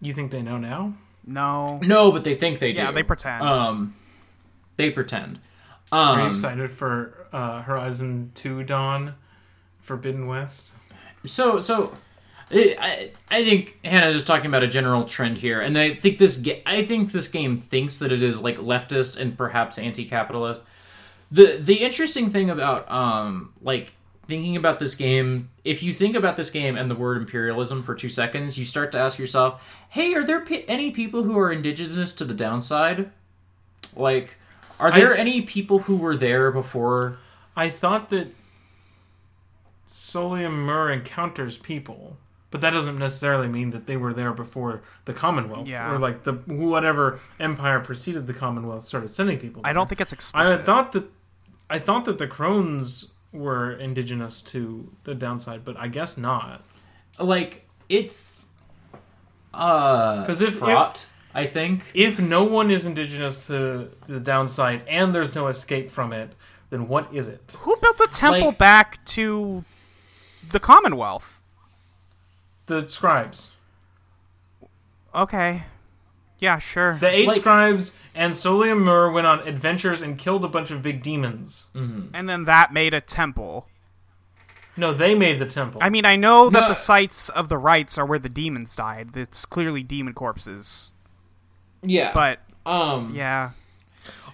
You think they know now? No. no, but they think they do. Yeah, they pretend. Um, they pretend. Are you Um, excited for uh, Horizon Two Dawn, Forbidden West? so so I, I I think Hannah's just talking about a general trend here, and I think this ga- I think this game thinks that it is like leftist and perhaps anti-capitalist. The the interesting thing about um like thinking about this game, if you think about this game and the word imperialism for two seconds, you start to ask yourself, "Hey, are there pe- any people who are indigenous to the downside? Like, are there I- any people who were there before?" I thought that Solium Mur encounters people, but that doesn't necessarily mean that they were there before the Commonwealth Yeah. or like the whatever empire preceded the Commonwealth started sending people. I don't think it's I thought that I thought that the Crones were indigenous to the downside, but I guess not. like it's uh 'Cause if- fraught i think If no one is indigenous to the downside and there's no escape from it, then what is it? Who built the temple Like- back to the Commonwealth? The scribes. Okay. Yeah, sure. The eight Like- scribes and Solium Mur went on adventures and killed a bunch of big demons. and then that made a temple. No, they made the temple. I mean, I know that No. the sites of the rites are where the demons died. It's clearly demon corpses. yeah But um yeah,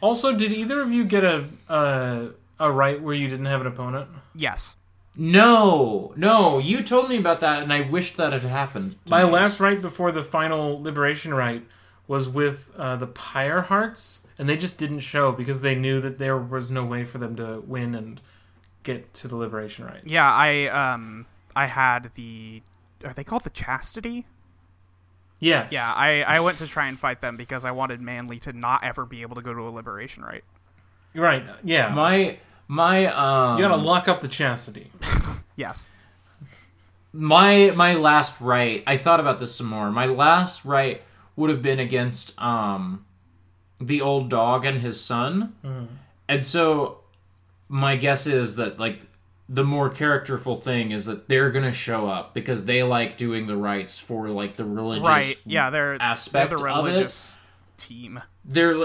also, did either of you get a a, a rite where you didn't have an opponent? yes. No no you told me about that and i wished that had happened My me. last rite before the final liberation rite was with uh, the Pyrehearts, and they just didn't show because they knew that there was no way for them to win and get to the liberation rite. Yeah, I um I had the are they called the chastity? Yes. Yeah, I I went to try and fight them because I wanted Manly to not ever be able to go to a liberation rite. You're right. Yeah. my my um you gotta lock up the chastity. Yes. my my last rite i thought about this some more my last rite would have been against um the old dog and his son and so my guess is that like the more characterful thing is that they're gonna show up because they like doing the rites for like the religious Right. Yeah, they're aspect they're the of it. religious team. they're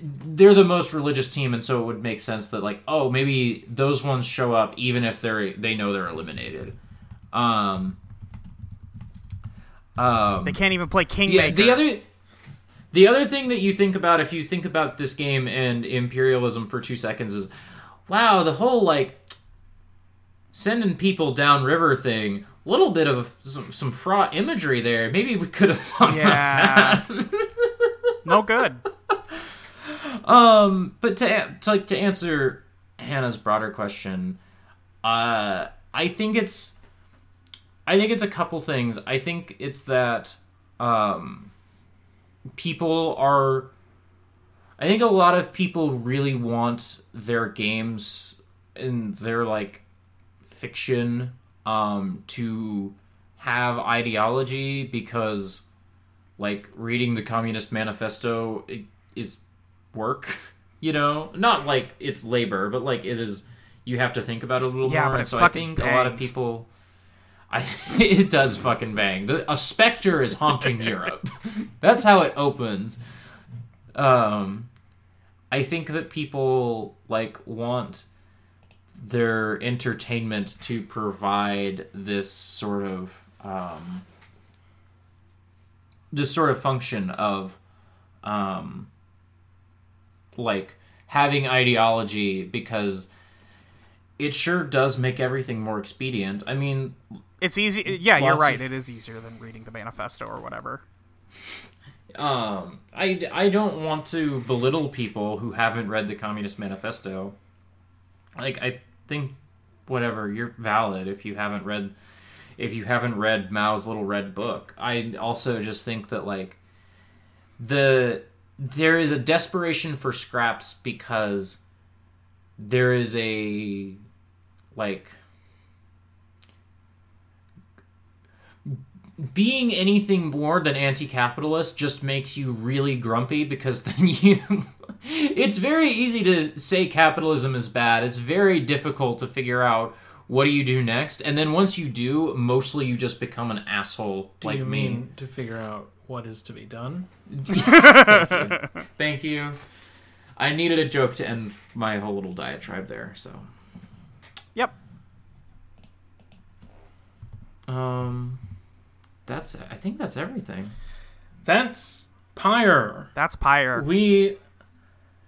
they're the most religious team and so it would make sense that like oh maybe those ones show up even if they're they know they're eliminated um um They can't even play Kingmaker. yeah the other the other thing that you think about if you think about this game and imperialism for two seconds is wow the whole like sending people downriver thing little bit of some, some fraught imagery there maybe we could have thought about Yeah. that no good. Um, but to, to like to answer Hannah's broader question, uh, I think it's, I think it's a couple things. I think it's that, um, people are, I think a lot of people really want their games and their like fiction, um, to have ideology because, like reading the Communist Manifesto is work you know? Not like it's labor but like it is you have to think about it a little Yeah, more but so i think a lot of bangs. people i it does fucking bang. The, a specter is haunting europe. That's how it opens. Um i think that people like want their entertainment to provide this sort of um this sort of function of um like having ideology because it sure does make everything more expedient. I mean, It's easy. Yeah, you're right. of- It is easier than reading the manifesto or whatever. um, I, I don't want to belittle people who haven't read the Communist Manifesto. Like, I think, whatever, you're valid if you haven't read if you haven't read Mao's Little Red Book. I also just think that like the there is a desperation for scraps because there is a like being anything more than anti-capitalist just makes you really grumpy because then you it's very easy to say capitalism is bad it's very difficult to figure out what do you do next and then once you do mostly you just become an asshole Do like you me mean to figure out what is to be done? thank you thank you i needed a joke to end my whole little diatribe there so Yep. um that's i think that's everything That's Pyre. That's Pyre. We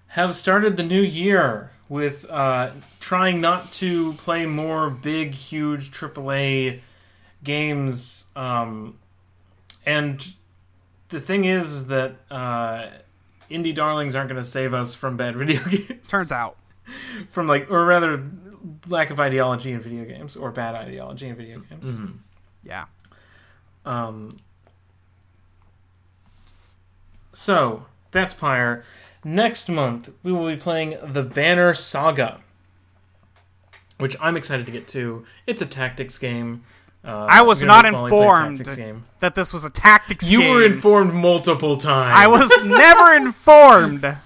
have started the new year with uh, trying not to play more big, huge AAA games. Um, and the thing is, is that uh, indie darlings aren't going to save us from bad video games. Turns out. from like, or rather, lack of ideology in video games or bad ideology in video games. Yeah. Um, so that's Pyre. Next month we will be playing the Banner Saga, which I'm excited to get to. It's a tactics game. Uh, I was not make Molly play a informed. game. That this was a tactics You game. You were informed multiple times. I was never informed.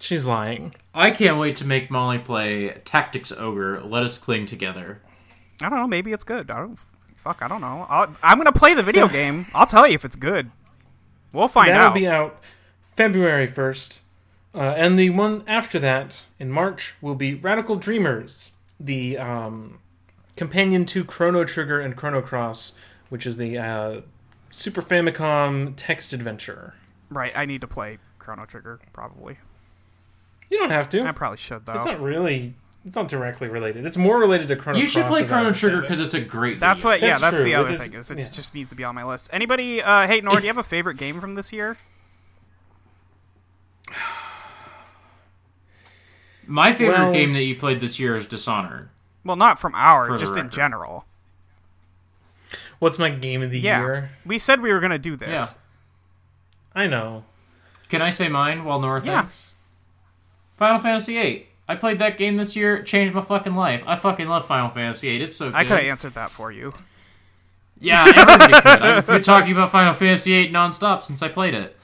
She's lying. I can't wait to make Molly play Tactics Ogre. Let us cling together. I don't know. Maybe it's good. I don't. Fuck. I don't know. I'll, I'm gonna play the video game. I'll tell you if it's good. We'll find That'll out. be out February 1st. Uh, and the one after that, in March, will be Radical Dreamers, the um, companion to Chrono Trigger and Chrono Cross, which is the uh, Super Famicom text adventure. right. I need to play Chrono Trigger. Probably. You don't have to. I probably should though. It's not really. It's not directly related. It's more related to Chrono You should Cross. play Chrono understand Trigger it. because it's a great. That's video. what. Yeah. That's That's the other it's- thing. Is it yeah. just needs to be on my list. Anybody? Uh, hey, Nora, do you have a favorite game from this year? My favorite Well- game that you played this year is Dishonored. Well, not from our, For the just in general. What's my game of the Yeah. year? We said we were gonna do this. Yeah. I know. Can I say mine while Nora Yeah. thinks? Final Fantasy VIII. I played that game this year. It changed my fucking life. I fucking love Final Fantasy VIII. It's so good. I could have answered that for you. Yeah, everybody could. I've been talking about Final Fantasy VIII nonstop since I played it.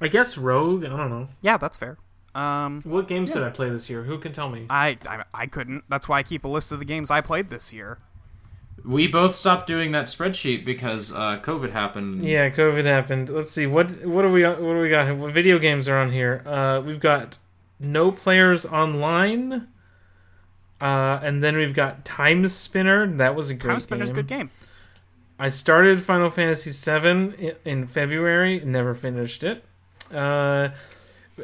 I guess Rogue. I don't know. Yeah, that's fair. Um, What games did I play this year? Who can tell me? I, I I couldn't. That's why I keep a list of the games I played this year. We both stopped doing that spreadsheet because uh, COVID happened. Yeah, COVID happened. Let's see what what do we what do we got? What video games are on here? Uh, we've got no players online, uh, and then we've got Timespinner. That was a great game. Timespinner's a game. good game. I started Final Fantasy VII in, in February, never finished it. Uh,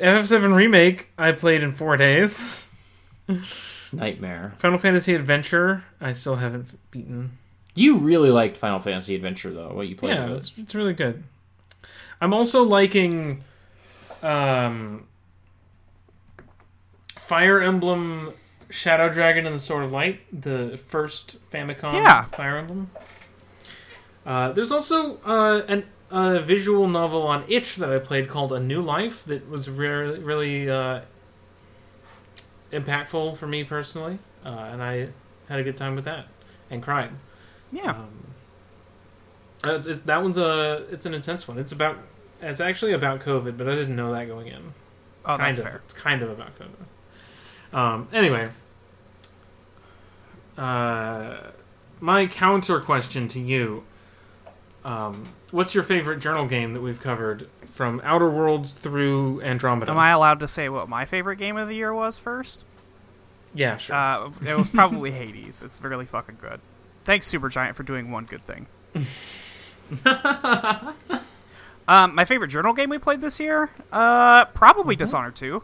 FF7 Remake I played in four days. Nightmare. Final Fantasy Adventure I still haven't beaten. You really liked Final Fantasy Adventure though. What you played yeah, of it. it's, it's really good. I'm also liking um, Fire Emblem Shadow Dragon and the Sword of Light, the first Famicom Yeah. Fire Emblem. Uh, there's also uh, an, a visual novel on itch that I played called A New Life that was really, really uh, impactful for me personally, uh, and I had a good time with that and cried. Yeah. Um, it's, it's, that one's a it's an intense one. It's about it's actually about COVID, but I didn't know that going in. oh, kind that's of. fair. It's kind of about COVID. Um, anyway, uh, my counter question to you: um, What's your favorite journal game that we've covered from Outer Worlds through Andromeda? Am I allowed to say what my favorite game of the year was first? Yeah, sure. Uh, it was probably Hades. It's really fucking good. Thanks, Supergiant, for doing one good thing. um, my favorite journal game we played this year? Uh, probably Dishonored 2.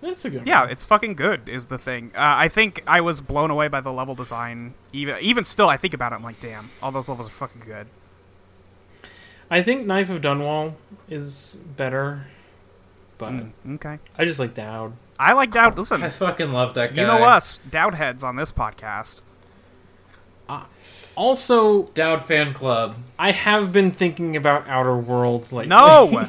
That's a good. Yeah, one. it's fucking good. Is the thing. Uh, I think I was blown away by the level design. Even even still, I think about it. I'm like, damn, all those levels are fucking good. I think Knife of Dunwall is better, but Mm, okay. I just like Daud. I like Daud. Listen, I fucking love that guy. you know us, Daud heads on this podcast. Also, Daud fan club. I have been thinking about Outer Worlds lately. No,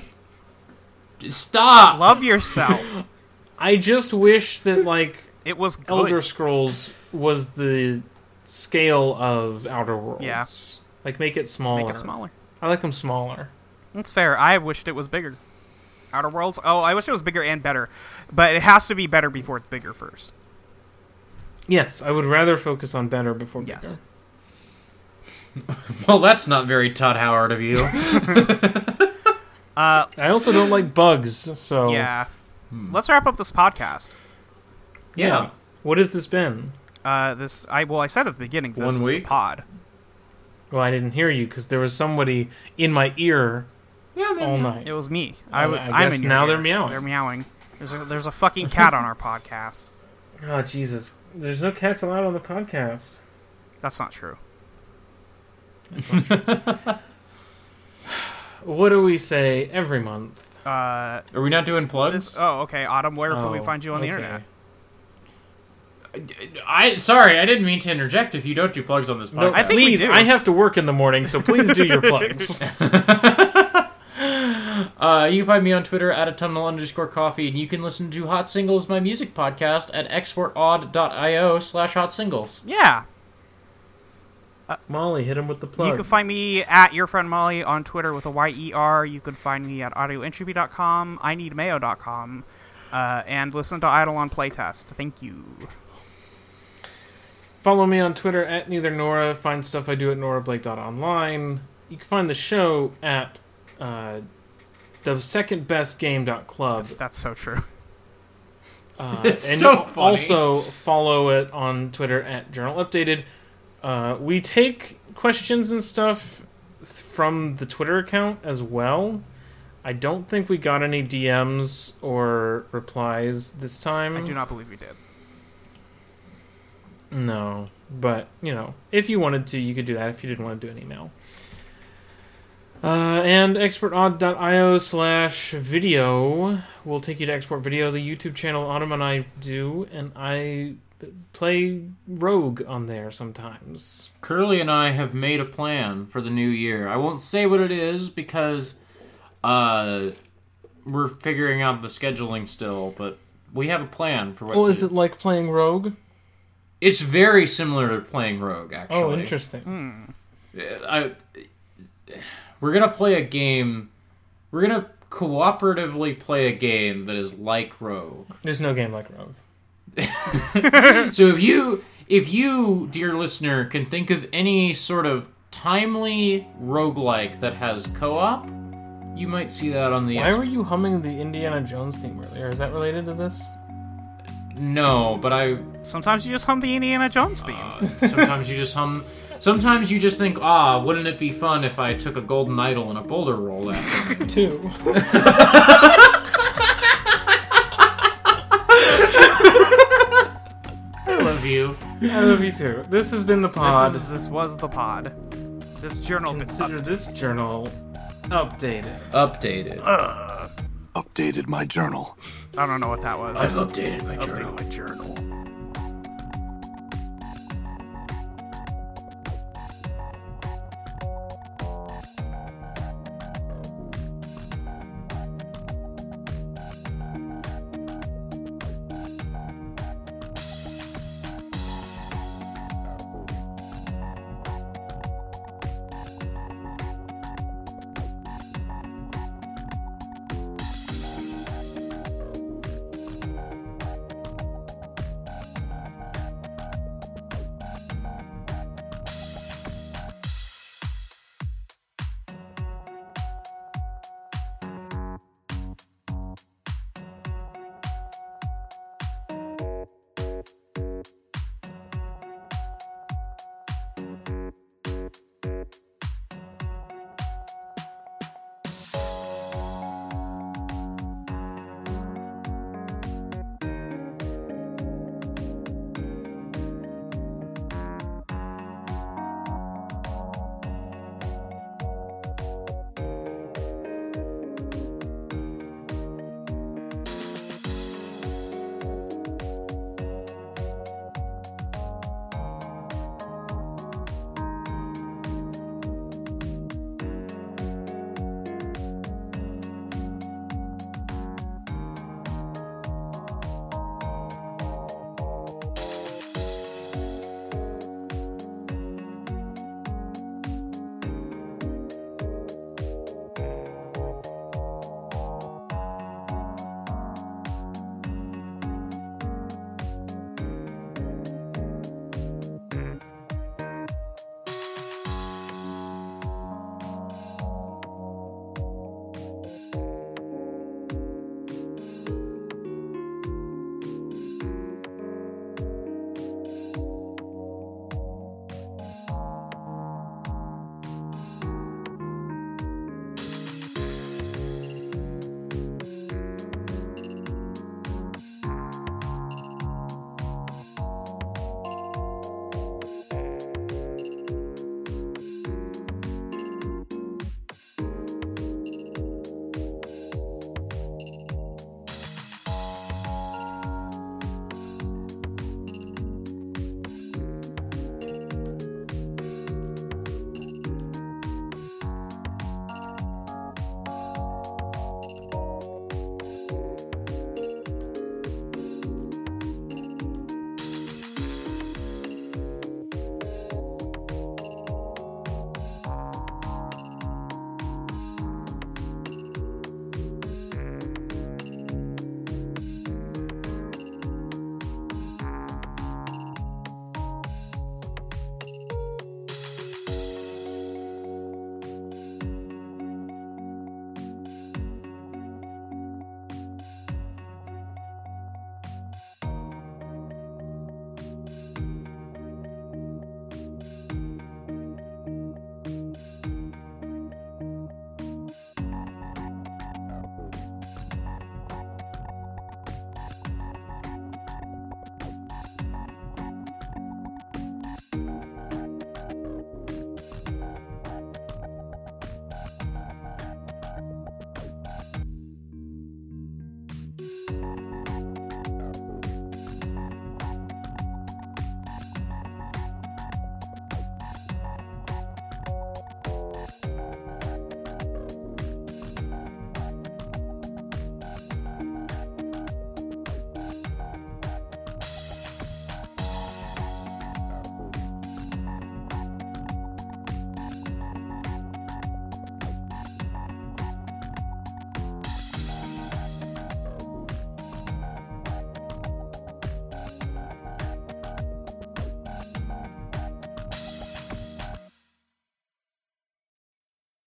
Stop. love yourself. I just wish that like It was good. Elder Scrolls was the scale of Outer Worlds. Yeah. Like make it smaller. Make it smaller. I like them smaller. That's fair. I wished it was bigger. Outer Worlds. Oh, I wish it was bigger and better, but it has to be better before it's bigger first. Yes, I would rather focus on better before bigger. Yes. Well, that's not very Todd Howard of you. Uh, I also don't like bugs, so yeah. Let's wrap up this podcast. yeah. What has this been? Uh, this I well, I said at the beginning. This One is week? the pod. Well, I didn't hear you because there was somebody in my ear Yeah, man. all night. It was me. I, Oh, w- I I'm guess in now ear. they're meowing. They're meowing. There's a there's a fucking cat on our podcast. Oh Jesus! There's no cats allowed on the podcast. That's not true. What do we say every month? Uh, Are we not doing plugs? this, oh, okay. Autumn, where can we Oh, find you on the internet? I sorry, I didn't mean to interject. If you don't do plugs on this No, podcast, I please. I have to work in the morning, so please do your plugs. Uh, you can find me on Twitter at a autumnal underscore coffee, and you can listen to Hot Singles, my music podcast, at exportaud.io slash hot singles. Yeah. Molly, hit him with the plug. You can find me at your friend Molly on Twitter with a Y E R. You can find me at audioentropy.com, I needmayo.com, uh, and listen to Idle on Playtest. Thank you. Follow me on Twitter at neither Nora. Find stuff I do at norablake.online. You can find the show at uh, the second best game.club. That's so true. Uh, It's and so funny. also follow it on Twitter at Journal Updated. Uh, we take questions and stuff th- from the Twitter account as well. I don't think we got any DMs or replies this time. I do not believe we did. No, but you know, if you wanted to, you could do that. If you didn't want to do an email, uh, and exportaud.io slash video will take you to export video, the YouTube channel Autumn and I do, and I play Rogue on there sometimes. Curly and I have made a plan for the new year. I won't say what it is because uh, we're figuring out the scheduling still, but we have a plan for what. Well, to is it like playing Rogue? It's very similar to playing Rogue, oh, actually. Oh, interesting. Hmm. Uh, I, we're gonna play a game. We're gonna cooperatively play a game that is like Rogue. There's no game like Rogue. So if you, if you, dear listener, can think of any sort of timely roguelike that has co-op, you might see that on the. Why were you humming the Indiana Jones theme earlier? Is that related to this? No, but I. Sometimes you just hum the Indiana Jones theme. Sometimes you just hum. Sometimes you just think, ah, wouldn't it be fun if I took a golden idol and a boulder roll after me? Two. I love you. I love you too. This has been the pod. This, is, this was the pod. This journal been Consider this journal updated. Updated. Updated my journal. I don't know what that was. I've updated my Update my journal.